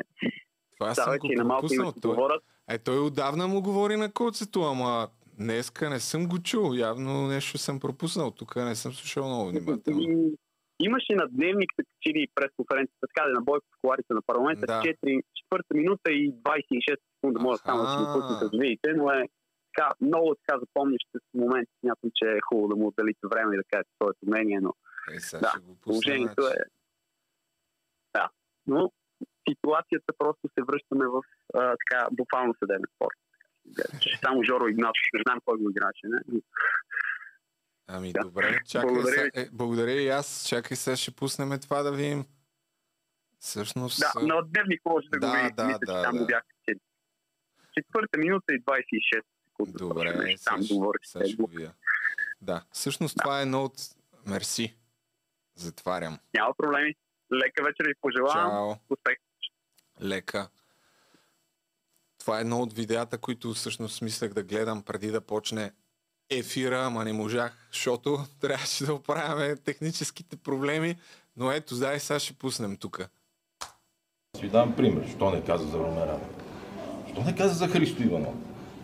Това вече го и на малко пропуснал. им се Той, говорят. е, той отдавна му говори на коцето, ама днеска не съм го чул. Явно нещо съм пропуснал. Тук не съм слушал много внимателно. И Имаше на дневник, се качили пресконференцията, така да на Бойко в коларите на парламента, Да. 4, четвърта минута и 26 секунда, може само да си го пуснете да видите, но е така, много така запомнящ се момент. Смятам, че е хубаво да му отделите време и да кажете своето мнение, но Е, сега да, ще го пусна, положението значи. е... Да, но ситуацията просто се връщаме в а, така, буквално съдебен спорт. Само Жоро Игнатов, не знам кой го играше, не? Ами добре, чакай Благодаря. Е, благодаря и аз. Чакай сега ще пуснем това да видим. Всъщност... Да, на дневник може да, Да, го видите. да, Мисля, да, че там да. го бях качили. Четвърта минута и 26 секунди. Добре, там сега, говорите. сега ще го видя. Да, всъщност това е едно от... Мерси. Затварям. Няма проблеми. Лека вечер ви пожелавам. Чао. Успех. Лека. Това е едно от видеята, които всъщност мислех да гледам преди да почне ефира, ама не можах, защото трябваше да оправяме техническите проблеми. Но ето, дай сега ще пуснем тук. Ще ви дам пример. Що не каза за Румен Радев? Що не каза за Христо Иванов?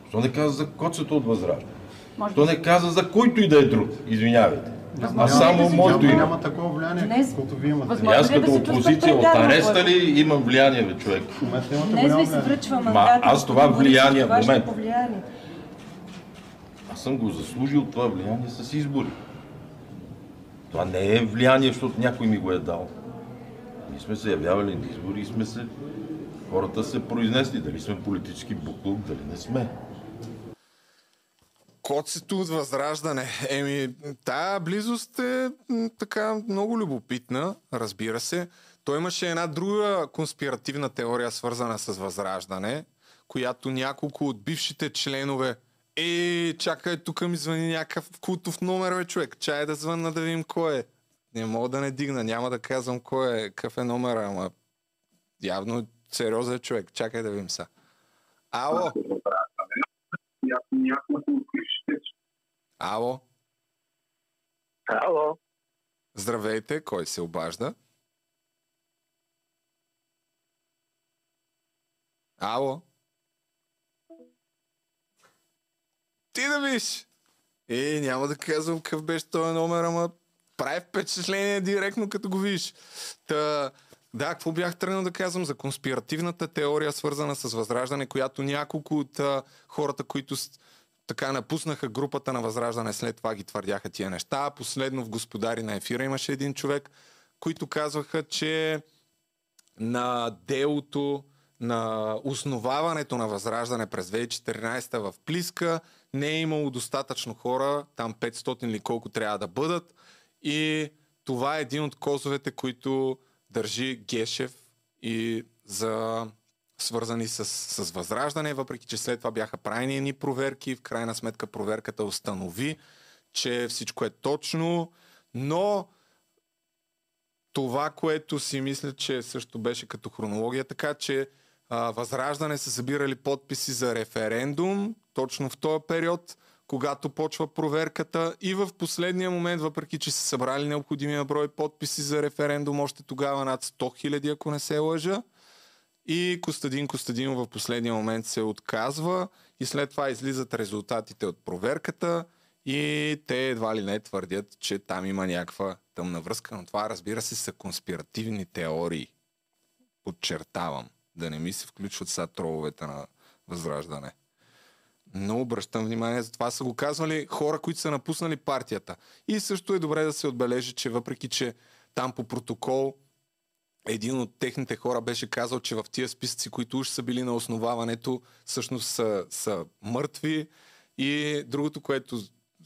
Що не каза за коцето от Възраждане? Що не каза за който и да е друг? Извинявайте. А само моето име. Няма такова влияние, Днес- колкото вие имате. Възможно И аз е да като се чувстват опозиция от ареста ли имам влияние, бе, човек? Днес ви се връчва Ма, мандат. аз това влияние в момента. Аз съм го заслужил това влияние с избори. Това не е влияние, защото някой ми го е дал. Ние сме се явявали на избори и сме се... Хората се произнесли дали сме политически буклук, дали не сме. Коцето от Възраждане. Еми, тая близост е така много любопитна, разбира се. Той имаше една друга конспиративна теория, свързана с Възраждане, която няколко от бившите членове е, чакай, тук ми звъни някакъв култов номер, бе, човек. Чай да звънна да видим кой е. Не мога да не дигна, няма да казвам кой е, какъв е номера, ама явно сериозен човек. Чакай да видим сега. Ало! Ало! Ало! Здравейте, кой се обажда? Ало? Ти да виж! Е, няма да казвам какъв беше този номер, ама прави впечатление директно като го видиш. Та, да, какво бях тръгнал да казвам за конспиративната теория, свързана с Възраждане, която няколко от а, хората, които така напуснаха групата на Възраждане, след това ги твърдяха тия неща. Последно в Господари на ефира имаше един човек, които казваха, че на делото на основаването на Възраждане през 2014 в Плиска не е имало достатъчно хора, там 500 или колко трябва да бъдат. И това е един от козовете, които държи Гешев и за свързани с, с Възраждане, въпреки че след това бяха правени едни проверки. В крайна сметка проверката установи, че всичко е точно, но това, което си мисля, че също беше като хронология, така че а, Възраждане са събирали подписи за референдум, точно в този период, когато почва проверката и в последния момент, въпреки че са събрали необходимия брой подписи за референдум, още тогава над 100 хиляди, ако не се лъжа, и Костадин Костадинов в последния момент се отказва и след това излизат резултатите от проверката и те едва ли не твърдят, че там има някаква тъмна връзка, но това разбира се са конспиративни теории. Подчертавам, да не ми се включват сега троловете на Възраждане. Но обръщам внимание, за това са го казвали хора, които са напуснали партията. И също е добре да се отбележи, че въпреки, че там по протокол един от техните хора беше казал, че в тия списъци, които уж са били на основаването, всъщност са, са мъртви. И другото, което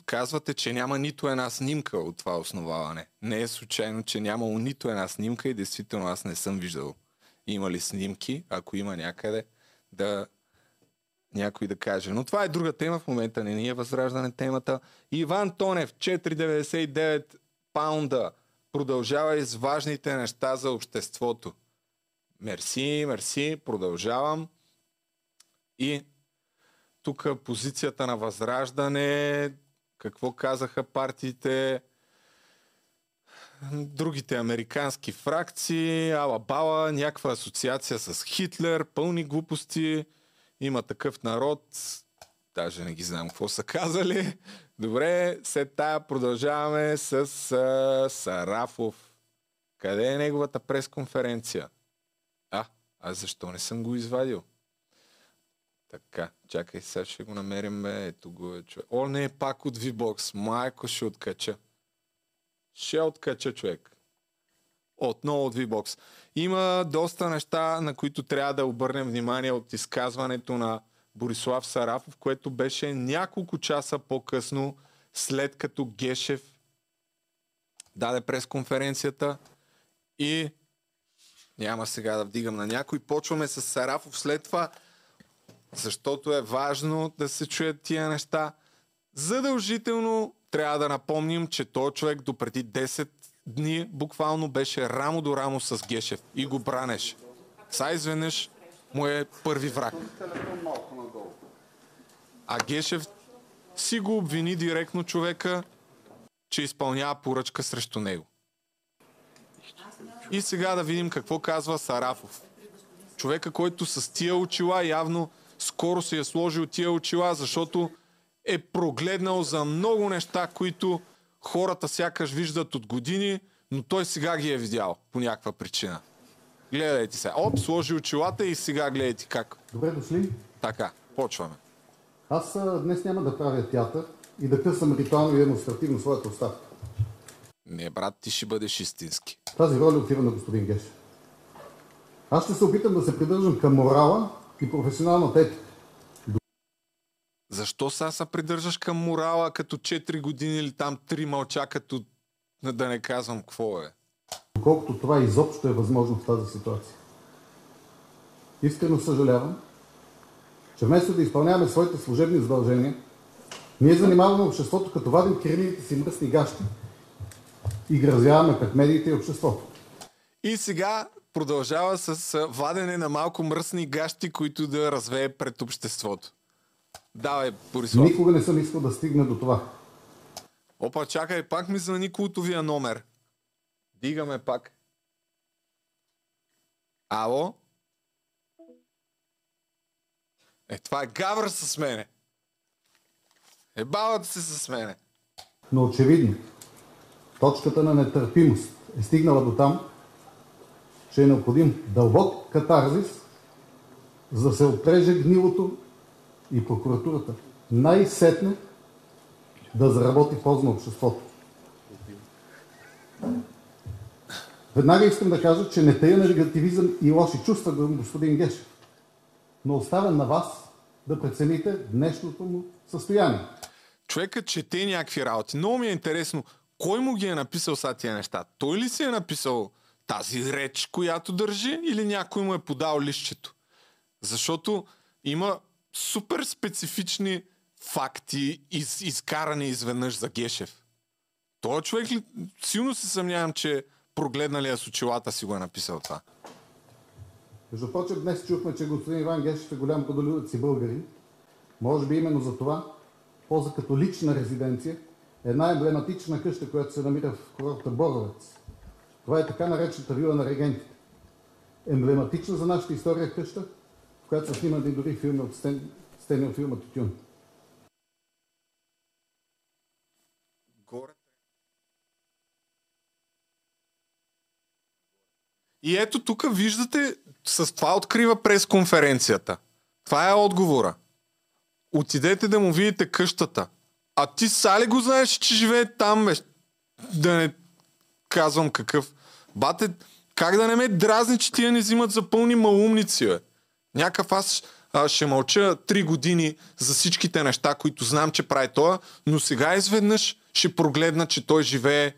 казвате, че няма нито една снимка от това основаване. Не е случайно, че нямало нито една снимка и действително аз не съм виждал. Има ли снимки, ако има някъде, да някой да каже. Но това е друга тема, в момента не ни е възраждане темата. Иван Тонев, 4,99 паунда. Продължава и с важните неща за обществото. Мерси, мерси, продължавам. И тук позицията на възраждане, какво казаха партиите, другите американски фракции, ала-бала, някаква асоциация с Хитлер, пълни глупости, има такъв народ, даже не ги знам какво са казали. Добре, след тая продължаваме с а, Сарафов. Къде е неговата пресконференция? А, а защо не съм го извадил? Така, чакай, сега ще го намерим. Ето го е човек. О, не, пак от V-Box. Майко ще откача. Ще откача човек. Отново от V-Box. Има доста неща, на които трябва да обърнем внимание от изказването на Борислав Сарафов, което беше няколко часа по-късно, след като Гешев даде пресконференцията и няма сега да вдигам на някой. Почваме с Сарафов след това, защото е важно да се чуят тия неща. Задължително трябва да напомним, че той човек до преди 10 дни буквално беше рамо до рамо с Гешев и го бранеше. Са изведнъж му е първи враг. А Гешев си го обвини директно човека, че изпълнява поръчка срещу него. И сега да видим какво казва Сарафов. Човека, който с тия очила явно скоро се е сложил тия очила, защото е прогледнал за много неща, които хората сякаш виждат от години, но той сега ги е видял по някаква причина. Гледайте се. Оп, сложи очилата и сега гледайте как. Добре дошли. Така, почваме. Аз а, днес няма да правя театър и да късам ритуално и демонстративно своята оставка. Не, брат, ти ще бъдеш истински. Тази роля отива на господин Гешев. Аз ще се опитам да се придържам към морала и професионалната етика. Защо сега се придържаш към морала като 4 години или там 3 мълча, като да не казвам какво е? Доколкото това изобщо е възможно в тази ситуация. Искрено съжалявам, че вместо да изпълняваме своите служебни задължения, ние занимаваме обществото, като вадим кирилите си мръсни гащи и ги развяваме пред медиите и обществото. И сега продължава с вадене на малко мръсни гащи, които да развее пред обществото. Давай, Борислав. Никога не съм искал да стигна до това. Опа, чакай, пак ми звъни култовия номер. Дигаме пак. Ало? Е, това е Гавър с мене. Ебават се с мене. Но очевидно, точката на нетърпимост е стигнала до там, че е необходим дълбок катарзис, за да се отреже гнилото и прокуратурата най-сетне да заработи полза на обществото. Веднага искам да кажа, че не тая негативизъм и лоши чувства господин Гешев, но оставям на вас да прецените днешното му състояние. Човека чете някакви работи. Много ми е интересно, кой му ги е написал са тия неща? Той ли си е написал тази реч, която държи, или някой му е подал лището? Защото има супер специфични факти, из, изкарани изведнъж за Гешев. Той човек силно се съмнявам, че прогледналия с очилата си го е написал това. Между прочим, днес чухме, че господин Иван Гешев е голям подолюбец и българин. Може би именно за това полза като лична резиденция една емблематична къща, която се намира в курорта Боровец. Това е така наречената вила на регентите. Емблематична за нашата история къща, в която са снимани дори филми от стен, стени от филма Тютюн. Горе. И ето тук виждате, с това открива пресконференцията. Това е отговора. Отидете да му видите къщата. А ти са ли го знаеш, че живее там, бе? Да не казвам какъв. Бате, как да не ме дразни, че тия не взимат за пълни малумници, бе? Някакъв аз а, ще мълча три години за всичките неща, които знам, че прави това, но сега изведнъж ще прогледна, че той живее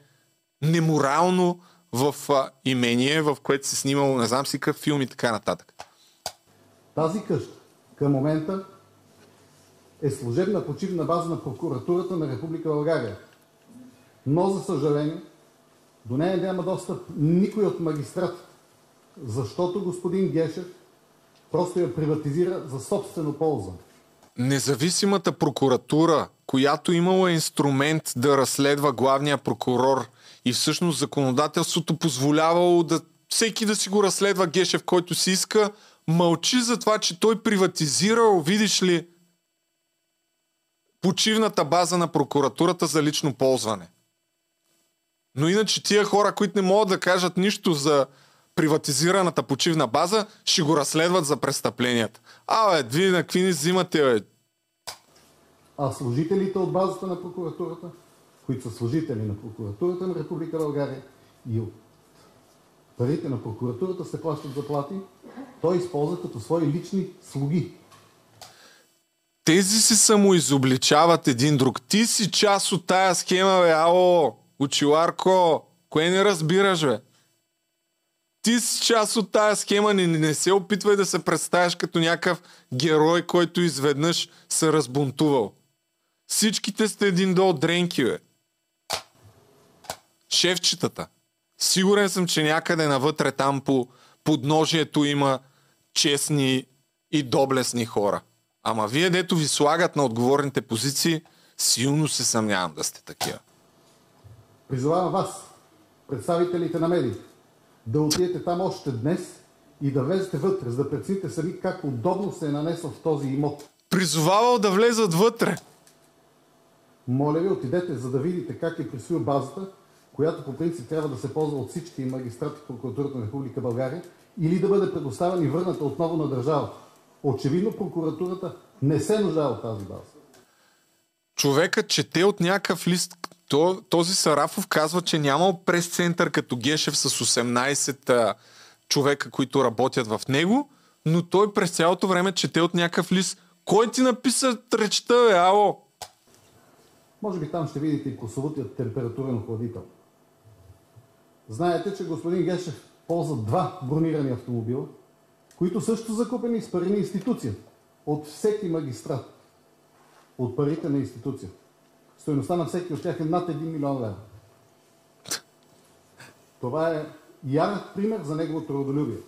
неморално в а, имение, в което се снимало, не знам си какъв филм и така нататък. Тази къща към момента е служебна почивна база на прокуратурата на Република България. Но, за съжаление, до нея няма достъп никой от магистратите, защото господин Гешев просто я приватизира за собствено ползване. Независимата прокуратура, която имала инструмент да разследва главния прокурор и всъщност законодателството позволявало да всеки да си го разследва Гешев, който си иска, мълчи за това, че той приватизирал, видиш ли, почивната база на прокуратурата за лично ползване. Но иначе тия хора, които не могат да кажат нищо за приватизираната почивна база, ще го разследват за престъпленията. Абе, вие на какви ни взимате, бе? А служителите от базата на прокуратурата, които са служители на прокуратурата на Република България и от парите на прокуратурата се плащат заплати, той използва като свои лични слуги. Тези се самоизобличават един друг. Ти си част от тая схема, бе, ало, училарко, кое не разбираш, бе? Ти си част от тая схема, не, не се опитвай да се представяш като някакъв герой, който изведнъж се разбунтувал. Всичките сте един долу дренки, бе. Шефчетата. Сигурен съм, че някъде навътре там по подножието има честни и доблесни хора. Ама вие, дето ви слагат на отговорните позиции, силно се съмнявам да сте такива. Призовавам вас, представителите на медиите, да отидете там още днес и да влезете вътре, за да прецените сами как удобно се е нанесъл в този имот. Призовавал да влезат вътре. Моля ви, отидете, за да видите как е присвоил базата, която по принцип трябва да се ползва от всички магистрати в прокуратурата на Република България, или да бъде предоставена и върната отново на държавата. Очевидно прокуратурата не се нуждае от тази база. Човека чете от някакъв лист. То, този Сарафов казва, че нямал прес-център като Гешев с 18 а, човека, които работят в него, но той през цялото време чете от някакъв лист. Кой ти написа речта, бе, ало? Може би там ще видите и прословутият температурен охладител. Знаете, че господин Гешев ползва два бронирани автомобила, които също закупени с пари на институция. От всеки магистрат. От парите на институция. Стоеността на всеки от тях е над 1 милион лева. Това е ярък пример за неговото родолюбие.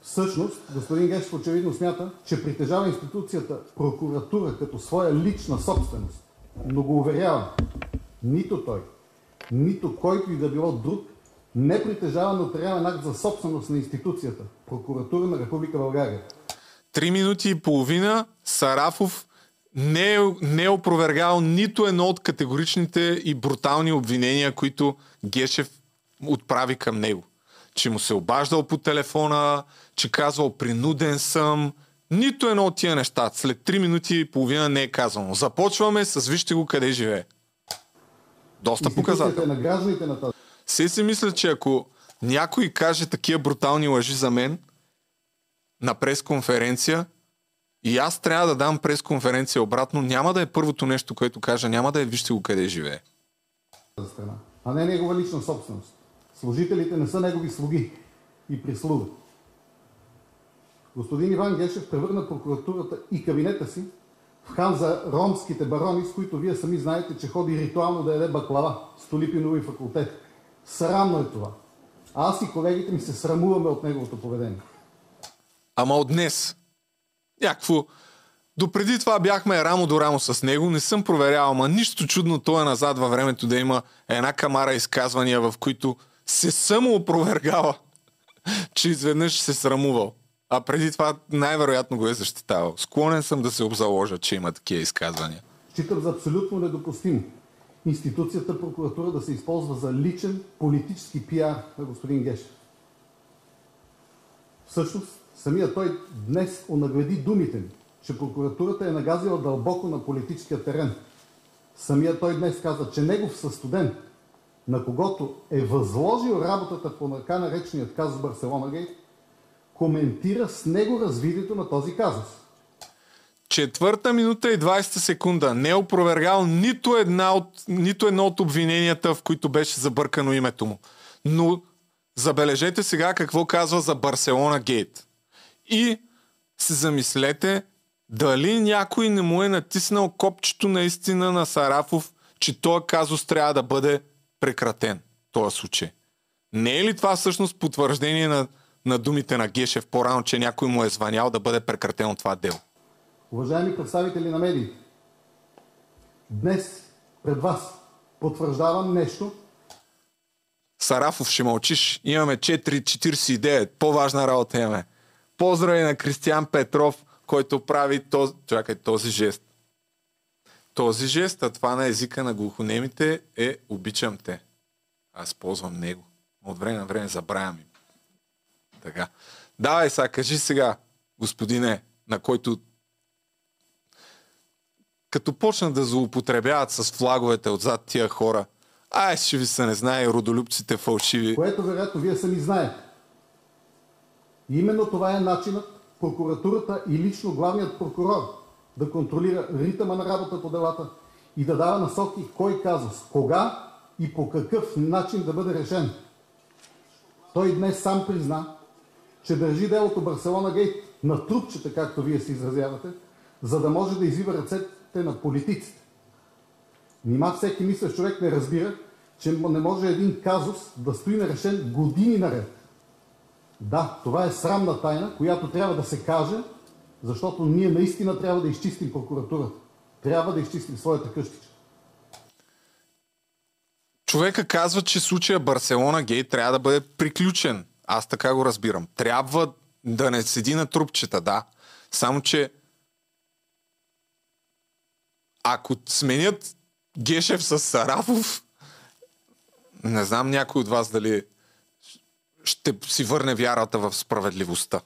Всъщност, господин Гешев очевидно смята, че притежава институцията прокуратура като своя лична собственост. Но го уверявам, нито той, нито който и да било друг, не притежава нотариален акт за собственост на институцията прокуратура на Република България. Три минути и половина Сарафов не е, не е опровергал нито едно от категоричните и брутални обвинения, които Гешев отправи към него. Че му се обаждал по телефона, че казвал принуден съм. Нито едно от тия неща. След 3 минути и половина не е казано. Започваме с вижте го къде живее. Доста показател. на гражданите на тази. Се си мисля, че ако някой каже такива брутални лъжи за мен на пресконференция и аз трябва да дам пресконференция обратно, няма да е първото нещо, което кажа, няма да е вижте го къде живее. страна, а не негова лична собственост. Служителите не са негови слуги и прислуга. Господин Иван Гешев превърна прокуратурата и кабинета си хан за ромските барони, с които вие сами знаете, че ходи ритуално да яде баклава, столипинови факултет. Срамно е това. Аз и колегите ми се срамуваме от неговото поведение. Ама от днес. Някакво... Допреди това бяхме рамо до рамо с него, не съм проверявал, ама нищо чудно той е назад във времето да има една камара изказвания, в които се само опровергава, че изведнъж се срамувал. А преди това най-вероятно го е защитавал. Склонен съм да се обзаложа, че има такива изказвания. Считам за абсолютно недопустимо институцията прокуратура да се използва за личен политически пиар на господин Гешев. Всъщност, самия той днес онагледи думите ми, че прокуратурата е нагазила дълбоко на политическия терен. Самия той днес каза, че негов състудент, на когото е възложил работата по така нареченият казус Барселона Гейт, коментира с него развитието на този казус. Четвърта минута и 20 секунда. Не е опровергал нито, една от, нито едно от обвиненията, в които беше забъркано името му. Но забележете сега какво казва за Барселона Гейт. И се замислете дали някой не му е натиснал копчето наистина на Сарафов, че този казус трябва да бъде прекратен. Този случай. Не е ли това всъщност потвърждение на, на думите на Гешев по-рано, че някой му е звънял да бъде прекратено това дело? Уважаеми представители на медиите, днес пред вас потвърждавам нещо, Сарафов, ще мълчиш. Имаме 4.49. По-важна работа имаме. Поздрави на Кристиян Петров, който прави този, чакай, този жест. Този жест, а това на езика на глухонемите е обичам те. Аз ползвам него. От време на време забравям им. Така. Давай сега, кажи сега, господине, на който като почнат да злоупотребяват с флаговете отзад тия хора, ай, ще ви се не знае, родолюбците фалшиви. което вероятно вие сами знаете. Именно това е начинът прокуратурата и лично главният прокурор да контролира ритъма на работа по делата и да дава насоки кой казус, кога и по какъв начин да бъде решен. Той днес сам призна, че държи делото Барселона Гейт на трупчета, както вие се изразявате, за да може да извива ръцете на политиците. Нима всеки мислящ човек не разбира, че не може един казус да стои нерешен години наред. Да, това е срамна тайна, която трябва да се каже, защото ние наистина трябва да изчистим прокуратурата. Трябва да изчистим своята къщичка. Човека казва, че случая Барселона Гей трябва да бъде приключен. Аз така го разбирам. Трябва да не седи на трупчета, да. Само, че ако сменят Гешев с Сарафов, не знам някой от вас дали ще си върне вярата в справедливостта.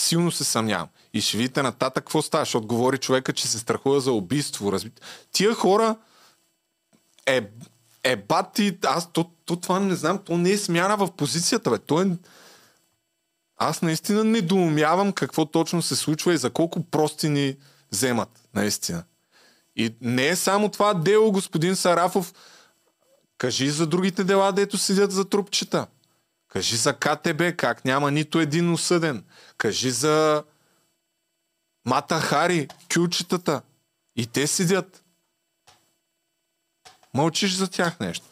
Силно се съмнявам. И ще видите нататък какво става, защото говори човека, че се страхува за убийство. Разби... Тия хора е, е бати, аз то, то, това не знам, то не е смяна в позицията, бе. То е... Аз наистина не доумявам какво точно се случва и за колко прости ни вземат, наистина. И не е само това дело, господин Сарафов. Кажи за другите дела, дето седят за трупчета. Кажи за КТБ, как няма нито един осъден. Кажи за Мата Хари, кючетата. И те седят. Мълчиш за тях нещо.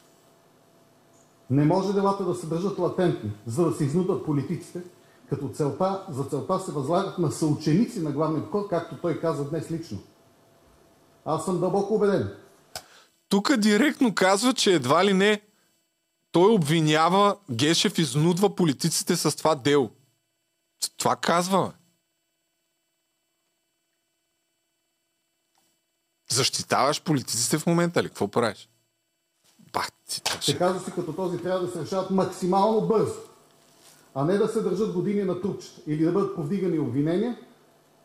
Не може делата да се държат латентни, за да се изнудат политиците, като целта, за целта се възлагат на съученици на главния прокурор, както той каза днес лично. Аз съм дълбоко убеден. Тук директно казва, че едва ли не той обвинява Гешев изнудва политиците с това дело. Това казва. Бе. Защитаваш политиците в момента ли? Какво правиш? Бах ти, Те казуси като този трябва да се решават максимално бързо, а не да се държат години на трупчета или да бъдат повдигани обвинения,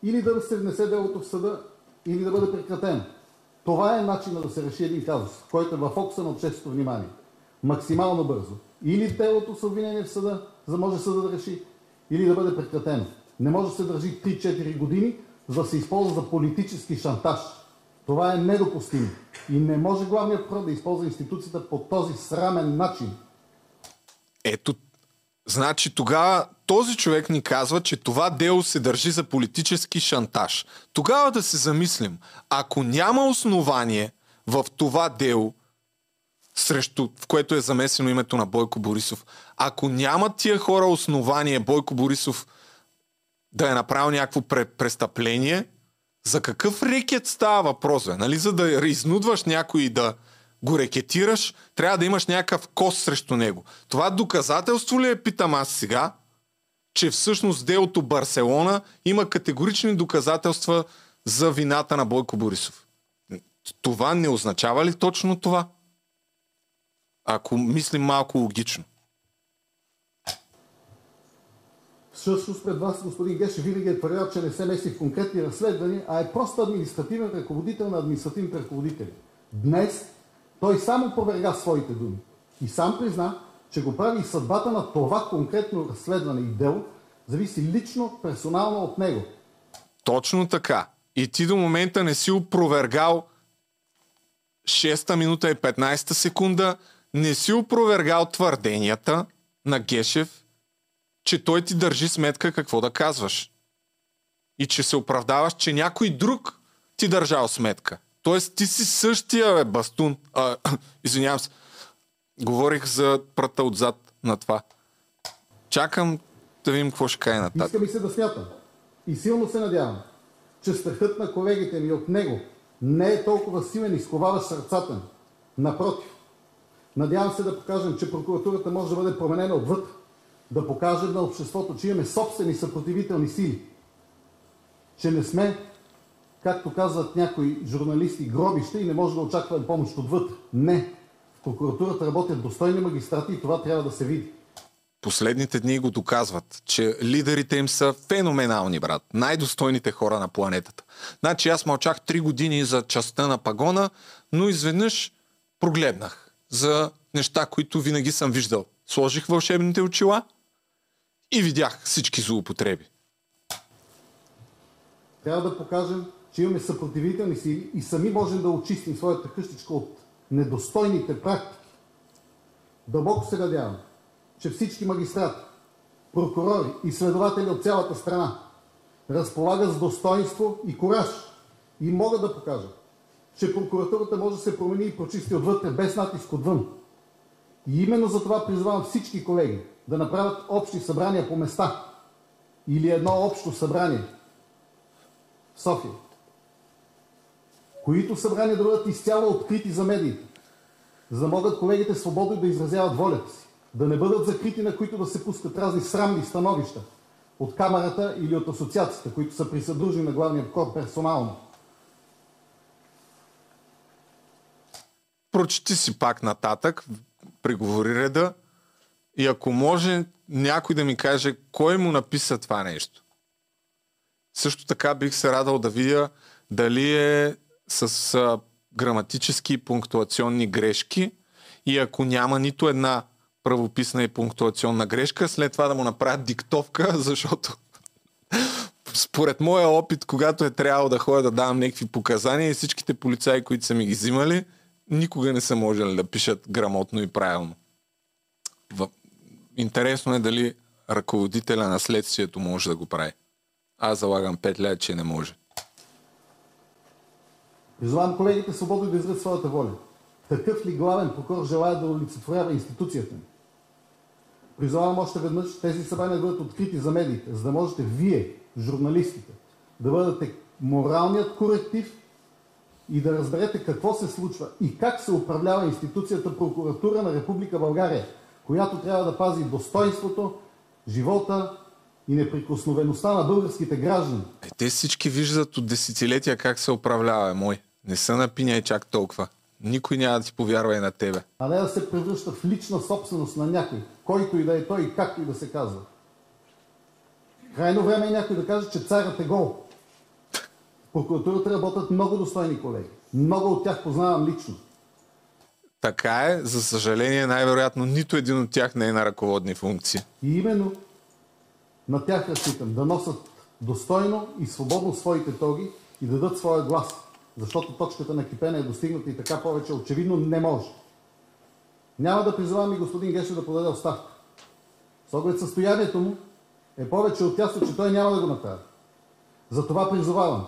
или да се внесе делото в съда, или да бъде прекратено. Това е начинът да се реши един казус, който е в фокуса на общественото внимание. Максимално бързо. Или делото с обвинение в съда, за да може съда да реши, или да бъде прекратено. Не може да се държи 3-4 години, за да се използва за политически шантаж. Това е недопустимо. И не може главният прокурор да използва институцията по този срамен начин. Ето, значи тогава този човек ни казва, че това дело се държи за политически шантаж. Тогава да се замислим, ако няма основание в това дело, срещу, в което е замесено името на Бойко Борисов, ако няма тия хора основание Бойко Борисов да е направил някакво престъпление, за какъв рекет става въпрос? Бе? Нали? За да изнудваш някой да го рекетираш, трябва да имаш някакъв кост срещу него. Това доказателство ли е, питам аз сега, че всъщност делото Барселона има категорични доказателства за вината на Бойко Борисов? Това не означава ли точно това? Ако мислим малко логично. Всъщност пред вас господин Геше винаги е твърдял, че не се меси в конкретни разследвания, а е просто административен ръководител на административните ръководители. Днес той само проверга своите думи и сам призна, че го прави и съдбата на това конкретно разследване и дело зависи лично, персонално от него. Точно така. И ти до момента не си опровергал 6 минута и 15 секунда, не си опровергал твърденията на Гешев, че той ти държи сметка какво да казваш. И че се оправдаваш, че някой друг ти държал сметка. Тоест ти си същия бе, бастун. А, извинявам се. Говорих за прата отзад на това. Чакам да видим какво ще кае нататък. Иска ми се да смятам. И силно се надявам, че страхът на колегите ми от него не е толкова силен и сковава сърцата ми. Напротив, надявам се да покажем, че прокуратурата може да бъде променена отвътре да покажем на обществото, че имаме собствени съпротивителни сили. Че не сме, както казват някои журналисти, гробища и не може да очакваме помощ отвътре. Не. В прокуратурата работят достойни магистрати и това трябва да се види. Последните дни го доказват, че лидерите им са феноменални, брат. Най-достойните хора на планетата. Значи аз мълчах три години за частта на пагона, но изведнъж прогледнах за неща, които винаги съм виждал. Сложих вълшебните очила и видях всички злоупотреби. Трябва да покажем, че имаме съпротивителни сили и сами можем да очистим своята къщичка от недостойните практики. Дълбоко се надявам, че всички магистрати, прокурори и следователи от цялата страна разполагат с достоинство и кораж и могат да покажат, че прокуратурата може да се промени и прочисти отвътре без натиск отвън. И именно за това призвавам всички колеги да направят общи събрания по места. Или едно общо събрание. В София, които събрания да бъдат изцяло открити за медиите, за да могат колегите свободно да изразяват волята си, да не бъдат закрити, на които да се пускат разни срамни становища. От камерата или от асоциацията, които са присъдружни на главния прокурор персонално. Прочети си пак нататък, преговори реда и ако може някой да ми каже кой му написа това нещо. Също така бих се радал да видя дали е с а, граматически и пунктуационни грешки и ако няма нито една правописна и пунктуационна грешка, след това да му направят диктовка, защото според моя опит, когато е трябвало да ходя да давам някакви показания и всичките полицаи, които са ми ги взимали, никога не са можели да пишат грамотно и правилно. Интересно е дали ръководителя на следствието може да го прави. Аз залагам 5 лет, че не може. Призовавам колегите свободно да изразят своята воля. Такъв ли главен прокурор желая да олицетворява институцията ни? Призовавам още веднъж тези събрания да бъдат открити за медиите, за да можете вие, журналистите, да бъдете моралният коректив и да разберете какво се случва и как се управлява институцията Прокуратура на Република България, която трябва да пази достоинството, живота и неприкосновеността на българските граждани. Е, те всички виждат от десетилетия как се управлява, е мой. Не се напиняй чак толкова. Никой няма да ти повярва и на тебе. а не да се превръща в лична собственост на някой, който и да е той и както и да се казва. Крайно време е някой да каже, че царят е гол. В прокуратурата работят много достойни колеги. Много от тях познавам лично. Така е, за съжаление, най-вероятно нито един от тях не е на ръководни функции. И именно на тях разчитам да носят достойно и свободно своите тоги и да дадат своя глас. Защото точката на кипене е достигната и така повече очевидно не може. Няма да призовавам и господин Гешев да подаде оставка. С оглед състоянието му е повече от ясно, че той няма да го направи. Затова призовавам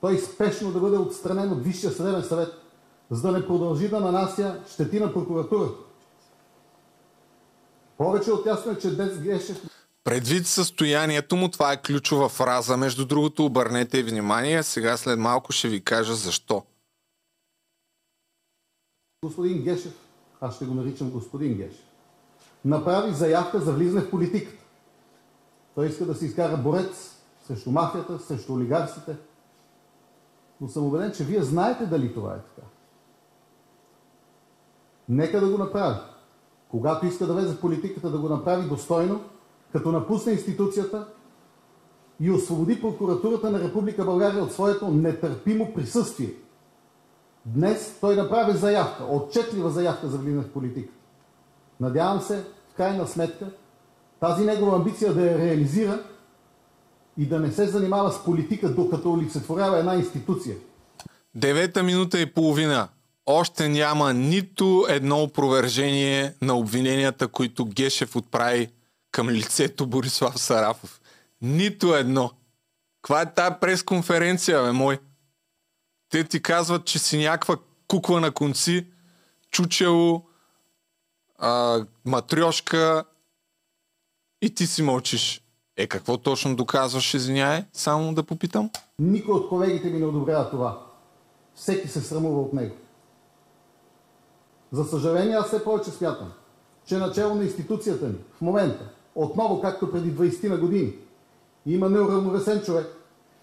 той спешно да бъде отстранен от Висшия съдебен съвет, за да не продължи да нанася щети на прокуратурата. Повече от ясно е, че днес Гешев Предвид състоянието му, това е ключова фраза. Между другото, обърнете внимание, сега след малко ще ви кажа защо. господин Гешев, аз ще го наричам господин Гешев, направи заявка за влизане в политиката. Той иска да се изкара борец срещу мафията, срещу олигарсите. Но съм убеден, че вие знаете дали това е така. Нека да го направи. Когато иска да влезе в политиката, да го направи достойно, като напусне институцията и освободи прокуратурата на Република България от своето нетърпимо присъствие. Днес той направи заявка, отчетлива заявка за влизане в политиката. Надявам се, в крайна сметка, тази негова амбиция да я реализира и да не се занимава с политика, докато олицетворява една институция. Девета минута и половина. Още няма нито едно опровержение на обвиненията, които Гешев отправи към лицето Борислав Сарафов. Нито едно. Каква е тая пресконференция, бе, мой? Те ти казват, че си някаква кукла на конци, чучело, а, матрешка и ти си мълчиш. Е, какво точно доказваш, извиняй? Само да попитам. Никой от колегите ми не одобрява това. Всеки се срамува от него. За съжаление, аз все повече смятам, че начало на институцията ни в момента, отново както преди 20 на години, има неуравновесен човек,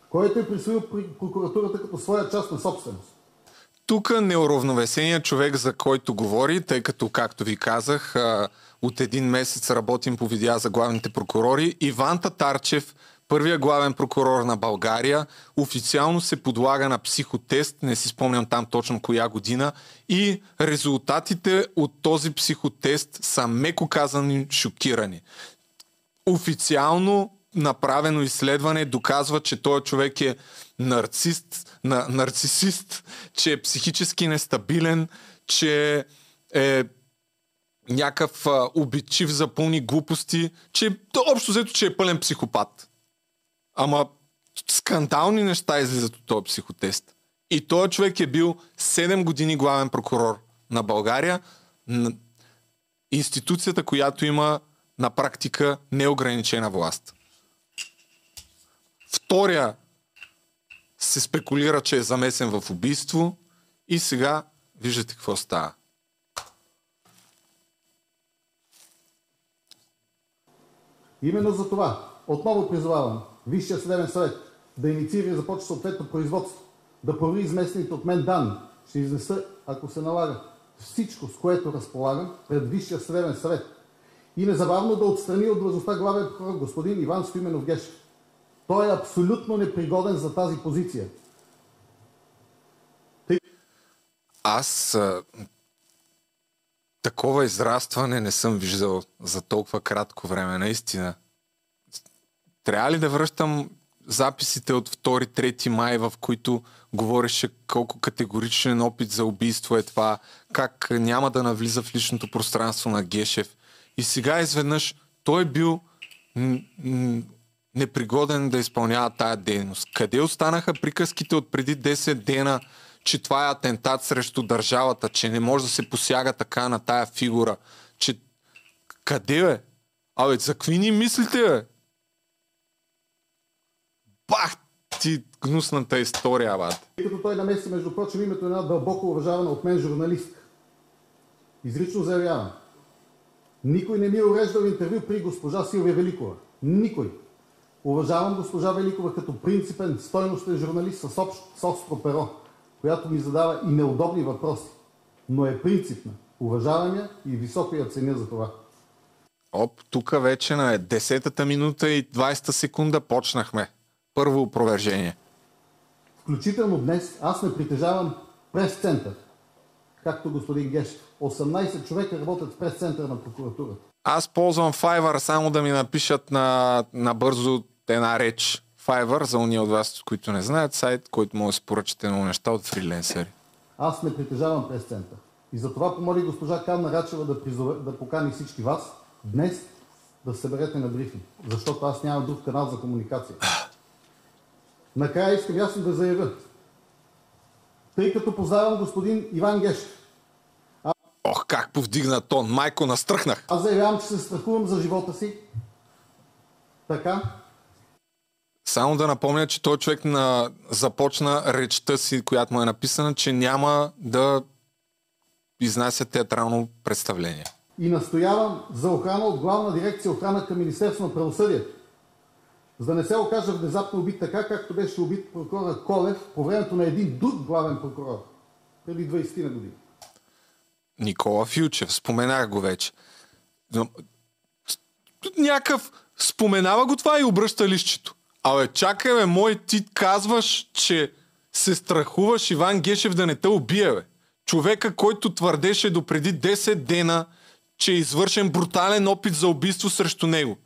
който е присвоил при прокуратурата като своя част на собственост. Тук неуравновесеният човек, за който говори, тъй като, както ви казах, от един месец работим по видеа за главните прокурори, Иван Татарчев, първия главен прокурор на България, официално се подлага на психотест, не си спомням там точно коя година, и резултатите от този психотест са меко казани шокирани. Официално направено изследване доказва, че този човек е нарцист, на, нарцисист, че е психически нестабилен, че е някакъв а, обидчив за пълни глупости, че общо взето, че е пълен психопат. Ама скандални неща излизат от този психотест. И този човек е бил 7 години главен прокурор на България, н- институцията, която има на практика неограничена власт. Втория се спекулира, че е замесен в убийство и сега виждате какво става. Именно за това отново призовавам Висшия съдебен съвет да инициира и започне съответно производство, да провери изместените от мен данни. Ще изнеса, ако се налага, всичко, с което разполагам, пред Висшия съдебен съвет. И незабавно да отстрани от длъжността главен прокурор господин Иван Стоименов Гешев. Той е абсолютно непригоден за тази позиция. Аз а, такова израстване не съм виждал за толкова кратко време, наистина. Трябва ли да връщам записите от 2-3 май, в които говореше колко категоричен опит за убийство е това, как няма да навлиза в личното пространство на Гешев. И сега изведнъж той е бил м- м- непригоден да изпълнява тая дейност. Къде останаха приказките от преди 10 дена, че това е атентат срещу държавата, че не може да се посяга така на тая фигура, че къде бе? Абе, за какви ни мислите, бе? Бах ти гнусната история, бат. Тъй като той намеси, между прочим, името на една дълбоко уважавана от мен журналистка. Изрично заявявам. Никой не ми е уреждал интервю при госпожа Силвия Великова. Никой. Уважавам госпожа Великова като принципен, стойностен журналист с, общ, с остро перо. която ми задава и неудобни въпроси, но е принципна. Уважавам я и високо я ценя за това. Оп, тук вече на 10-та минута и 20-та секунда почнахме. Първо опровержение. Включително днес аз не притежавам прес-център, както господин Гешев. 18 човека работят в прес-центъра на прокуратурата. Аз ползвам Fiverr само да ми напишат на, на бързо една реч. Fiverr, за уния от вас, които не знаят, сайт, който може да се поръчате много неща от фриленсери. Аз не притежавам прес-център. И затова помоли госпожа Канна Рачева да, призове, да покани всички вас днес да се съберете на брифинг, защото аз нямам друг канал за комуникация. Накрая искам ясно да заявя, тъй като познавам господин Иван Гешев, Ох, как повдигна тон. Майко, настръхнах. аз заявявам, че се страхувам за живота си, така, Само да напомня, че той човек на... започна речта си, която му е написана, че няма да изнася театрално представление. и настоявам за охрана от главна дирекция охрана към Министерство на правосъдието. За да не се окаже внезапно убит така, както беше убит прокурора Колев по времето на един друг главен прокурор преди 20 на години. Никола Филчев, споменах го вече. Някакъв споменава го това и обръща лището. Абе, чакай, бе, мой, ти казваш, че се страхуваш Иван Гешев да не те убие, бе. Човека, който твърдеше до преди 10 дена, че е извършен брутален опит за убийство срещу него.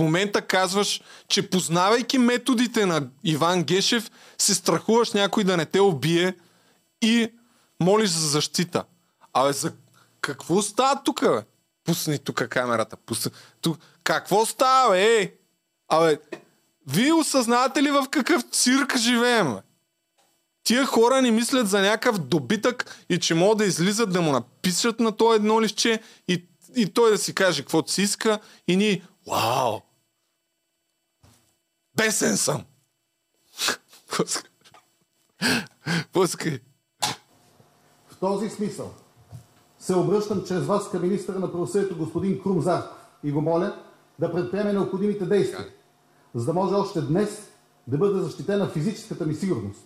Момента казваш, че познавайки методите на Иван Гешев, се страхуваш някой да не те убие и молиш за защита. Абе, за какво става тук, бе? Пусни тук камерата. Пусни. Тук. Какво става, бе? Ей! Абе, вие осъзнавате ли в какъв цирк живеем, бе? Тия хора ни мислят за някакъв добитък и че могат да излизат да му напишат на то едно лище и, и той да си каже каквото си иска и ни вау! Бесен съм! Пускай. Пускай. В този смисъл се обръщам чрез вас към министъра на правосъдието господин Крум Зарков и го моля да предприеме необходимите действия, за да може още днес да бъде защитена физическата ми сигурност.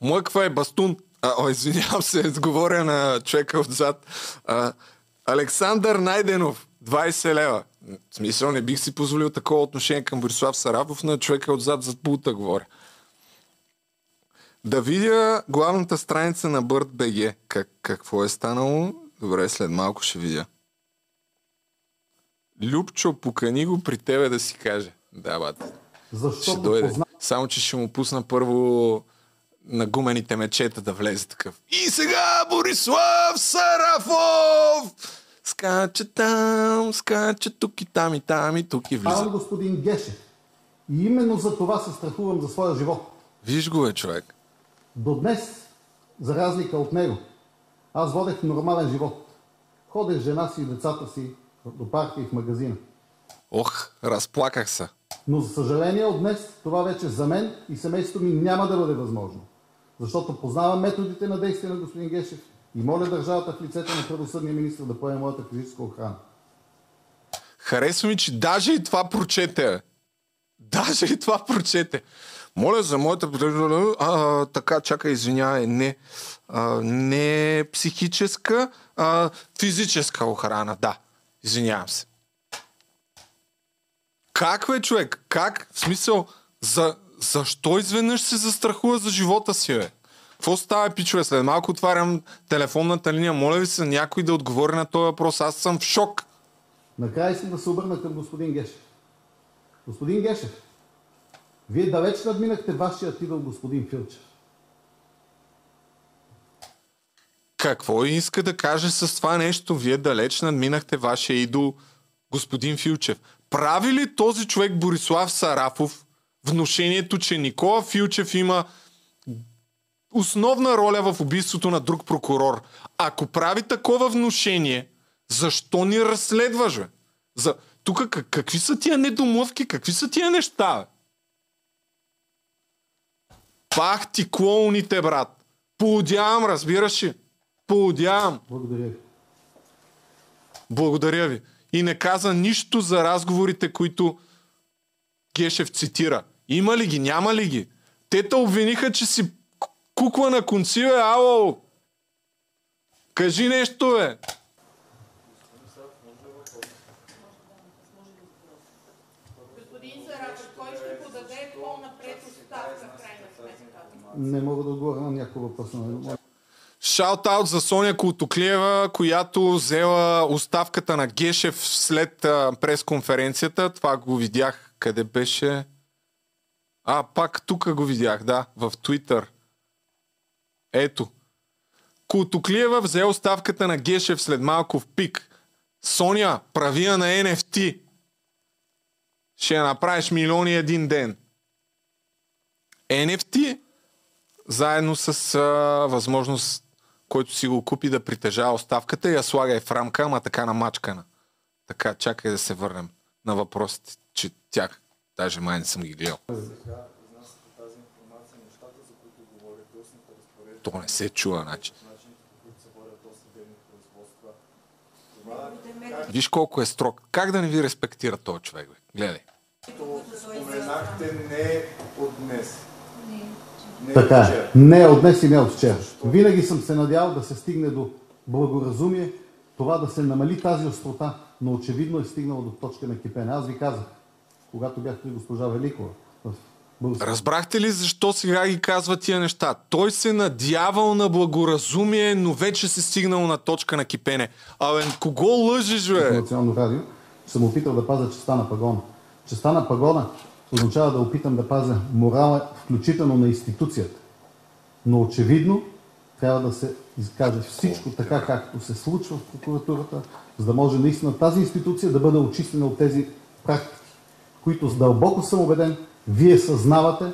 Млъква е бастун. А, о, извинявам се, говоря на човека отзад. А, Александър Найденов, 20 лева. В смисъл, не бих си позволил такова отношение към Борислав Сарапов, на човека отзад за пулта говоря. Да видя главната страница на Бърт БГ. Как, какво е станало? Добре, след малко ще видя. Любчо, покани го при тебе да си каже. Да, бат. Защото Ще дойде. позна- Само, че ще му пусна първо на гумените мечета да влезе такъв. И сега Борислав Сарафов! Скача там, скача тук и там и там и тук и влиза. Познавам господин Гешев. И именно за това се страхувам за своя живот. Виж го, е човек. До днес, за разлика от него, аз водех нормален живот. Ходех жена си и децата си до парка и в магазина. Ох, разплаках се. Но за съжаление от днес това вече за мен и семейството ми няма да бъде възможно. Защото познавам методите на действие на господин Гешев и моля държавата в лицето на правосъдния министр да поеме моята физическа охрана. Харесва ми, че даже и това прочете. Даже и това прочете. Моля за моята... А, така, чакай, извинявай. Не, а, не психическа, а физическа охрана. Да, извинявам се. Как бе, човек? Как? В смисъл, за, защо изведнъж се застрахува за живота си, бе? Какво става, пичове? След малко отварям телефонната линия. Моля ви се някой да отговори на този въпрос. Аз съм в шок. Накрая искам да се обърна към господин Гешев. Господин Гешев, вие далеч надминахте вашия идол господин Филчев. Какво иска да каже с това нещо? Вие далеч надминахте вашия идол господин Филчев. Прави ли този човек Борислав Сарафов внушението, че Никола Филчев има основна роля в убийството на друг прокурор? Ако прави такова внушение, защо ни разследваш, бе? За... Тук как, какви са тия недомлъвки? Какви са тия неща, бе? Пах ти клоуните, брат. Поудявам, разбираш ли? Поудявам. Благодаря ви. Благодаря ви. И не каза нищо за разговорите, които Гешев цитира. Има ли ги, няма ли ги? Те те обвиниха, че си кукла на конци, бе, ало! Кажи нещо, бе! Не мога да отговоря на някой въпрос. Шаут-аут за Соня Култоклиева, която взела оставката на Гешев след а, пресконференцията. Това го видях. Къде беше? А, пак тук го видях, да, в Твитър. Ето. Култоклиева взе оставката на Гешев след малко в пик. Соня, прави я на NFT. Ще направиш милиони един ден. NFT заедно с а, възможност, който си го купи да притежава оставката я слагай в рамка, ама така намачкана. Така, чакай да се върнем на въпросите, че тях даже май не съм ги гледал. То не се чува, значи. Виж колко е строг. Как да не ви респектира този човек, бе? Гледай. Споменахте не от днес. Не Така е. Не от днес и не от вчера. Винаги съм се надявал да се стигне до благоразумие, това да се намали тази острота, но очевидно е стигнало до точка на кипене. Аз ви казах, когато бях при госпожа Великова Разбрахте ли защо сега ги казва тия неща? Той се надявал на благоразумие, но вече се стигнал на точка на кипене. Абе, кого лъжеш, бе? национално радио, съм опитал да пазя честа на пагона. Честа на пагона означава да опитам да пазя морала, включително на институцията. Но очевидно трябва да се изкаже всичко така, както се случва в прокуратурата, за да може наистина тази институция да бъде очистена от тези практики, които с дълбоко съм убеден, вие съзнавате,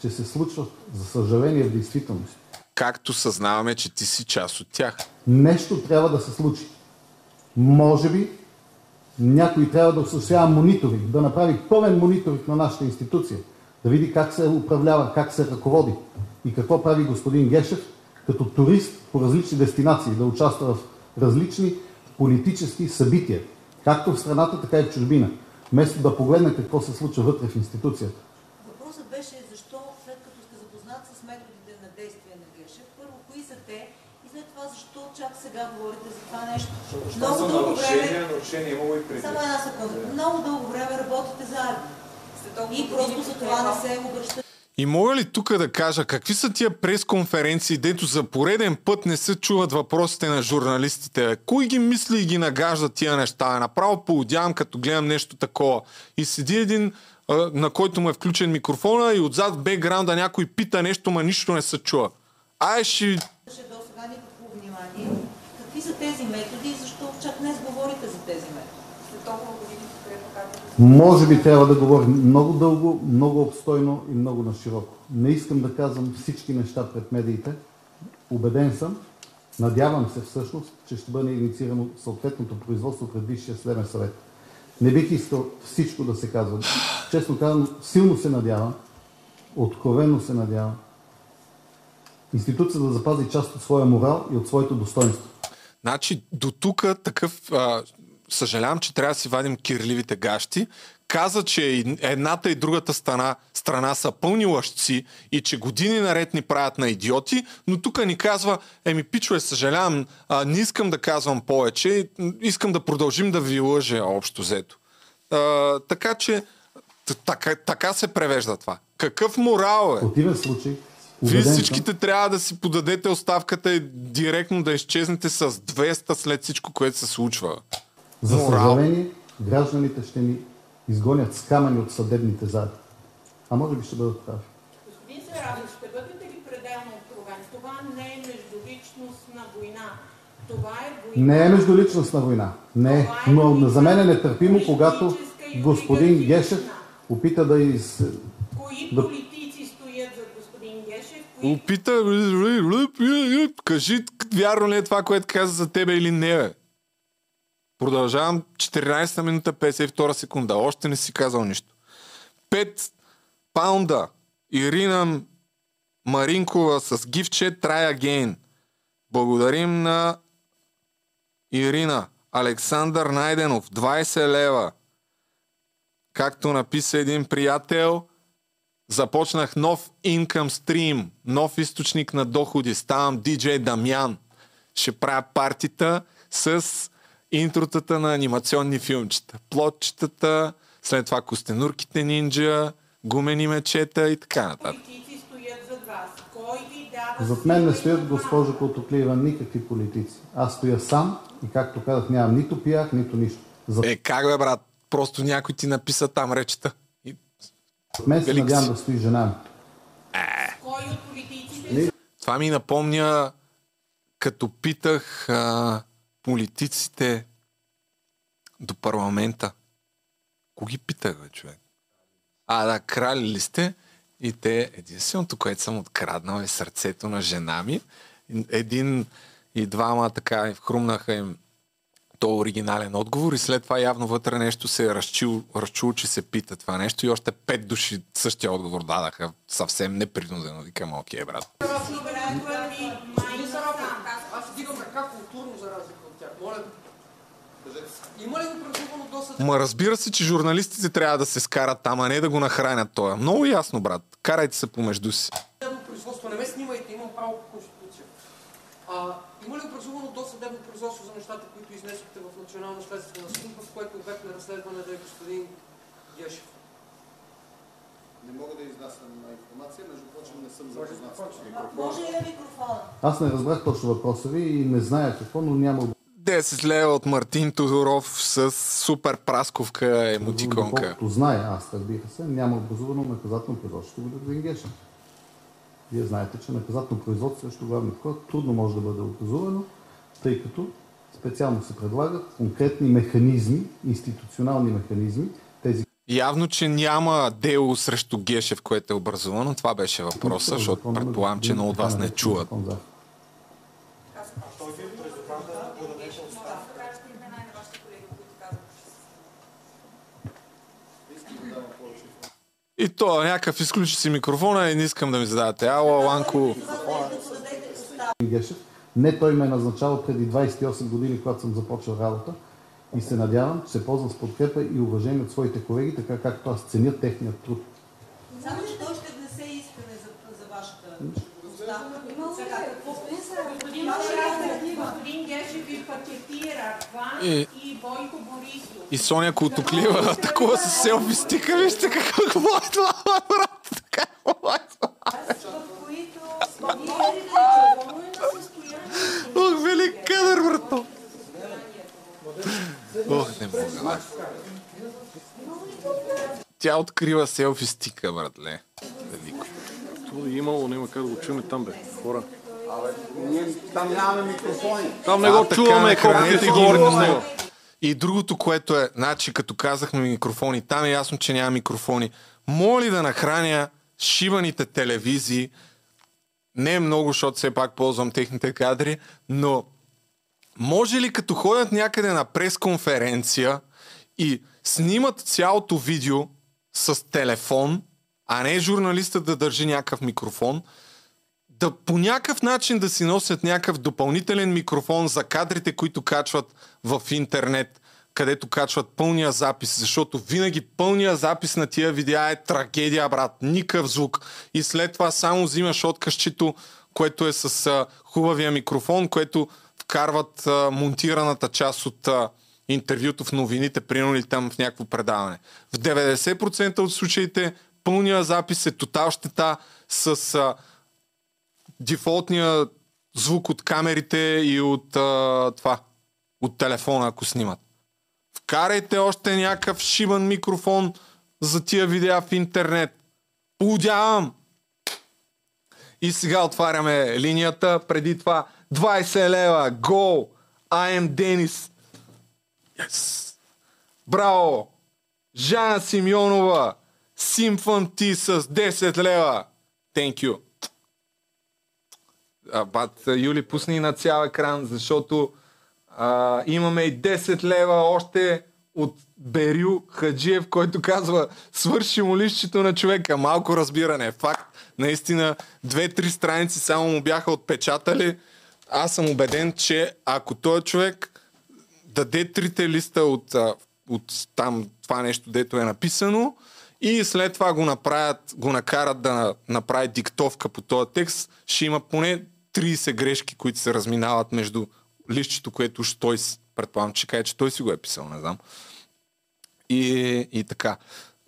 че се случват, за съжаление, в действителност. Както съзнаваме, че ти си част от тях. Нещо трябва да се случи. Може би някой трябва да осъществява мониторинг, да направи пълен мониторинг на нашата институция, да види как се управлява, как се ръководи и какво прави господин Гешев като турист по различни дестинации, да участва в различни политически събития, както в страната, така и в чужбина, вместо да погледне какво се случва вътре в институцията. Въпросът беше защо, след като сте запознат с методите на действие на Гешев, първо кои са те и след това защо чак сега говорите за това нещо. Защото това са нарушения, нарушения имало и преди. Само една секунда. Много дълго време работите заедно. И просто за това не се обръщате. И мога ли тук да кажа, какви са тия пресконференции, дето за пореден път не се чуват въпросите на журналистите? Кой ги мисли и ги нагажда тия неща? Направо поудявам, като гледам нещо такова. И седи един, на който му е включен микрофона и отзад бекграунда някой пита нещо, ма нищо не се чува. Ай, ще... До сега никакво внимание. Какви са тези методи и защо чак днес говорите за тези методи? След толкова Може би трябва да говорим много дълго, много обстойно и много на широко. Не искам да казвам всички неща пред медиите. Убеден съм, надявам се всъщност, че ще бъде инициирано съответното производство пред Висшия съдебен съвет. Не бих искал всичко да се казва. Честно казвам, силно се надявам, откровенно се надявам, институцията да запази част от своя морал и от своето достоинство. Значи до тук такъв... А, съжалявам, че трябва да си вадим кирливите гащи. Каза, че едната и другата страна, страна са пълни лъжци и че години наред ни правят на идиоти, но тук ни казва, еми пичове, съжалявам, а, не искам да казвам повече, искам да продължим да ви лъжа общо взето. А, така че така, така се превежда това. Какъв морал В е? противен случай, Вие всичките трябва да си подадете оставката и директно да изчезнете с 200 след всичко, което се случва. За съжаление, гражданите ще ни изгонят с камъни от съдебните зали. А може би ще бъдат прави. Господин Сарафов, ще бъдете ли пределно откровен? Това не е междуличностна война. Това е война. Не е междуличностна война. Не е. Но за мен е нетърпимо, когато господин Гешев опита да из... Кои да политици стоят за господин Гешев? Кои Опита, кажи вярно ли е това, което каза за тебе или не, бе? Продължавам 14 минута 52 секунда. Още не си казал нищо. 5 паунда. Ирина Маринкова с гифче Try Again. Благодарим на Ирина. Александър Найденов 20 лева. Както написа един приятел, Започнах нов income stream, нов източник на доходи. Ставам диджей Дамян. Ще правя партита с интротата на анимационни филмчета. Плотчетата, след това костенурките нинджа, гумени мечета и така нататък. Политици стоят зад вас. Кой ви дава Зад мен не стоят, госпожо Котоклиева, никакви политици. Аз стоя сам и, както казах, нямам нито пиях, нито нищо. Зад Е, как бе, брат? Просто някой ти написа там речета. И... мен се надявам си. да стои жена ми. Кой от политиците Това ми напомня, като питах а, политиците до парламента. Кого ги питах, бе, човек? А, да, крали ли сте? И те, единственото, което съм откраднал е сърцето на жена ми. Един и двама така хрумнаха им то оригинален отговор и след това явно вътре нещо се е разчул, разчул, че се пита това нещо и още пет души същия отговор дадаха съвсем непринудено. Викам, окей, брат. Аз вдигам ръка културно за разлика от тях. Моля, кажете. Има ли образувано досъд? Ма разбира се, че журналистите трябва да се скарат там, а не да го нахранят това. Много ясно, брат. Карайте се помежду си. Производство, не ме снимайте, имам право по Конституция. А, има ли образувано досъдебно производство за нещата, които изнесохте в Национална следствена служба, в което обект на разследване да е господин Гешев? Не мога да изнасям информация, между прочим не съм запознат с Може ли на микрофона? Аз не разбрах точно въпроса ви и не зная какво, но няма 10 лева от Мартин Тодоров с супер прасковка емотиконка. Доколкото знае, аз разбира се, няма образувано наказателно производство срещу господин Гешев. Вие знаете, че наказателно производство срещу главния прокурор трудно може да бъде образувано, тъй като специално се предлагат конкретни механизми, институционални механизми, тези Явно, че няма дело срещу Гешев, което е образувано. Това беше въпроса, защото предполагам, че много от вас не чуват. И то някакъв изключи си микрофона и не искам да ми задавате. Ало, Ланко. Не той ме е назначавал преди 28 години, когато съм започвал работа и се надявам, че се ползвам с подкрепа и уважение от своите колеги, така както аз ценя техният труд. Само, че той ще внесе искане за, за вашата оставка. Сега, какво Господин Маршалов, господин Гешев ви пакетира вас И- и Бойко Борисов. И Соня Колтоклива атакува с селфи стика. Вижте какво е това, брат. Какво е това? Ох, велик кадър, брато. Ох, не мога. Тя открива селфи стика, братле. Велико. Това е имало, няма как да го чуем там, бе. Хора. Там нямаме микрофони. Там не го А, чуваме, колко нахранете ти говорите с него. И другото, което е, значи като казахме микрофони, там е ясно, че няма микрофони. Моля ли да нахраня шиваните телевизии, не е много, защото все пак ползвам техните кадри, но може ли като ходят някъде на пресконференция и снимат цялото видео с телефон, а не журналистът да държи някакъв микрофон, да по някакъв начин да си носят някакъв допълнителен микрофон за кадрите, които качват в интернет, където качват пълния запис, защото винаги пълния запис на тия видеа е трагедия, брат. Никакъв звук. И след това само взимаш откъщето, което е с а, хубавия микрофон, което вкарват а, монтираната част от а, интервюто в новините, примерно или там в някакво предаване. В 90% от случаите пълния запис е тотал щета с а, дефолтния звук от камерите и от а, това, от телефона, ако снимат. Вкарайте още някакъв шибан микрофон за тия видеа в интернет. Поудявам! И сега отваряме линията. Преди това 20 лева. Гол! I am Денис. Yes. Браво! Жана Симеонова. Симфон ти с 10 лева. Thank you. А, бат, Юли, пусни на цял екран, защото а, имаме и 10 лева още от Берю Хаджиев, който казва свърши му лището на човека. Малко разбиране. Факт. Наистина, две-три страници само му бяха отпечатали. Аз съм убеден, че ако той човек даде трите листа от, от там това нещо, дето е написано и след това го направят, го накарат да на- направи диктовка по този текст, ще има поне 30 грешки, които се разминават между лището, което уж той, предполагам, че каже, че той си го е писал, не знам. И, и така.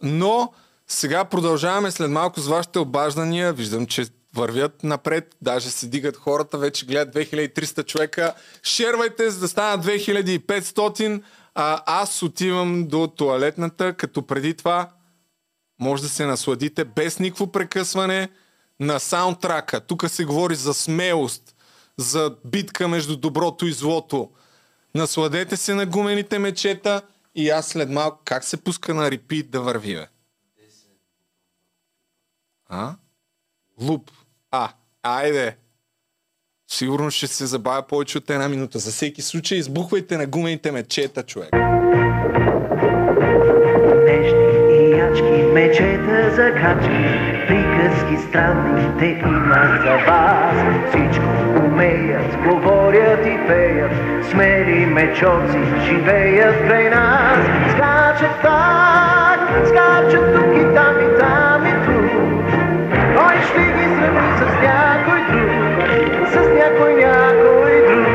Но сега продължаваме след малко с вашите обаждания. Виждам, че вървят напред. Даже се дигат хората. Вече гледат 2300 човека. Шервайте, за да станат 2500. А, аз отивам до туалетната, като преди това може да се насладите без никакво прекъсване на саундтрака. Тук се говори за смелост, за битка между доброто и злото. Насладете се на гумените мечета и аз след малко как се пуска на репит да върви, бе? А? Луп. А, айде. Сигурно ще се забавя повече от една минута. За всеки случай избухвайте на гумените мечета, човек. Нежни и ячки, мечета за качки, приказки странни те имат за вас. Всичко умеят, говорят и пеят, смели мечоци живеят край нас. Скачат так, скачат тук и там и там и тук. Кой ще ги сравни с някой друг, с някой някой друг?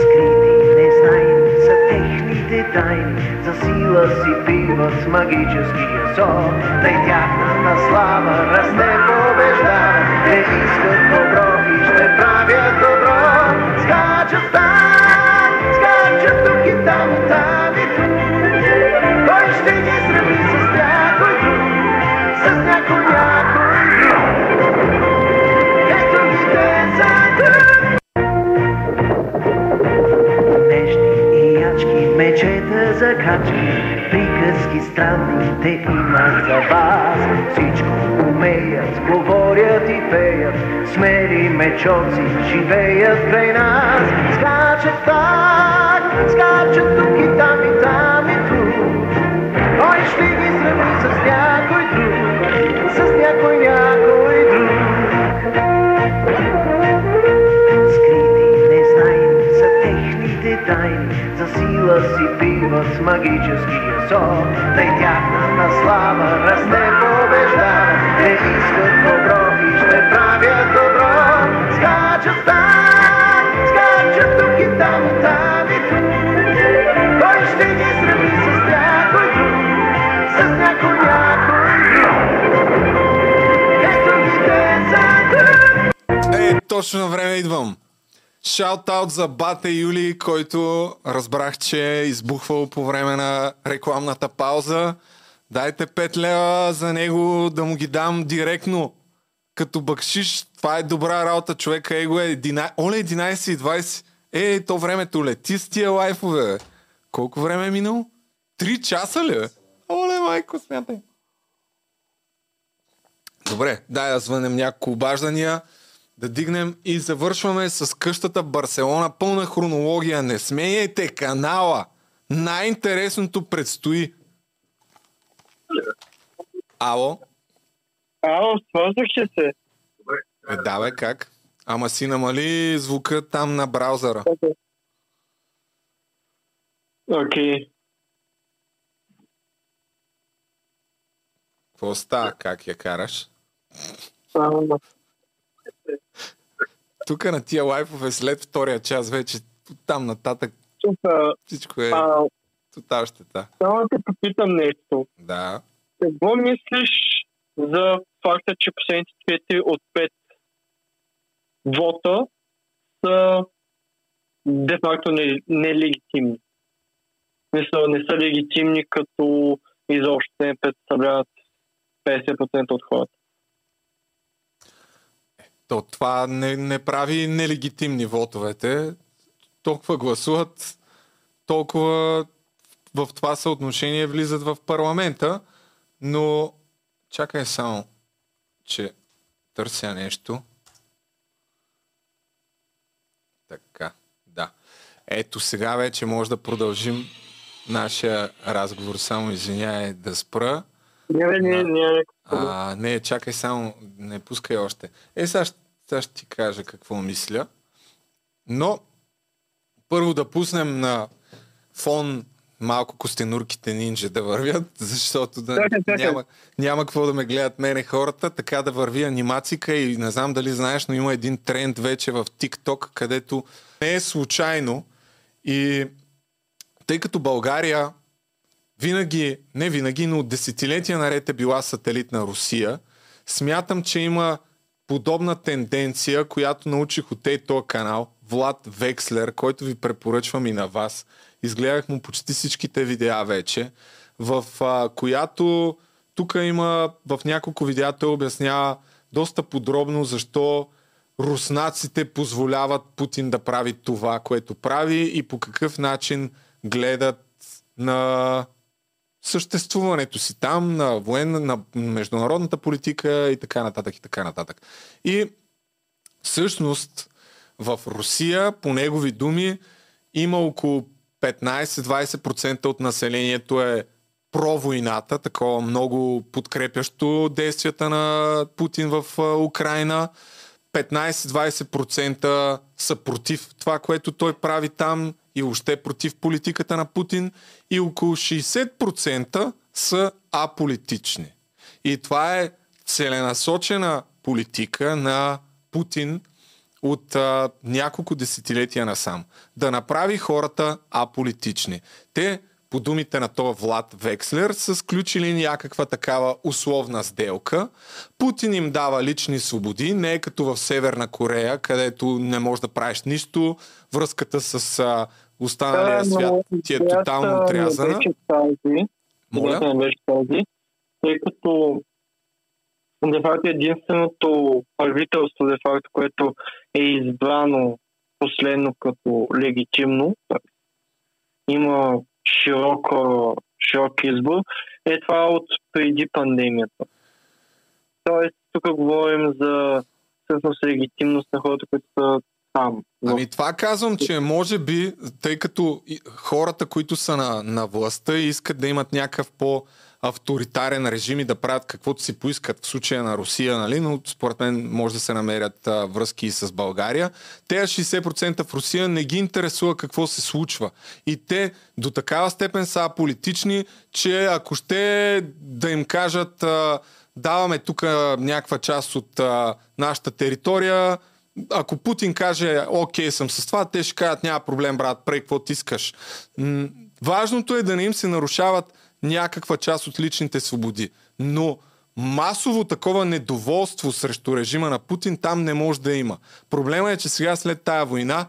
Скрити, незнайни са техните тайни, за сила си пиват с магическия сон. Тъй тяхната слава расте побеждава, те искат добро и ще правят добро. Скачат там, ячки, мечета за качки, приказки странни те имат за вас. Всичко умеят, говорят и пеят, смели мечоци живеят край нас. Скачат так, скачат тук и там и там и тук. Кой ще ги сравни с някой сила си пиват с магическия сон. Тъй тяхната слава расте побеждава, те искат добро и ще правят добро. Скачат там, скачат тук и там, и там и тук. Кой ще ги сравни с някой друг, с някой някой друг? Ето ги те тук. Е, точно време идвам. Шаут-аут за Бате Юли, който разбрах, че е избухвал по време на рекламната пауза. Дайте 5 лева за него да му ги дам директно. Като бакшиш, това е добра работа, човека. Его е 11... Оле, 11 и 20. Е, то времето лети с тия лайфове. Колко време е минало? Три часа ли? Оле, майко, смятай. Добре, дай да звънем няколко обаждания, да дигнем и завършваме с къщата Барселона. Пълна хронология. Не сменяйте канала. Най-интересното предстои. Ало? Ало, свързвахте се. Е, да бе, как? Ама си намали звука там на браузъра. Окей. Какво става? Как я караш? Тук на тия лайфове след втория час вече там нататък всичко е а, тотал щета. Само да те попитам нещо. Да. Какво мислиш за факта, че последните 4 от 5 вота са де-факто не- нелегитимни? Мисля, не са легитимни, като изобщо не представляват 50% от хората. То това не, не прави нелегитимни вотовете. Толкова гласуват, толкова в това съотношение влизат в парламента, но чакай само, че търся нещо. Така, да. Ето сега вече може да продължим нашия разговор. Само извиняй да спра. Не, не, не, не. А, не, чакай само, не пускай още. Е, сега, сега ще ти кажа какво мисля. Но, първо да пуснем на фон малко костенурките нинджа да вървят, защото да, няма, няма какво да ме гледат мене хората, така да върви анимацика и не знам дали знаеш, но има един тренд вече в TikTok, където не е случайно и тъй като България винаги, не винаги, но десетилетия наред е била сателит на Русия, смятам, че има подобна тенденция, която научих от този канал, Влад Векслер, който ви препоръчвам и на вас. Изгледах му почти всичките видеа вече, в а, която тук има в няколко видеа той обяснява доста подробно защо руснаците позволяват Путин да прави това, което прави и по какъв начин гледат на съществуването си там, на военна, на международната политика и така нататък и така нататък. И всъщност в Русия, по негови думи, има около 15-20% от населението е про войната, такова много подкрепящо действията на Путин в Украина. 15-20% са против това, което той прави там и още против политиката на Путин и около 60% са аполитични. И това е целенасочена политика на Путин от а, няколко десетилетия насам. Да направи хората аполитични. Те, по думите на това Влад Векслер, са сключили някаква такава условна сделка. Путин им дава лични свободи, не е като в Северна Корея, където не можеш да правиш нищо. Връзката с а, останалия Да, свят ти е тотално отрязана. Тази, Моля? не беше тази, тъй като де факто единственото правителство, де факто, което е избрано последно като легитимно, има широко, широк избор, е това от преди пандемията. Тоест, тук говорим за всъщност легитимност на хората, които са там. Ами това казвам, че може би, тъй като и- хората, които са на, на властта искат да имат някакъв по авторитарен режим и да правят каквото си поискат в случая на Русия, нали? но според мен може да се намерят а, връзки и с България. Те 60% в Русия не ги интересува какво се случва. И те до такава степен са политични, че ако ще да им кажат а, даваме тук някаква част от а, нашата територия, ако Путин каже, окей съм с това, те ще кажат, няма проблем, брат, прей какво ти искаш. Важното е да не им се нарушават някаква част от личните свободи. Но масово такова недоволство срещу режима на Путин там не може да има. Проблема е, че сега след тая война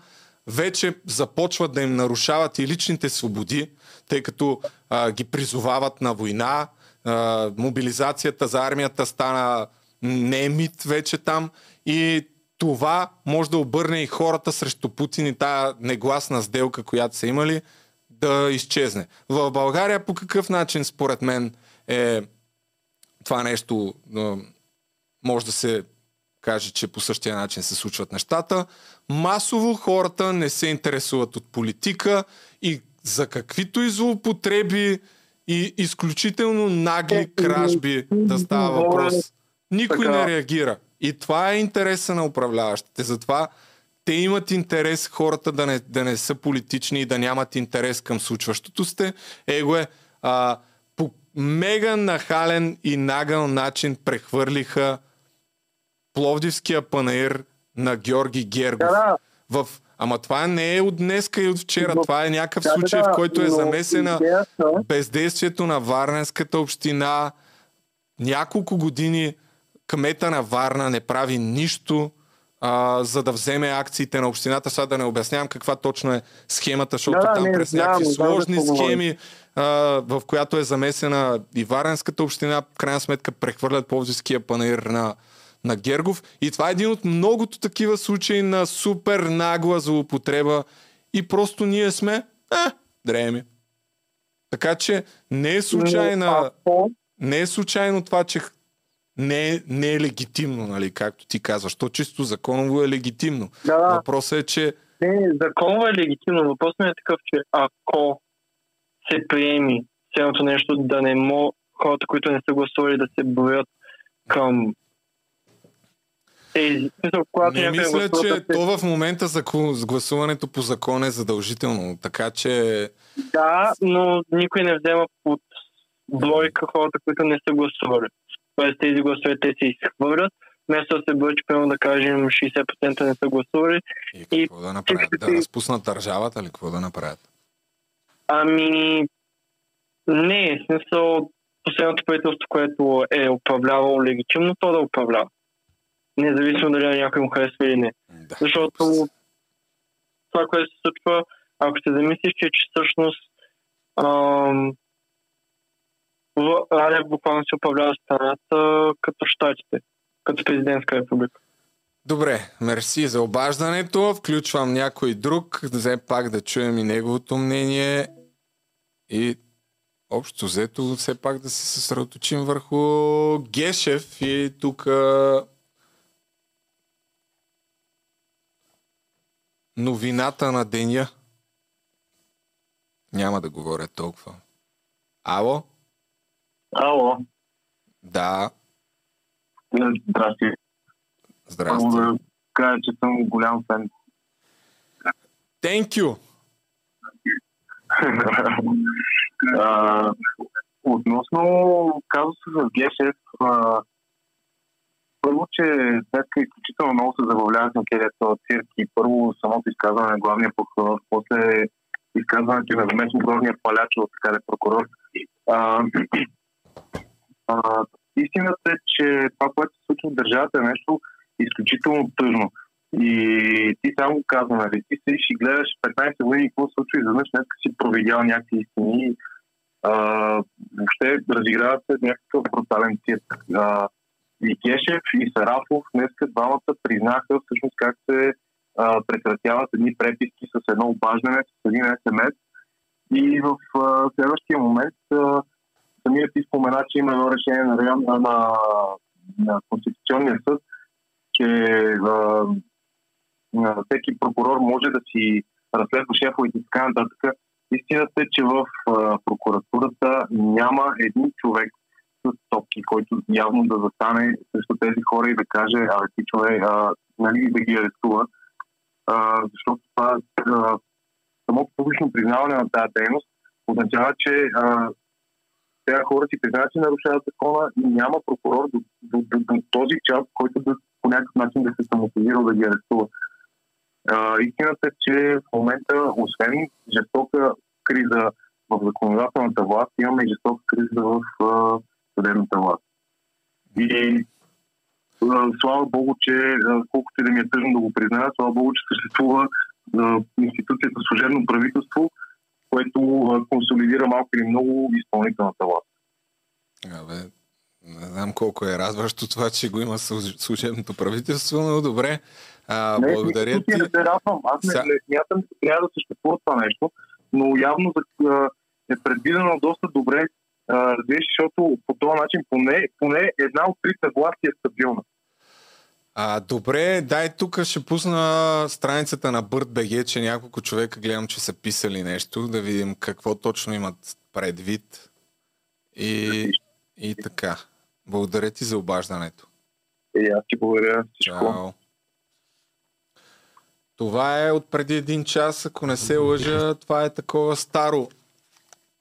вече започват да им нарушават и личните свободи, тъй като а, ги призовават на война, а, мобилизацията за армията стана не е мит вече там и това може да обърне и хората срещу Путин и тая негласна сделка, която са имали, да изчезне. В България по какъв начин, според мен, е това нещо може да се каже, че по същия начин се случват нещата. Масово хората не се интересуват от политика и за каквито и злоупотреби и изключително нагли кражби да става въпрос. Никой не реагира. И това е интереса на управляващите. Затова те имат интерес хората да не, да не са политични и да нямат интерес към случващото сте. Его е, а, по мега нахален и нагъл начин прехвърлиха Пловдивския панаир на Георги Гергов. Да, В... Ама това не е от днеска и от вчера. Но- това е някакъв Да, да, случай, да, в който е замесена идеята- бездействието на Варненската община. Няколко години кмета на Варна не прави нищо, а, за да вземе акциите на общината. Сега да не обяснявам каква точно е схемата, защото Да, да, там не, през някакви сложни говориш. схеми, а, в която е замесена и Варненската община, в крайна сметка прехвърлят Пловдивския панаир на, на Гергов. И това е един от многото такива случаи на супер нагла злоупотреба и просто ние сме, е, дреми. Така че не е случайна, не е случайно това, че не е, не е легитимно, нали, както ти казваш. То чисто законово е легитимно. Да. Въпросът е, че Не, законово е легитимно. Въпросът ми е такъв, че ако се приеми цялото нещо да не мо хората, които не са гласували да се броят към тези. Когато Не мисля, че то в момента за гласуването по закон е задължително, така че Да, но никой не взема под бройка хората, които не са гласували. Тоест тези гласове те се изхвърлят, вместо да се бъде, примерно да кажем 60% не са гласували. И, какво да направят? Да разпуснат държавата или какво да направят? Ами, не, в смисъл последното правителство, което е управлявало легитимно, то да управлява. Независимо дали на някой му харесва или не. Да, Защото това, което се случва, ако се замислиш, че, че всъщност ам, Радев буквално се управлява страната като щатите, като президентска република. Добре, мерси за обаждането. Включвам някой друг, взе пак да чуем и неговото мнение. И общо взето все пак да се съсредоточим върху Гешев и тук новината на деня. Няма да говоря толкова. Ало? Ало. Да. Здрасти. Здрасти. Първо да кажа, че съм голям фен. Thank you. а, относно казуса с Гешев, а, първо, че днес изключително много се забавлявах на целият този цирк и първо самото изказване на главния прокурор, после изказването на заместно главния паляч от така прокурор. А, а, истината е, че това, което се случва в държавата е нещо изключително тъжно. И ти само каза, нали? Ти седиш и гледаш 15 години какво се случва и изведнъж днес си провидял някакви истини. А, въобще разиграва се някакъв брутален цирк. И Кешев, и Сарафов днес двамата признаха всъщност как се а, прекратяват едни преписки с едно обаждане, с един СМС. И в а, следващия момент а, самият ти спомена, че има едно решение на, район, на, на, на Конституционния съд, че а, а, всеки прокурор може да си разследва шефовете и така нататък. Истината е, че в а, прокуратурата няма един човек с топки, който явно да застане срещу тези хора и да каже, абе ти човек, а, нали, да ги арестува. А, защото това а, самото публично признаване на тази дейност означава, че а, тези хора си признаят, че нарушават закона и няма прокурор до, до, до, до този час, който да по някакъв начин да се самополизира да ги арестува. А, истината е, че в момента, освен жестока криза в законодателната власт, имаме и жестока криза в а, съдебната власт. И а, слава Богу, че а, колкото и да ми е тъжно да го призная, слава Богу, че съществува а, институцията служебно правителство, което консолидира малко или много изпълнителната власт. Абе, не знам колко е радващо това, че го има служ- служебното правителство, но добре. А, не, благодаря не, ти. Не се радвам. Аз не, не смятам, че трябва да съществува това нещо, но явно е предвидено доста добре, а, защото по този начин поне, поне една от трите власти е стабилна. А, добре, дай тук ще пусна страницата на BirdBG, че няколко човека гледам, че са писали нещо, да видим какво точно имат предвид. И, и така. Благодаря ти за обаждането. И аз ти благодаря. Всичко. Чао. Това е от преди един час, ако не се лъжа. Това е такова старо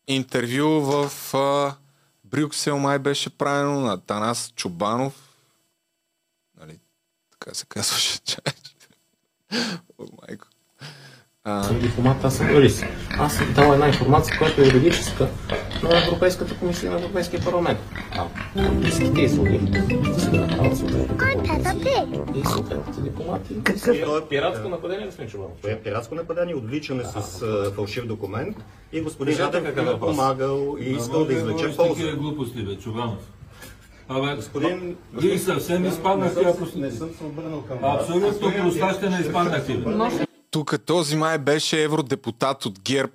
интервю в а, Брюксел май беше правено на Танас Чубанов. Така се казваше чай. О, майко. А, Съм дипломат, аз съм. Аз съм дал една информация, която е юридическа на Европейската комисия на Европейския парламент. А юристските и слуги са да направят съответното. И съответните дипломати. То е пиратско нападение, господин Чубанов. То е пиратско нападение, отвличане с фалшив документ и господин какъв е въпрос. помагал и искал да извлече полза. Такива глупости, бе, Чубанов. Абе, Господин- вие съвсем изпаднахте. ако- Не съм се обърнал към вас. Абсолютно простащина изпаднахте. бе. тук този май беше евродепутат от ГЕРБ.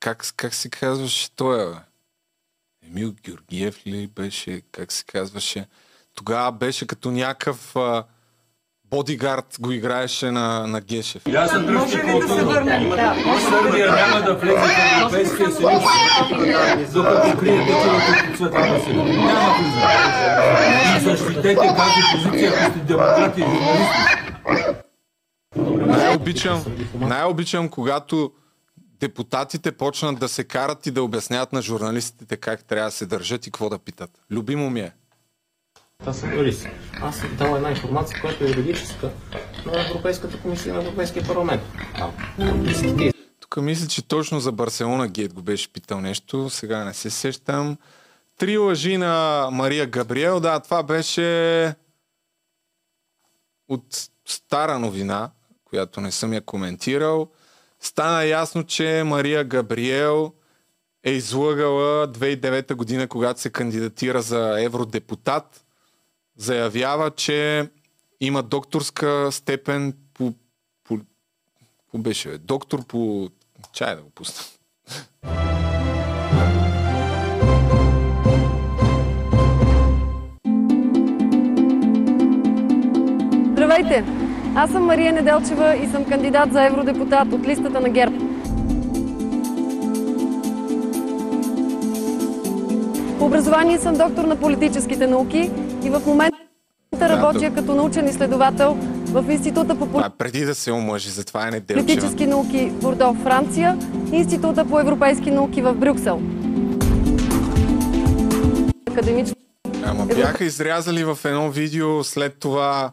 Как, как се казваше той, бе? Емил Георгиев ли беше? Как се казваше? Тогава беше като някакъв а, бодигард го играеше на, на Гешев. И аз съм Може ли да се върнем? Да, Сърбия няма да влезе в Европейския съюз, докато крие такива като Цветана сега. Няма влизане. И защитете тази позиция, ако сте демократи и журналисти. Най-обичам, най-обичам, когато депутатите почнат да се карат и да обясняват на журналистите как трябва да се държат и какво да питат. Любимо ми е. Това са Борис. Аз съм дал една информация, която е юридическа на Европейската комисия на Европейския парламент. Тук мисля, че точно за Барселона Гейт го беше питал нещо. Сега не се сещам. Три лъжи на Мария Габриел. Да, това беше от стара новина, която не съм я коментирал. Стана ясно, че Мария Габриел е излъгала 2009 година, когато се кандидатира за евродепутат. Заявява, че има докторска степен по... по какво беше? Бе? Доктор по... Чай да го пусна. Здравейте! Аз съм Мария Неделчева и съм кандидат за евродепутат от листата на ГЕРБ. По образование съм доктор на политическите науки и в момента работя като научен изследовател в Института по е преди да се омъжи, затова е неделчева. политически науки в Бордо, Франция Института по европейски науки в Брюксел. Академично Ама бяха изрязали в едно видео след това,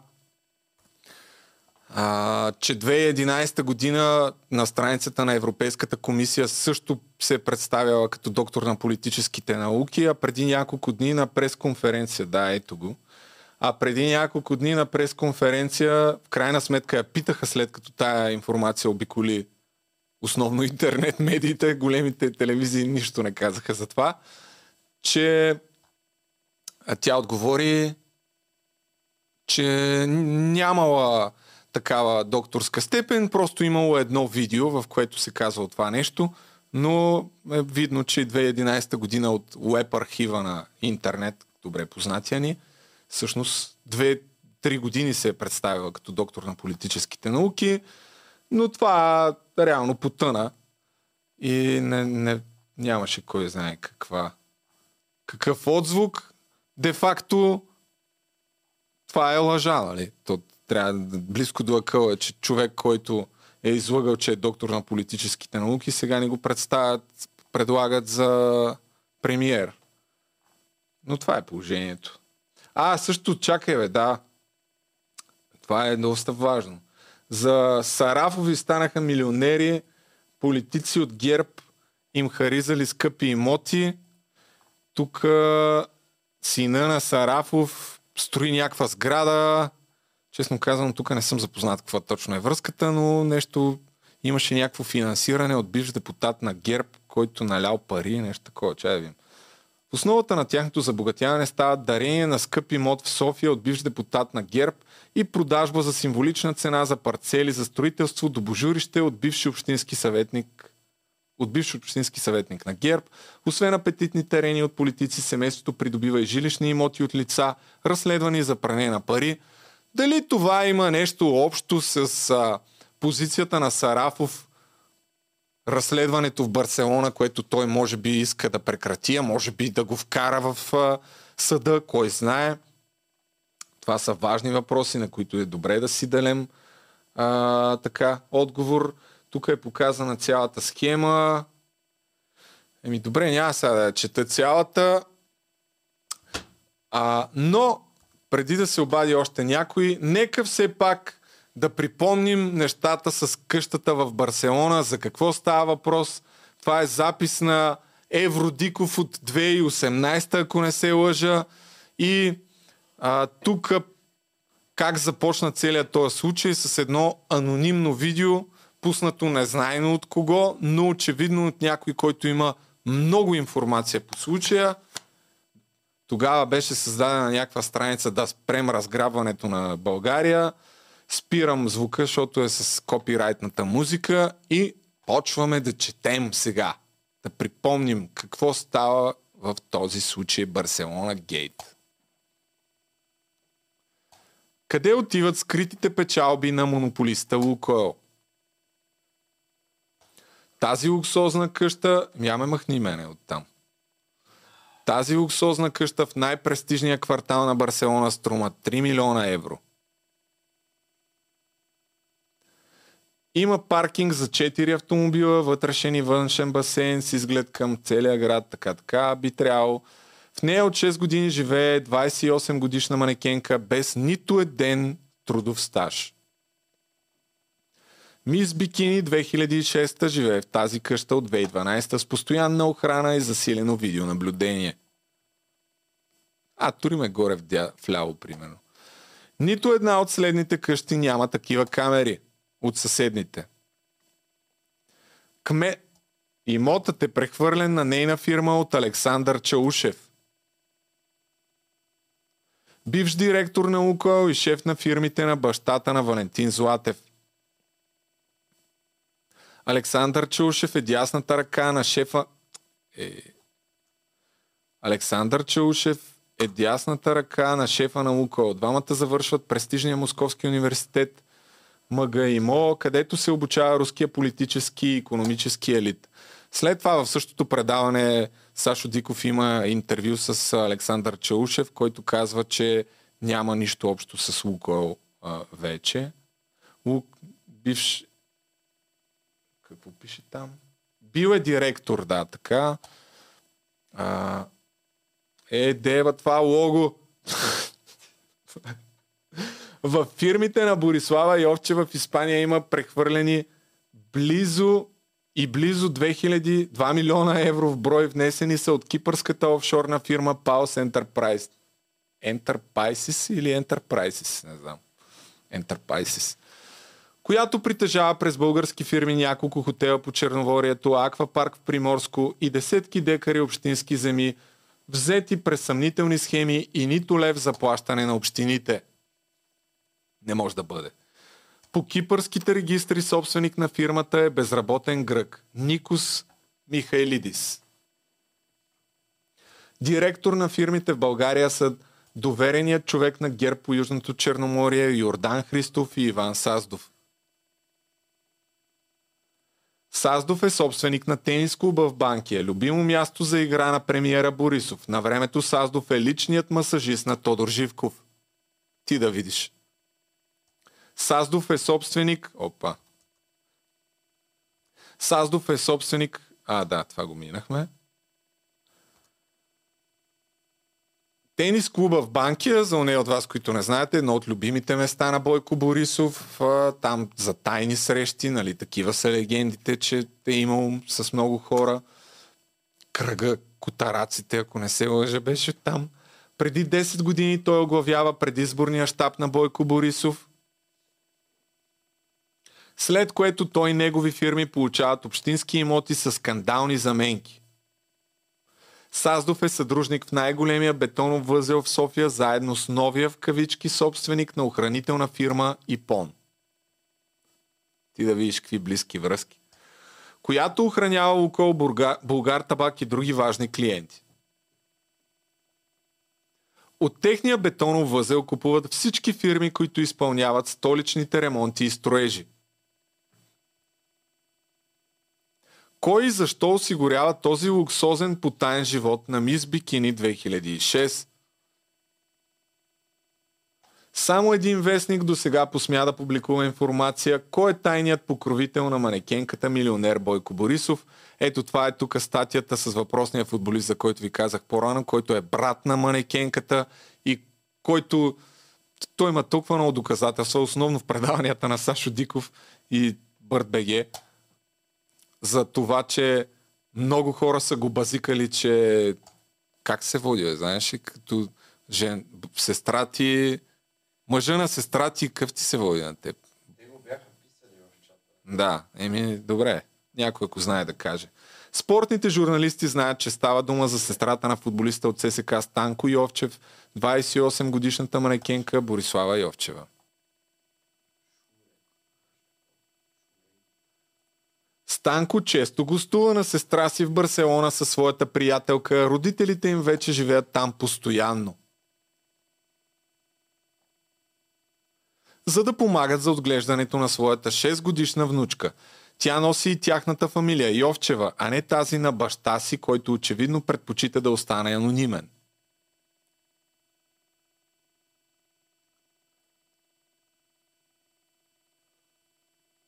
а, че 2011 година на страницата на Европейската комисия също се е представяла като доктор на политическите науки, а преди няколко дни на пресконференция, да, ето го, а преди няколко дни на пресконференция, в крайна сметка я питаха след като тая информация обиколи основно интернет медиите, големите телевизии нищо не казаха за това, че тя отговори, че нямала такава докторска степен, просто имало едно видео, в което се казва това нещо, но е видно, че 2011 година от веб архива на интернет, добре познатия ни, всъщност 2-3 години се е представила като доктор на политическите науки, но това реално потъна и не, не, нямаше кой знае каква, какъв отзвук. Де-факто това е лъжа, нали? То трябва близко до акъла, че човек, който е излъгал, че е доктор на политическите науки, сега ни го представят, предлагат за премиер. Но това е положението. А, също чакай, бе, да. Това е доста важно. За Сарафови станаха милионери, политици от ГЕРБ им харизали скъпи имоти. Тук сина на Сарафов строи някаква сграда. Честно казвам, тук не съм запознат каква точно е връзката, но нещо имаше някакво финансиране от бивш депутат на ГЕРБ, който налял пари, нещо такова. Чай да. В основата на тяхното забогатяване става дарение на скъп имот в София от бивш депутат на ГЕРБ и продажба за символична цена за парцели за строителство до божурище от бивши общински съветник от бивш общински съветник на ГЕРБ. Освен апетитни терени от политици, семейството придобива и жилищни имоти от лица, разследвани за пране на пари. Дали това има нещо общо с а, позицията на Сарафов разследването в Барселона, което той може би иска да прекрати, а може би да го вкара в а, съда, кой знае. Това са важни въпроси, на които е добре да си далем а, така отговор. Тук е показана цялата схема. Еми добре, няма сега да чета цялата. А, но, преди да се обади още някой, нека все пак да припомним нещата с къщата в Барселона, за какво става въпрос. Това е запис на Евродиков от 2018, ако не се лъжа. И а, тук как започна целият този случай с едно анонимно видео, пуснато незнайно от кого, но очевидно от някой, който има много информация по случая. Тогава беше създадена някаква страница да спрем разграбването на България. Спирам звука, защото е с копирайтната музика и почваме да четем сега. Да припомним какво става в този случай Барселона Гейт. Къде отиват скритите печалби на монополиста Лукойл? Тази луксозна къща, яме махни мене оттам. Тази луксозна къща в най-престижния квартал на Барселона струма 3 милиона евро. Има паркинг за 4 автомобила, вътрешен и външен басейн с изглед към целия град, така така би трябвало. В нея от 6 години живее 28 годишна манекенка без нито един трудов стаж. Мис Бикини 2006 живее в тази къща от 2012 с постоянна охрана и засилено видеонаблюдение. А, тури ме горе в, дя... в ляво, примерно. Нито една от следните къщи няма такива камери от съседните. Кме... Имотът е прехвърлен на нейна фирма от Александър Чаушев. Бивш директор на Лукойл и шеф на фирмите на бащата на Валентин Златев. Александър Чаушев е дясната ръка на шефа... Е... Александър Чаушев е дясната ръка на шефа на Лукойл. Двамата завършват престижния Московски университет МГИМО, където се обучава руския политически и економически елит. След това в същото предаване Сашо Диков има интервю с Александър Чаушев, който казва, че няма нищо общо с Лукойл вече. Лук, бивш... Какво пише там? Бил е директор, да, така. А, е, дева това лого. в фирмите на Борислава Йовче в Испания има прехвърлени близо и близо 2000, 2 милиона евро в брой внесени са от кипърската офшорна фирма Pulse Enterprise. Enterprises или Enterprises, не знам. Enterprises. Която притежава през български фирми няколко хотела по Черноворието, аквапарк в Приморско и десетки декари общински земи, взети през съмнителни схеми и нито лев за плащане на общините. Не може да бъде. По кипърските регистри собственик на фирмата е безработен грък Никос Михайлидис. Директор на фирмите в България са довереният човек на ГЕРБ по Южното Черноморие Йордан Христов и Иван Саздов. Саздов е собственик на тенис клуба в Банкия, любимо място за игра на премиера Борисов. На времето Саздов е личният масажист на Тодор Живков. Ти да видиш. Саздов е собственик... Опа. Саздов е собственик... А, да, това го минахме. Тенис клуба в Банкия, за нея от вас, които не знаете, едно от любимите места на Бойко Борисов. Там за тайни срещи, нали, такива са легендите, че е имал с много хора. Кръга Котараците, ако не се лъжа, беше там. Преди 10 години той оглавява предизборния щаб на Бойко Борисов след което той и негови фирми получават общински имоти с скандални заменки. Саздов е съдружник в най-големия бетонов възел в София, заедно с новия в кавички собственик на охранителна фирма ИПОН. Ти да видиш какви близки връзки. Която охранява около Булгар, Булгар Табак и други важни клиенти. От техния бетонов възел купуват всички фирми, които изпълняват столичните ремонти и строежи – Кой и защо осигурява този луксозен потаен живот на Мис Бикини 2006? Само един вестник до сега посмя да публикува информация кой е тайният покровител на манекенката милионер Бойко Борисов. Ето това е тук статията с въпросния футболист, за който ви казах по-рано, който е брат на манекенката и който той има толкова много доказателства, основно в предаванията на Сашо Диков и Бърт Беге за това, че много хора са го базикали, че как се води, знаеш като жен, сестра ти, мъжа на сестра ти, къв ти се води на теб? Те го бяха писали в чата. Да, еми, добре. Някой, ако знае да каже. Спортните журналисти знаят, че става дума за сестрата на футболиста от ССК Станко Йовчев, 28 годишната манекенка Борислава Йовчева. Станко често гостува на сестра си в Барселона със своята приятелка. Родителите им вече живеят там постоянно. за да помагат за отглеждането на своята 6 годишна внучка. Тя носи и тяхната фамилия Йовчева, а не тази на баща си, който очевидно предпочита да остане анонимен.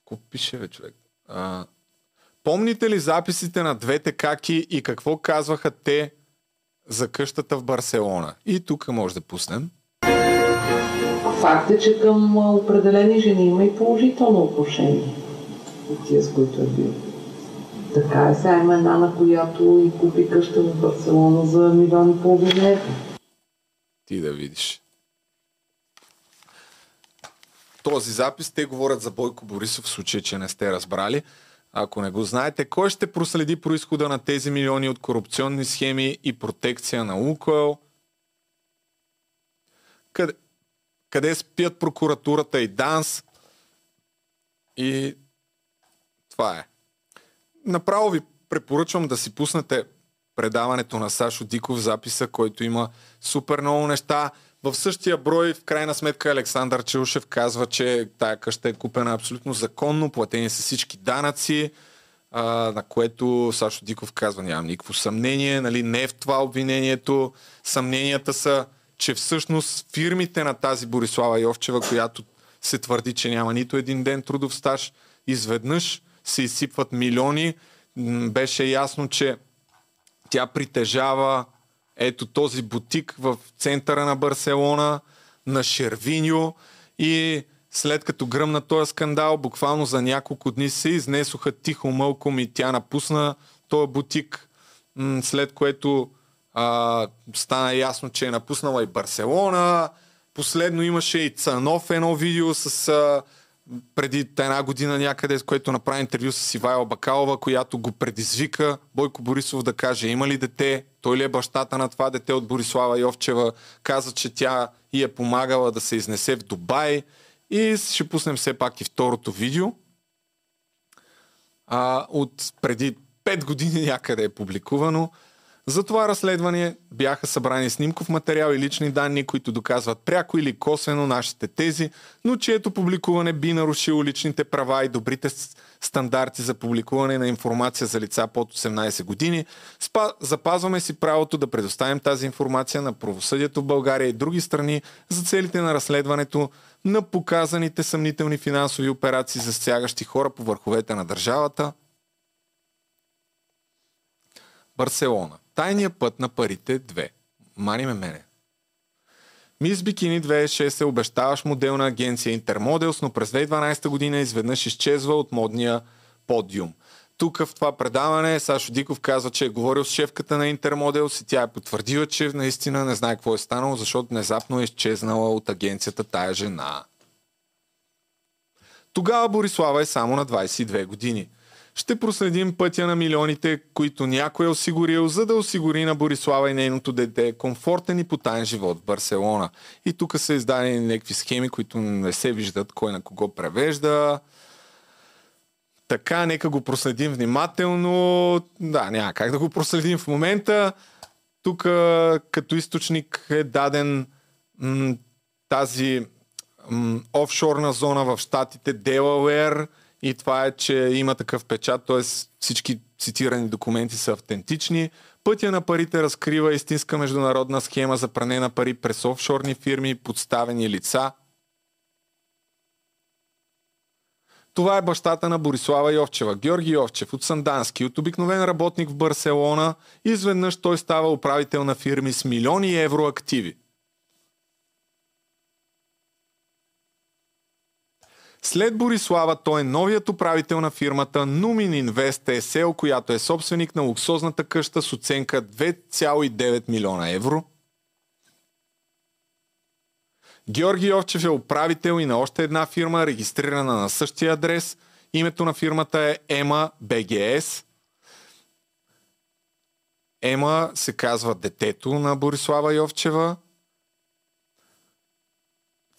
Какво пише, бе, човек? А, помните ли записите на двете каки и какво казваха те за къщата в Барселона? И тук може да пуснем. Факт е, че към определени жени има и положително отношение от тия, с които е бил. Така е, сега има една, на която и купи къща в Барселона за милион и половина евро. Ти да видиш. Този запис те говорят за Бойко Борисов, в случай, че не сте разбрали. Ако не го знаете, кой ще проследи происхода на тези милиони от корупционни схеми и протекция на Лукойл? Къде, къде спят прокуратурата и ДАНС? И това е. Направо ви препоръчвам да си пуснете предаването на Сашо Диков записа, който има супер много неща. В същия брой, в крайна сметка, Александър Челшев казва, че тая къща е купена абсолютно законно, платени са всички данъци, а, на което Сашо Диков казва, нямам никакво съмнение, нали, не е в това обвинението. Съмненията са, че всъщност фирмите на тази Борислава Йовчева, която се твърди, че няма нито един ден трудов стаж, изведнъж се изсипват милиони. Беше ясно, че тя притежава ето този бутик в центъра на Барселона, на Шервиньо и след като гръмна този скандал, буквално за няколко дни се изнесоха тихо мълком и тя напусна този бутик, след което а, стана ясно, че е напуснала и Барселона. Последно имаше и Цанов едно видео с а, преди една година някъде, с което направи интервю с Ивайла Бакалова, която го предизвика Бойко Борисов да каже има ли дете, той ли е бащата на това дете от Борислава Йовчева, каза, че тя и е помагала да се изнесе в Дубай и ще пуснем все пак и второто видео. А, от преди 5 години някъде е публикувано. За това разследване бяха събрани снимков материал и лични данни, които доказват пряко или косвено нашите тези, но чието публикуване би нарушило личните права и добрите стандарти за публикуване на информация за лица под 18 години. Спа... Запазваме си правото да предоставим тази информация на правосъдието в България и други страни за целите на разследването на показаните съмнителни финансови операции, засягащи хора по върховете на държавата, Барселона. Тайният път на парите 2. Мани ме мене. Мис Бикини 2.6 е обещаваш модел на агенция Интермоделс, но през 2012 година изведнъж изчезва от модния подиум. Тук в това предаване Сашо Диков казва, че е говорил с шефката на Интермоделс и тя е потвърдила, че наистина не знае какво е станало, защото внезапно е изчезнала от агенцията тая жена. Тогава Борислава е само на 22 години. Ще проследим пътя на милионите, които някой е осигурил, за да осигури на Борислава и нейното дете комфортен и потаен живот в Барселона. И тук са издадени някакви схеми, които не се виждат кой на кого превежда. Така, нека го проследим внимателно. Да, няма как да го проследим в момента. Тук като източник е даден м, тази м, офшорна зона в щатите Делауер и това е, че има такъв печат, т.е. всички цитирани документи са автентични. Пътя на парите разкрива истинска международна схема за пране на пари през офшорни фирми подставени лица. Това е бащата на Борислава Йовчева, Георги Йовчев от Сандански, от обикновен работник в Барселона. Изведнъж той става управител на фирми с милиони евро активи. След Борислава той е новият управител на фирмата Numin Invest SL, която е собственик на луксозната къща с оценка 2,9 милиона евро. Георги Йовчев е управител и на още една фирма, регистрирана на същия адрес. Името на фирмата е Ема БГС. Ема се казва детето на Борислава Йовчева.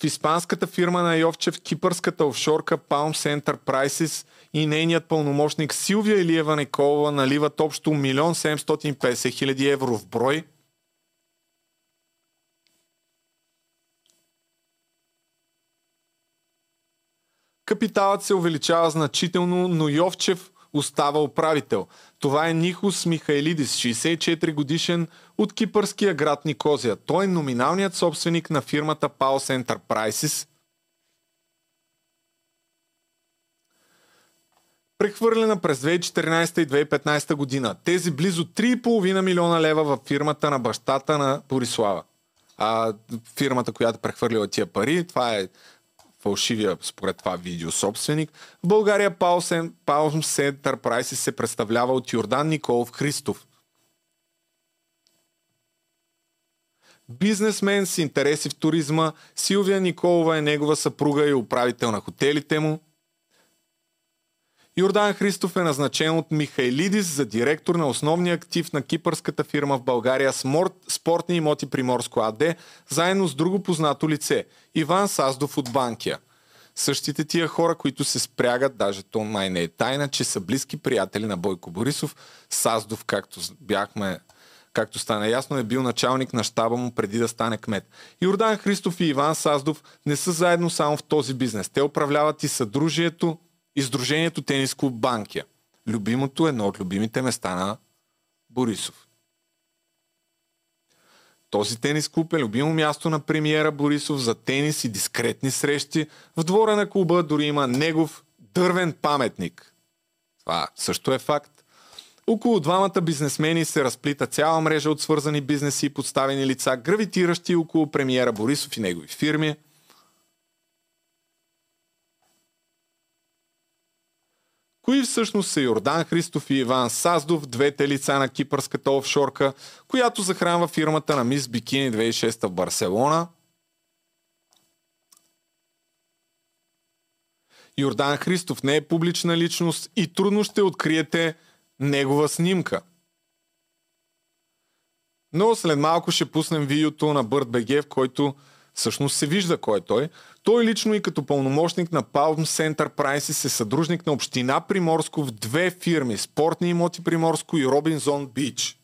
В испанската фирма на Йовчев, кипърската офшорка Palms Enterprises и нейният пълномощник Силвия Илиева Николова наливат общо 1 750 хиляди евро в брой. Капиталът се увеличава значително, но Йовчев остава управител. Това е Нихос Михайлидис, 64 годишен от кипърския град Никозия. Той е номиналният собственик на фирмата Pulse Enterprises. Прехвърлена през 2014 и 2015 година. Тези близо 3,5 милиона лева в фирмата на бащата на Борислава. А фирмата, която прехвърлила тия пари, това е фалшивия, според това видео собственик. В България Pulse Enterprises се представлява от Йордан Николов Христов. Бизнесмен с интереси в туризма, Силвия Николова е негова съпруга и управител на хотелите му. Йордан Христов е назначен от Михайлидис за директор на основния актив на кипърската фирма в България Сморт, Спортни имоти Приморско АД, заедно с друго познато лице – Иван Саздов от Банкия. Същите тия хора, които се спрягат, даже то май не е тайна, че са близки приятели на Бойко Борисов. Саздов, както бяхме както стана ясно, е бил началник на щаба му преди да стане кмет. Йордан Христов и Иван Саздов не са заедно само в този бизнес. Те управляват и съдружието Издружението Тенис клуб Банкия. Любимото едно от любимите места на Борисов. Този тенис клуб е любимо място на премиера Борисов за тенис и дискретни срещи. В двора на клуба дори има негов дървен паметник. Това също е факт. Около двамата бизнесмени се разплита цяла мрежа от свързани бизнеси и подставени лица, гравитиращи около премиера Борисов и негови фирми – Кои всъщност са Йордан Христов и Иван Саздов, двете лица на кипърската офшорка, която захранва фирмата на Мис Бикини 2006 в Барселона? Йордан Христов не е публична личност и трудно ще откриете негова снимка. Но след малко ще пуснем видеото на Бърт БГ, в който всъщност се вижда кой е той. Той лично и като пълномощник на Palm Enterprises е съдружник на община Приморско в две фирми – Спортни имоти Приморско и Робинзон Бич.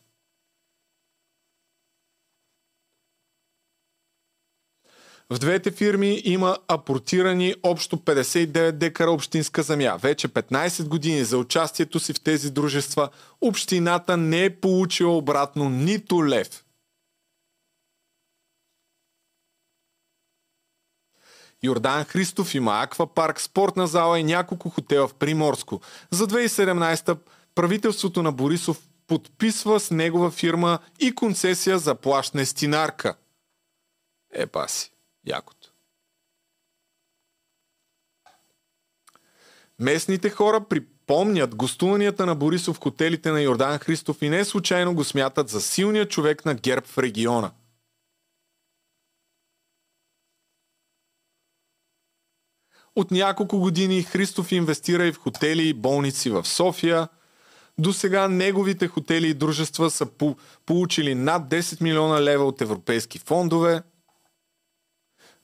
В двете фирми има апортирани общо 59 декара общинска земя. Вече 15 години за участието си в тези дружества общината не е получила обратно нито лев – Йордан Христов има аквапарк, спортна зала и няколко хотела в Приморско. За 2017 правителството на Борисов подписва с негова фирма и концесия за плащане стинарка. Е, паси, якото. Местните хора припомнят гостуванията на Борисов в хотелите на Йордан Христов и не случайно го смятат за силния човек на герб в региона. От няколко години Христов инвестира и в хотели и болници в София. До сега неговите хотели и дружества са по- получили над 10 милиона лева от европейски фондове.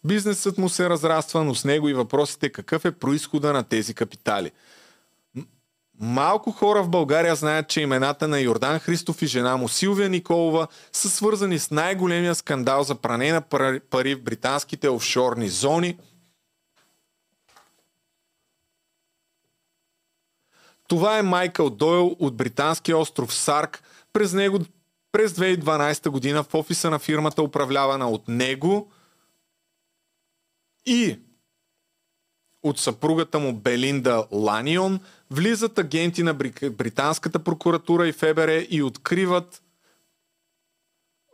Бизнесът му се разраства, но с него и въпросите какъв е происхода на тези капитали. Малко хора в България знаят, че имената на Йордан Христов и жена му Силвия Николова са свързани с най-големия скандал за пране на пари в британските офшорни зони – Това е Майкъл Дойл от британския остров Сарк. През него през 2012 година в офиса на фирмата, управлявана от него и от съпругата му Белинда Ланион, влизат агенти на британската прокуратура и ФБР и откриват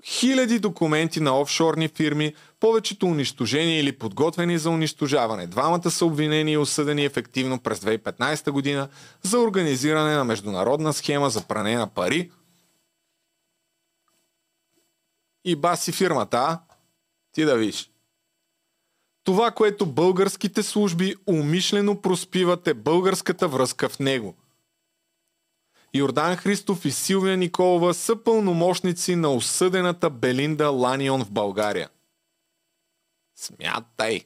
хиляди документи на офшорни фирми, повечето унищожени или подготвени за унищожаване. Двамата са обвинени и осъдени ефективно през 2015 година за организиране на международна схема за пране на пари. И баси фирмата, а? Ти да виж. Това, което българските служби умишлено проспиват е българската връзка в него. Йордан Христов и Силвия Николова са пълномощници на осъдената Белинда Ланион в България. Смятай!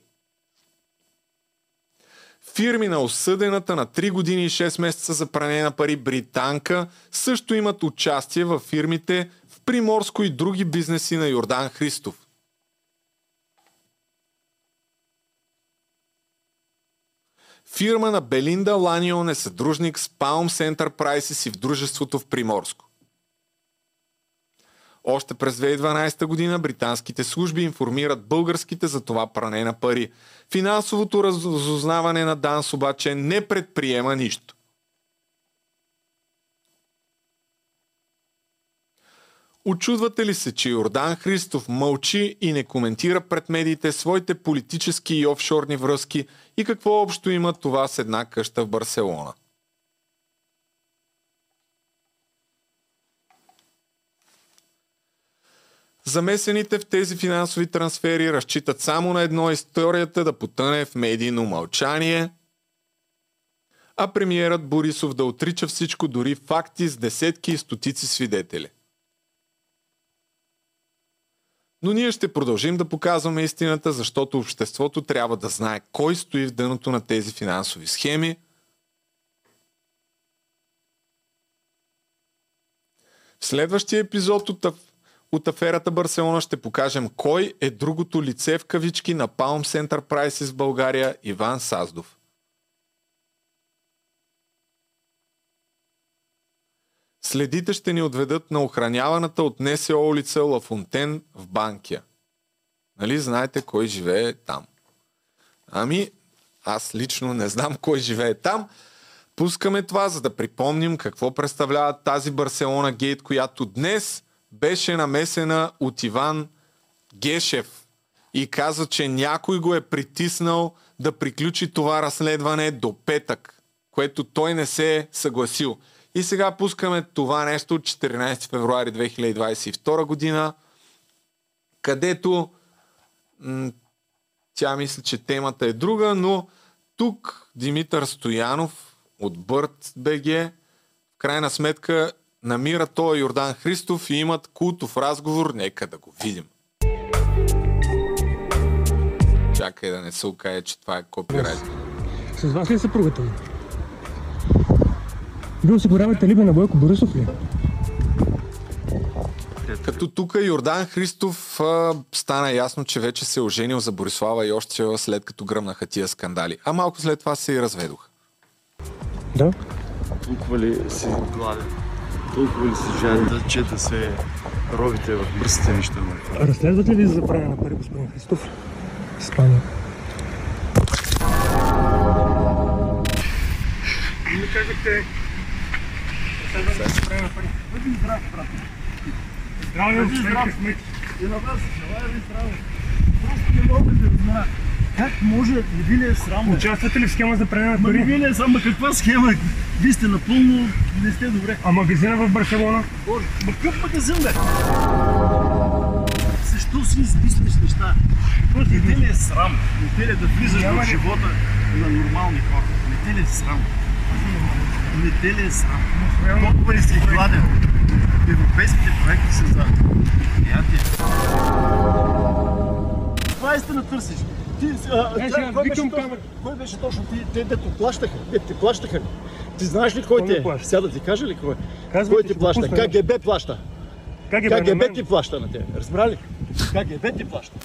Фирми на осъдената на 3 години и 6 месеца за пране на пари британка също имат участие в фирмите в Приморско и други бизнеси на Йордан Христов. Фирма на Белинда Ланион е съдружник с Palms Enterprises и в дружеството в Приморско. Още през 2012 година британските служби информират българските за това пране на пари. Финансовото разузнаване на ДАНС обаче не предприема нищо. Очудвате ли се, че Йордан Христов мълчи и не коментира пред медиите своите политически и офшорни връзки и какво общо има това с една къща в Барселона? Замесените в тези финансови трансфери разчитат само на едно историята да потъне в медийно мълчание, а премиерът Борисов да отрича всичко, дори факти с десетки и стотици свидетели. Но ние ще продължим да показваме истината, защото обществото трябва да знае кой стои в дъното на тези финансови схеми. В следващия епизод от, от аферата Барселона ще покажем кой е другото лице в кавички на Palms Enterprises в България Иван Саздов. Следите ще ни отведат на охраняваната от НСО улица Лафонтен в Банкия. Нали знаете кой живее там? Ами, аз лично не знам кой живее там. Пускаме това, за да припомним какво представлява тази Барселона Гейт, която днес беше намесена от Иван Гешев и каза, че някой го е притиснал да приключи това разследване до петък, което той не се е съгласил. И сега пускаме това нещо от 14 февруари 2022 година, където м- тя мисля, че темата е друга, но тук Димитър Стоянов от Бърт БГ в крайна сметка намира той Йордан Христов и имат култов разговор. Нека да го видим. Чакай да не се окаже, че това е копирайт. С вас ли е съпругата ми? Вие осигурявате либе на Бойко Борисов ли? Като тук Йордан Христов а, стана ясно, че вече се е оженил за Борислава и още след като гръмнаха тия скандали. А малко след това се и разведох. Да. Толкова ли си гладен? Толкова ли си жаден да, че да се ровите в пръстите неща? Разследвате ли за пране на пари, господин Христов? Испания. Ами казахте, разследвате за пране на пари. Бъди здрав, брат. Здраве, Бъди здрав. И на вас, желая ви здраве. Просто не мога да разбера. Как може, не ви ли е срамно? Участвате ли в схема за пране на пари? не ви ли е срамно? Каква схема? Вие сте напълно, не сте добре. А магазина в Барселона? Боже, ма какъв магазин бе? Защо си измислиш неща? Не те ли е срам? Не те ли е да влизаш в живота на нормални хора? Не те ли е срам? Не те ли е срам? Толкова си гладен? Европейските проекти са за приятие. Това истина търсиш. Ти, а, Е, тя, кой, беше викам точно, кой беше точно ти? Те, дето плащаха. Те ти плащаха? Ти знаеш ли кой Кой те е? Сега да ти кажа ли кой? Казвайте, кой ти плаща? КГБ плаща. КГБ КГБ ти плаща на тебе. Разбрали? КГБ ти плаща.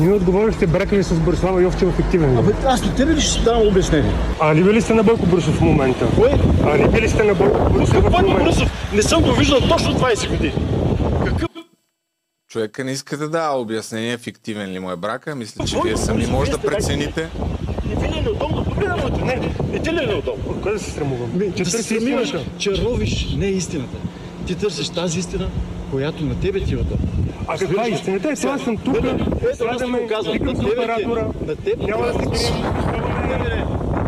Не ми отговорихте брака ви с Борислава Йовчева фиктивен ли? Абе, аз на тебе ли ще давам обяснение? А ли ли сте на Бойко Борисов в момента? Кой? А ли ли сте на Бойко Борисов Бойко момента? Борисов не съм го виждал точно 20 години. Какъв Човека не иска да дава обяснение фиктивен ли му е брака. Мисля, че вие сами може да прецените. Не ви ли е неудобно? Погледам моето. Не, не ти ли е неудобно? Кой да се срамувам? Не, Че да се истината. че ровиш не истината. Ти търсиш тази истина, която на тебе ти е удобна. А каква е истината? Е, сега съм тук, казвам. викам с е- оператора, теб няма да се крием.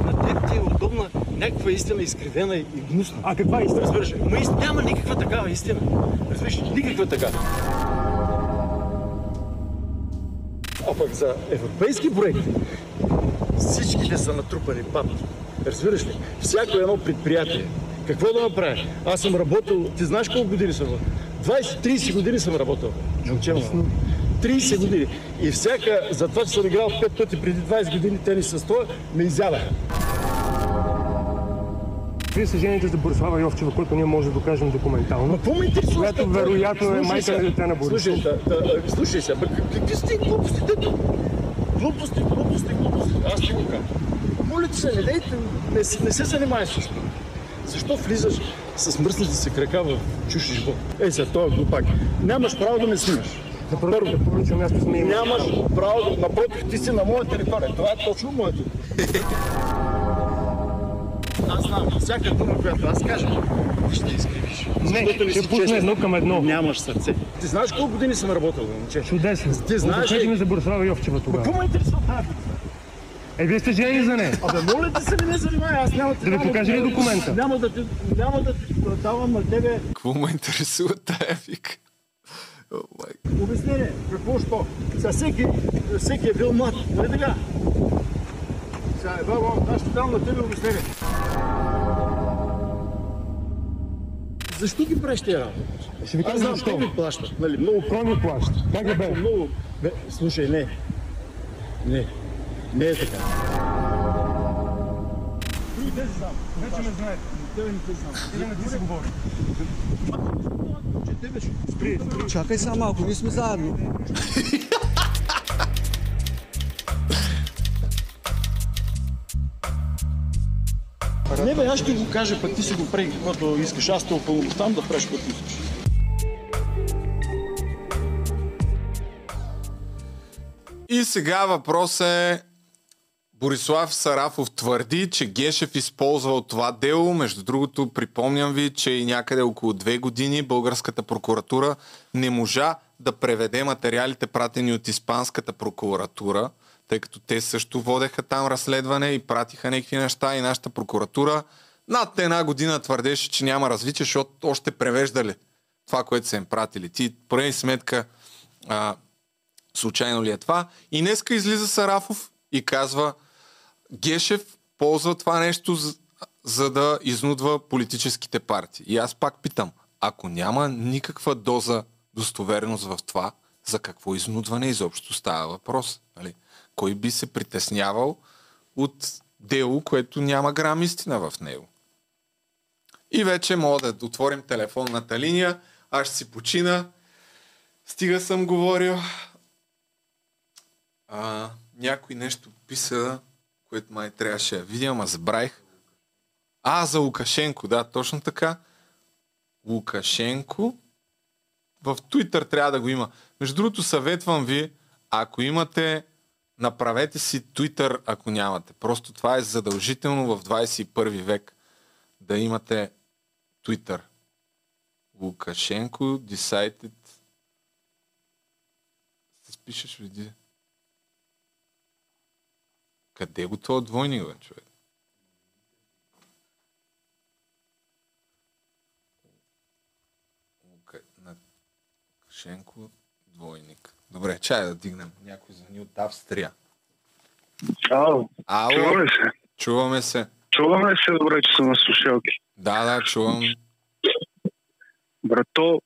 На теб ти е удобна някаква истина изкривена и гнусна. А каква е истина? Разбираш? Ма ист- няма никаква такава истина. Разбираш? Никаква такава. А пък за европейски проекти всичките са натрупани папки. Разбираш ли? Всяко едно предприятие. Какво да направя? Аз съм работил, ти знаеш колко години съм работил? 20-30 години съм работил. Момче, 30 години. И всяка, за това, че съм играл 5 пъти преди 20 години тенис с това, ме изядаха. Вие се жените за Борислава Йовчева, който ние може да докажем документално. Ме интересува? Която вероятно е майка на дете на Борисов. Слушай, да, да, слушай се, какви сте глупости? Дето? Глупости, глупости, глупости. Моля ти се, не, дейте, не, не се занимай с това. Защо влизаш с мръснати се крака в чуж живот? Ей, за този глупак. Нямаш право да ме снимаш. За първо, публично място сме Нямаш право да... Напротив, ти си на моя територия. Това е точно моята. Аз знам, всяка дума, която аз кажа, ти ще изкривиш. Не, ще пусна едно към едно. Нямаш сърце. Ти знаеш колко години съм работил, момче? Чудесно. Ти знаеш ми за Борислава Йовчева тогава. Какво ме интересува тази? Е, вие сте жени за нея. Абе, моля ти се, не ме занимай, аз няма Да ви покажа ли документа? Няма да, ти- няма да ти давам на тебе Какво ме интересува тая вик? О, майко. обяснение. Какво що? Сега всеки, всеки е бил млад, нали така? Сега аз ще дам на тебе обяснение. Защо ги правиш тези работи? Ще ви Аз кажа защо. те ми плащат. Нали, много Кой ми плаща? Как е бе? Много. Бе, слушай, не. Не. Не е така. Тези знам. Вече ме знаете. Тебе не те знам. Или не ти се говори. Спри, спри. Чакай сега малко, ние сме заедно. Не бе, аз ще го кажа, пък ти си го прави каквото искаш. Аз те опълномощам да правиш каквото искаш. И сега въпрос е Борислав Сарафов твърди, че Гешев използвал това дело. Между другото, припомням ви, че и някъде около две години българската прокуратура не можа да преведе материалите пратени от испанската прокуратура, тъй като те също водеха там разследване и пратиха някакви неща и нашата прокуратура над една година твърдеше, че няма развитие, защото още превеждали това, което са им пратили. Ти, прави сметка, а, случайно ли е това. И днеска излиза Сарафов и казва, Гешев ползва това нещо, за, за да изнудва политическите партии. И аз пак питам, ако няма никаква доза достоверност в това, за какво изнудване изобщо става въпрос? Нали? Кой би се притеснявал от дело, което няма грам истина в него? И вече мога да отворим телефонната линия. Аз ще си почина. Стига съм говорил. А, някой нещо писа, което май трябваше да видя, ама забравих. А, за Лукашенко, да, точно така. Лукашенко. В Twitter трябва да го има. Между другото, съветвам ви, ако имате, направете си Twitter, ако нямате. Просто това е задължително в 21 век да имате Twitter. Лукашенко decided се спишеш види. Къде го това двойник, бе, човек? Лукашенко двойник. Добре, чай да дигнем. Някой звъни от Австрия. Ало. Ало. Чуваме се. Чуваме се. Чуваме се, добре, че съм на слушалки. Да, да, чувам. Брато,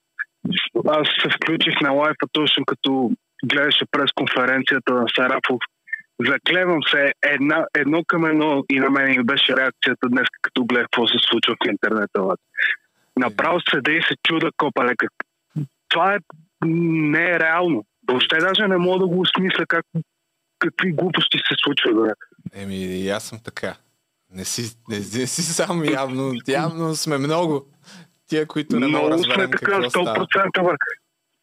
аз се включих на лайфа точно като гледаше пресконференцията на Сарафов. Заклевам се една, едно към едно и на мен беше реакцията днес, като гледах какво се случва в интернета. Направо седа и се чуда копа лека. Това е, не е. Въобще даже не мога да го осмисля как, какви глупости се случват. Еми, и аз съм така. Не си, не, не си сам явно. Явно сме много. Тия, които не могат да Много сме разберем така, какво става. 100%. Бе.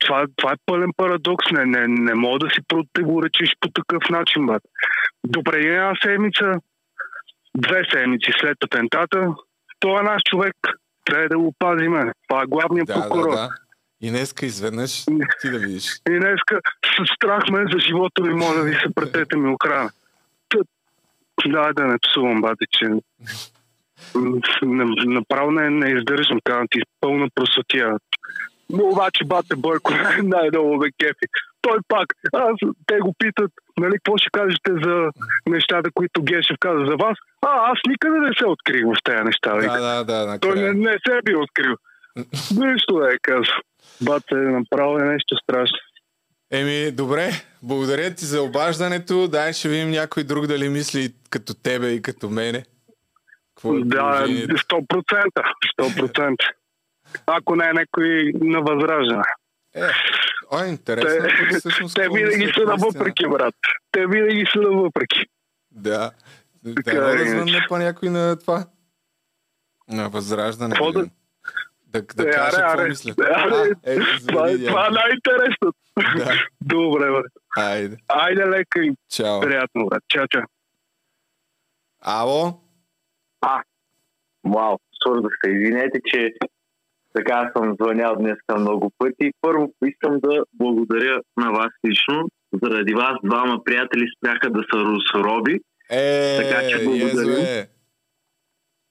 Това, това е пълен парадокс. Не, не, не мога да си противоречиш по такъв начин. Бе. Добре, една седмица, две седмици след атентата, той е наш човек. Трябва да го пазиме. Това е главният Да, прокурор. да, да. И днеска изведнъж ти да видиш. И днеска с страх ме за живота ми, моля ви се, пратете ми охрана. Да, да не псувам, бате, че направо не, не издържам, казвам ти, пълна просотия. Но обаче бате Бойко най-долу ме кефи. Той пак, аз, те го питат, нали, какво ще кажете за нещата, които Гешев каза за вас. А, аз никъде не се открих в тези неща. вика. Да, да, да, Той не, не се е бил открил. Нищо не е казал. Бате, направо е нещо страшно. Еми, добре. Благодаря ти за обаждането. Дай ще видим някой друг дали мисли като тебе и като мене. Какво е Да, положението? 100%. 100%. Ако не е някой на възраждане. Е, О, интересно. е, Те, всъщност те винаги са на въпреки, брат. Те винаги са на въпреки. Да. Да Така да е, иначе. па някой на това. На възраждане. Какво да-? Да, да Е, каже аре, какво мисля. аре, А, ето, това, е- това е айде. най-интересното. Да. Добре, бе. Айде. Айде лека и Чао. приятно, брат. Чао, чао. Ало? А, вау, свързах се. Извинете, че така съм звънял днес много пъти. Първо искам да благодаря на вас лично. Заради вас двама приятели спряха да са русороби. Е, така че благодаря. Езуе.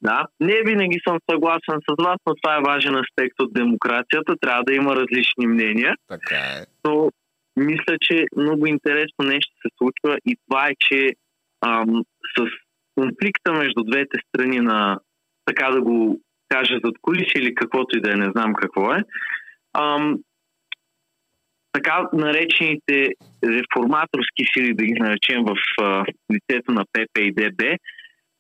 Да, не винаги съм съгласен с вас, но това е важен аспект от демокрацията. Трябва да има различни мнения. Така е. Но мисля, че много интересно нещо се случва и това е, че ам, с конфликта между двете страни на, така да го кажа, зад кулиси или каквото и да е, не знам какво е, ам, така наречените реформаторски сили, да ги наречем в а, лицето на ПП и ДБ,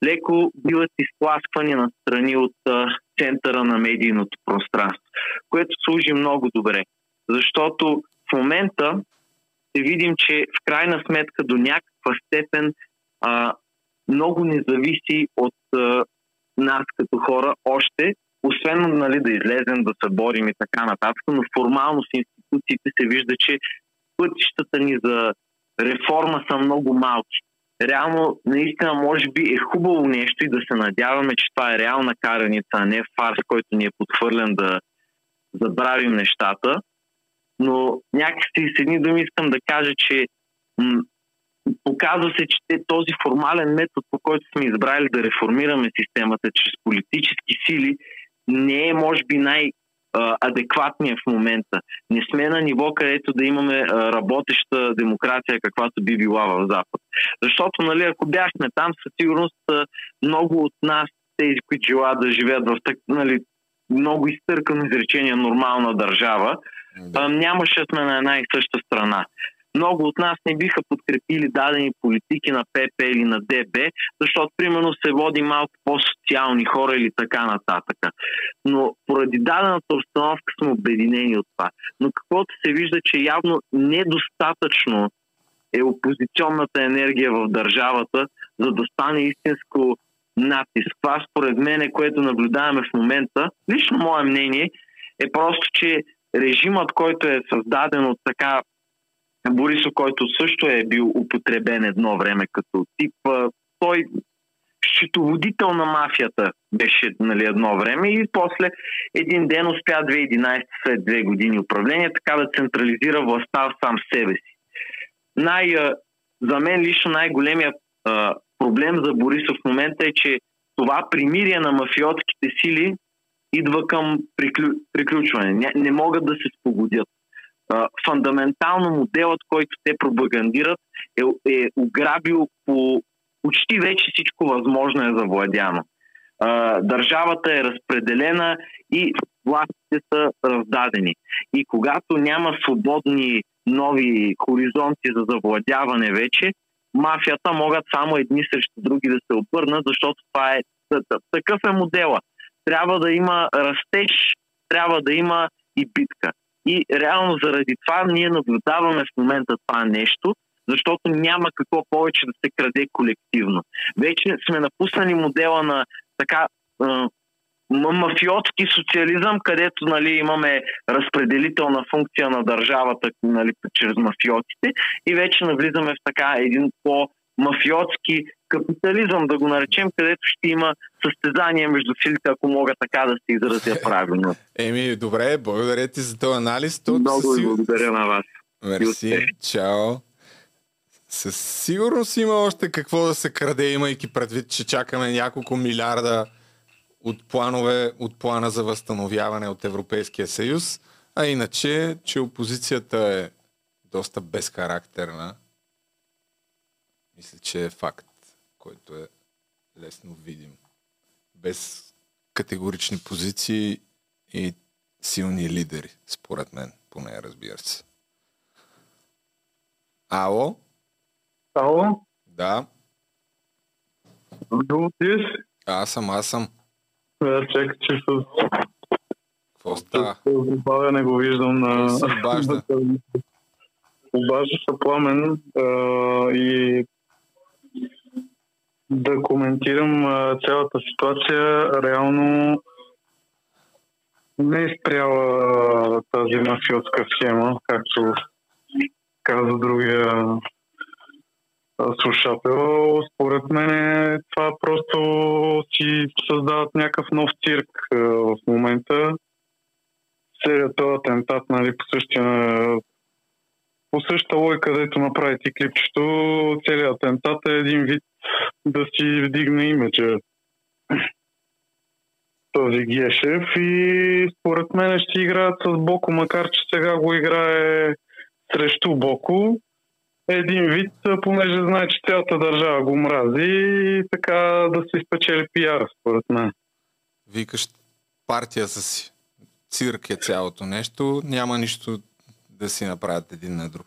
леко биват изтласквани на страни от а, центъра на медийното пространство, което служи много добре. Защото в момента ще видим, че в крайна сметка до някаква степен а, много не зависи от а, нас като хора още, освен нали, да излезем, да се борим и така нататък, но формално с институциите се вижда, че пътищата ни за реформа са много малки. Реално, наистина, може би е хубаво нещо и да се надяваме, че това е реална караница, а не фарс, който ни е подхвърлен да забравим нещата. Но някакси с едни думи искам да кажа, че м- показва се, че този формален метод, по който сме избрали да реформираме системата чрез политически сили, не е, може би, най-адекватният в момента. Не сме на ниво, където да имаме работеща демокрация, каквато би била в Запад. Защото, нали, ако бяхме там, със сигурност много от нас, тези, които желаят да живеят в так, нали, много изтъркано изречение нормална държава, нямаше сме на една и съща страна. Много от нас не биха подкрепили дадени политики на ПП или на ДБ, защото примерно се води малко по-социални хора или така нататък. Но поради дадената обстановка сме обединени от това. Но каквото се вижда, че явно недостатъчно е опозиционната енергия в държавата, за да стане истинско натиск. Това според мен, което наблюдаваме в момента, лично мое мнение, е просто, че режимът, който е създаден от така Борисов, който също е бил употребен едно време като тип, той счетоводител на мафията беше нали, едно време и после един ден успя 2011 след две години управление така да централизира властта в сам себе си. Най, за мен лично най-големият а, проблем за Борисов в момента е, че това примирие на мафиотските сили идва към приклю... приключване. Не, не могат да се спогодят. А, фундаментално моделът, който те пропагандират, е, е ограбил по почти вече всичко възможно е завладяно. А, държавата е разпределена и властите са раздадени. И когато няма свободни нови хоризонти за завладяване вече, мафията могат само едни срещу други да се обърнат, защото това е такъв е модела. Трябва да има растеж, трябва да има и битка. И реално заради това ние наблюдаваме в момента това нещо, защото няма какво повече да се краде колективно. Вече сме напуснали модела на така мафиотски социализъм, където нали, имаме разпределителна функция на държавата нали, чрез мафиотите и вече навлизаме в така един по-мафиотски капитализъм, да го наречем, където ще има състезание между силите, ако мога така да се изразя правилно. Еми, добре, благодаря ти за този анализ. То Много ви благодаря на вас. Мерси, чао. Със сигурност има още какво да се краде, имайки предвид, че чакаме няколко милиарда от планове, от плана за възстановяване от Европейския съюз, а иначе, че опозицията е доста безхарактерна, мисля, че е факт, който е лесно видим. Без категорични позиции и силни лидери, според мен, поне разбира се. Ало? Ало? Да. Друго ти? Аз съм, аз съм. Да, чакай, че с... Какво става? Забавяне го виждам на... се обажда? Обажда се пламен а, и да коментирам а, цялата ситуация. Реално не е спряла тази мафиотска схема, както каза другия слушател. Според мен това просто си създават някакъв нов цирк в момента. Целият този атентат, нали, по същия по същата лойка, където направи ти клипчето, целият атентат е един вид да си вдигне имиджа този Гешев и според мен ще играят с Боко, макар че сега го играе срещу Боко. Един вид, понеже знае, че цялата държава го мрази и така да се спечели пиара, според мен. Викаш партия с цирк е цялото нещо, няма нищо да си направят един на друг.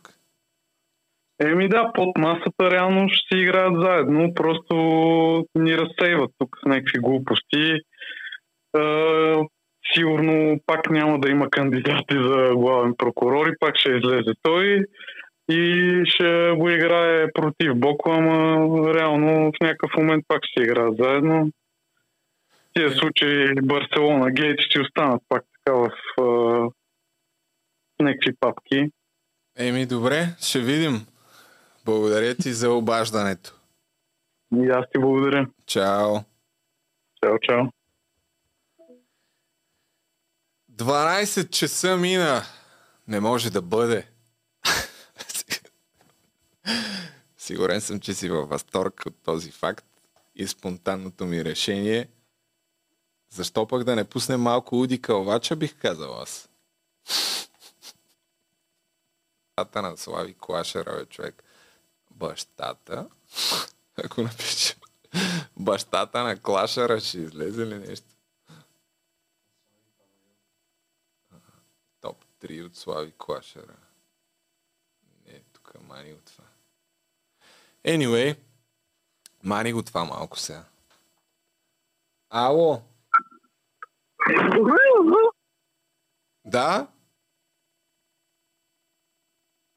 Еми да, под масата реално ще си играят заедно, просто ни разсейват тук с някакви глупости. Е, сигурно пак няма да има кандидати за главен прокурор и пак ще излезе той и ще го играе против Боко, ама реално в някакъв момент пак ще играят заедно. Тия случаи Барселона, Гейт ще останат пак така в е, някакви папки. Еми, добре, ще видим. Благодаря ти за обаждането. И аз ти благодаря. Чао. Чао, чао. 12 часа мина. Не може да бъде. Сигурен съм, че си във възторг от този факт и спонтанното ми решение. Защо пък да не пуснем малко Уди Калвача, бих казал аз. Бащата на Слави Клашера, бе, човек. Бащата. Ако напиша. Бащата на Клашера ще излезе ли нещо? Топ 3 от Слави Клашера. Не, тук мани го това. Anyway, мани го това малко сега. Ало? Да?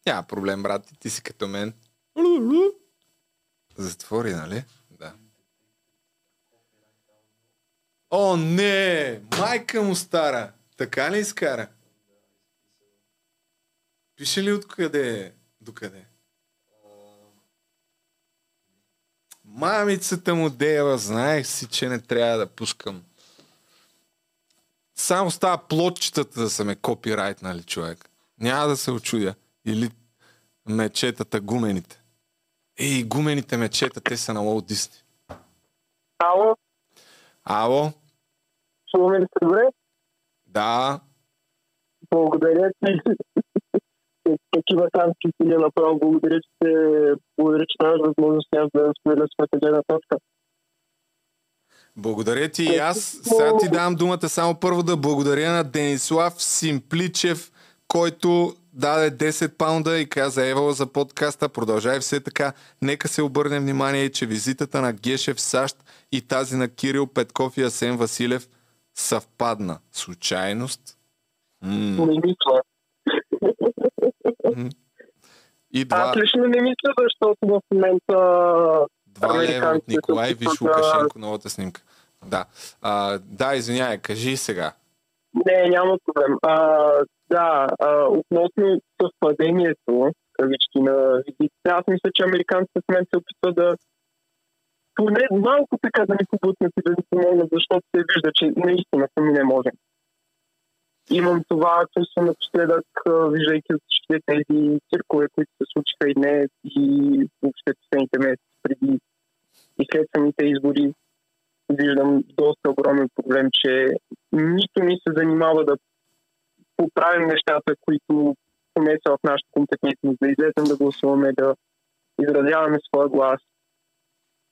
Няма проблем, брат, ти, си като мен. Затвори, нали? Да. О, не! Майка му стара! Така ли изкара? Пише ли откъде? Докъде? Мамицата му дева, знаех си, че не трябва да пускам. Само става плотчетата да са ме копирайтнали, човек. Няма да се очудя. Или мечетата, гумените. Ей, гумените мечета, те са на Уолт Дисни. Ало? Ало? Чуваме ли се добре? Да. Благодаря ти. Такива танки си е направо. Благодаря, че благодаря, че даваш възможност аз да споделя своята гледна точка. Благодаря ти и аз. Сега ти давам думата само първо да благодаря на Денислав Симпличев, който даде 10 паунда и каза Евала за подкаста, продължай все така. Нека се обърне внимание, че визитата на Гешев в САЩ и тази на Кирил Петков и Асен Василев съвпадна. Случайност? М- Не мисля. И два, Аз лично не мисля, защото в момента два лева от Николай, виж Лукашенко, новата снимка. Да, а, да извинявай, кажи сега. Не, няма проблем. А, да, а, относно съвпадението, кавички на визитите, аз мисля, че американците в мен се опитват да поне малко така да ни побутнат и да ни помогнат, защото се вижда, че наистина сами не можем. Имам това чувство напоследък, виждайки от всичките тези циркове, които се случиха и днес и въобще последните месеци преди и след самите избори виждам доста огромен проблем, че нито ни се занимава да поправим нещата, които поне са в нашата компетентност, да излезем да гласуваме, да изразяваме своя глас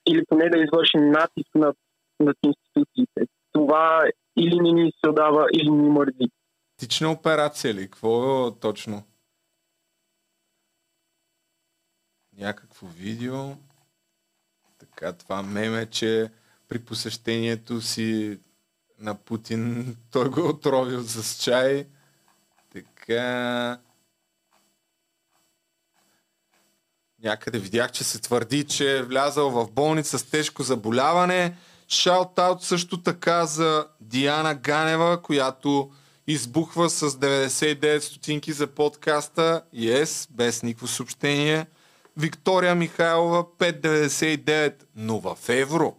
или поне да извършим натиск над, над институциите. Това или не ни се дава, или ни мързи. Тична операция ли? Какво е точно? Някакво видео. Така, това меме, че при посещението си на Путин той го е отровил с чай. Така... Някъде видях, че се твърди, че е влязал в болница с тежко заболяване. Шаут-аут също така за Диана Ганева, която избухва с 99 стотинки за подкаста. Yes, без никакво съобщение. Виктория Михайлова 5,99, но в евро.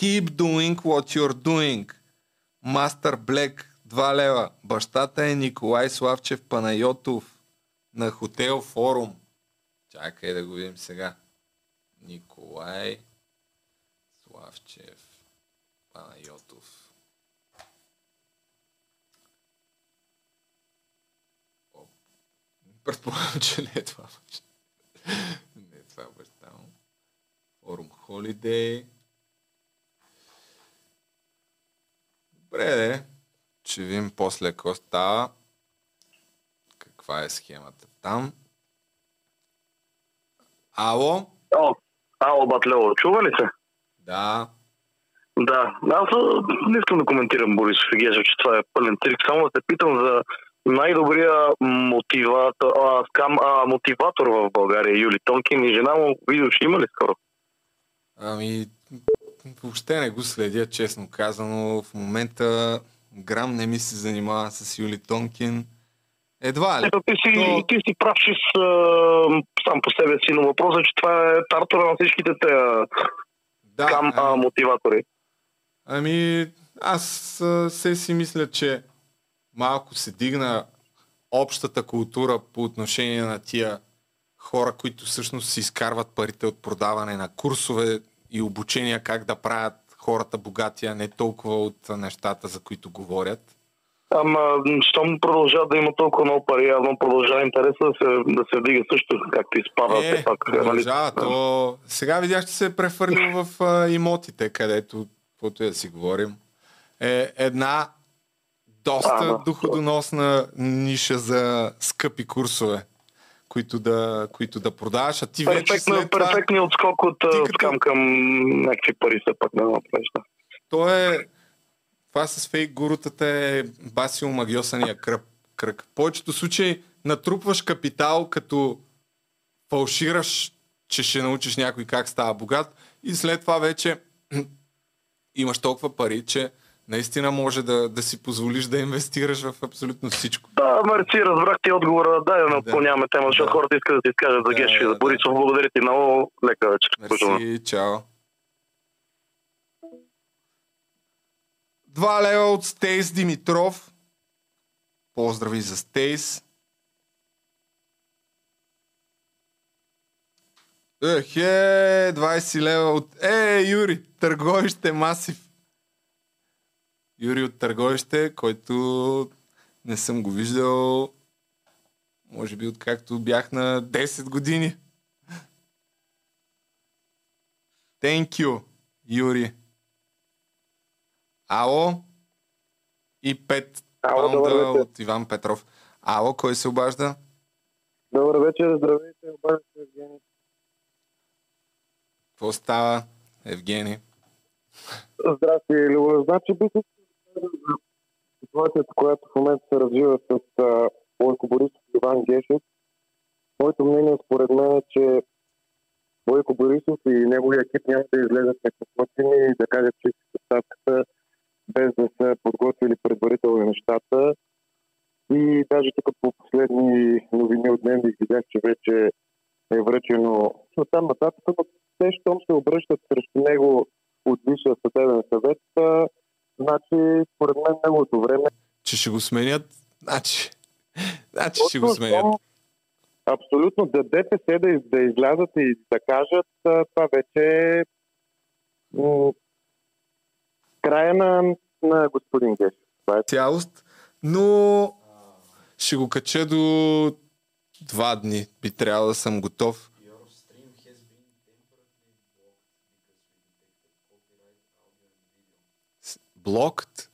Keep doing what you're doing. Мастер Блек 2 лева. Бащата е Николай Славчев Панайотов на Хотел Форум. Чакай да го видим сега. Николай Славчев Панайотов. Оп. Предполагам, че не е това. баща. не е това баща му. Форум Холидей. Добре, де. Ще видим после какво става. Каква е схемата там. Ало? О, ало, Батлево, чува ли се? Да. Да, аз не искам да коментирам Борисов и че това е пълен цирк. Само да се питам за най-добрия мотиватор, а, скам, а, мотиватор в България, Юли Тонкин и жена му. Ще има ли скоро? Ами, въобще не го следя, честно казано. В момента грам не ми се занимава с Юли Тонкин. Едва ли. Ето, ти, си, То... ти си прав, че с, а, сам по себе си, но въпросът е, че това е тартора на всичките те да, кам, а, мотиватори. Ами, аз а, се си мисля, че малко се дигна общата култура по отношение на тия хора, които всъщност си изкарват парите от продаване на курсове и обучения как да правят хората богати, а не толкова от нещата, за които говорят. Ама, щом продължава да има толкова много пари, явно продължава интереса да се, да се вдига също, както изпада. Е, все пак, продължава. нали? То... Сега видях, че се е прехвърлил в а, имотите, където, каквото и да си говорим, е една доста А, да. доходоносна ниша за скъпи курсове, които да, които да продаваш, а ти вече Перфектно, след това... перфектният отскок от като- към, към някакви пари пак да направиш. Да. То е... Това с фейк гурутата е басио магиосания кръг. кръг. В повечето случаи натрупваш капитал, като фалшираш, че ще научиш някой как става богат и след това вече имаш толкова пари, че наистина може да, да си позволиш да инвестираш в абсолютно всичко. Да, мерси, разбрах ти отговора. Дай да не отклоняваме тема, защото хората искат да се изкажат за Гешо и за Борисов. Благодаря ти много. Лека вечер. Мерси, чао. Два лева от Стейс Димитров. Поздрави за Стейс. Ехе, 20 лева от... Е, Юри, търговище Масив. Юри от търговище, който не съм го виждал може би откакто бях на 10 години. Thank you, Юри. Ало? И 5 Ало, паунда от Иван Петров. Ало, кой се обажда? Добър вечер, здравейте, обаждам се Евгений. Какво става, Евгений? Здрасти, Любов. Значи бих ситуацията, която в момента се развива с Бойко Борисов и Иван Гешев. Моето мнение според мен е, че Бойко Борисов и неговия екип няма да излезат неподготвени и да кажат, че си съставката без да са подготвили предварително нещата. И даже тук по последни новини от дневник видях, че вече е връчено от там нататък, но те, щом се обръщат срещу него от Висшия съдебен съвет, значи, според мен, неговото време Че ще го сменят? Значи, значи ще го сменят. Абсолютно, да ДПС да, из- да излязат и да кажат, това вече е м- края на, на господин Геш. Това е цялост, но ще го кача до два дни. Би трябвало да съм готов. С- Blocked?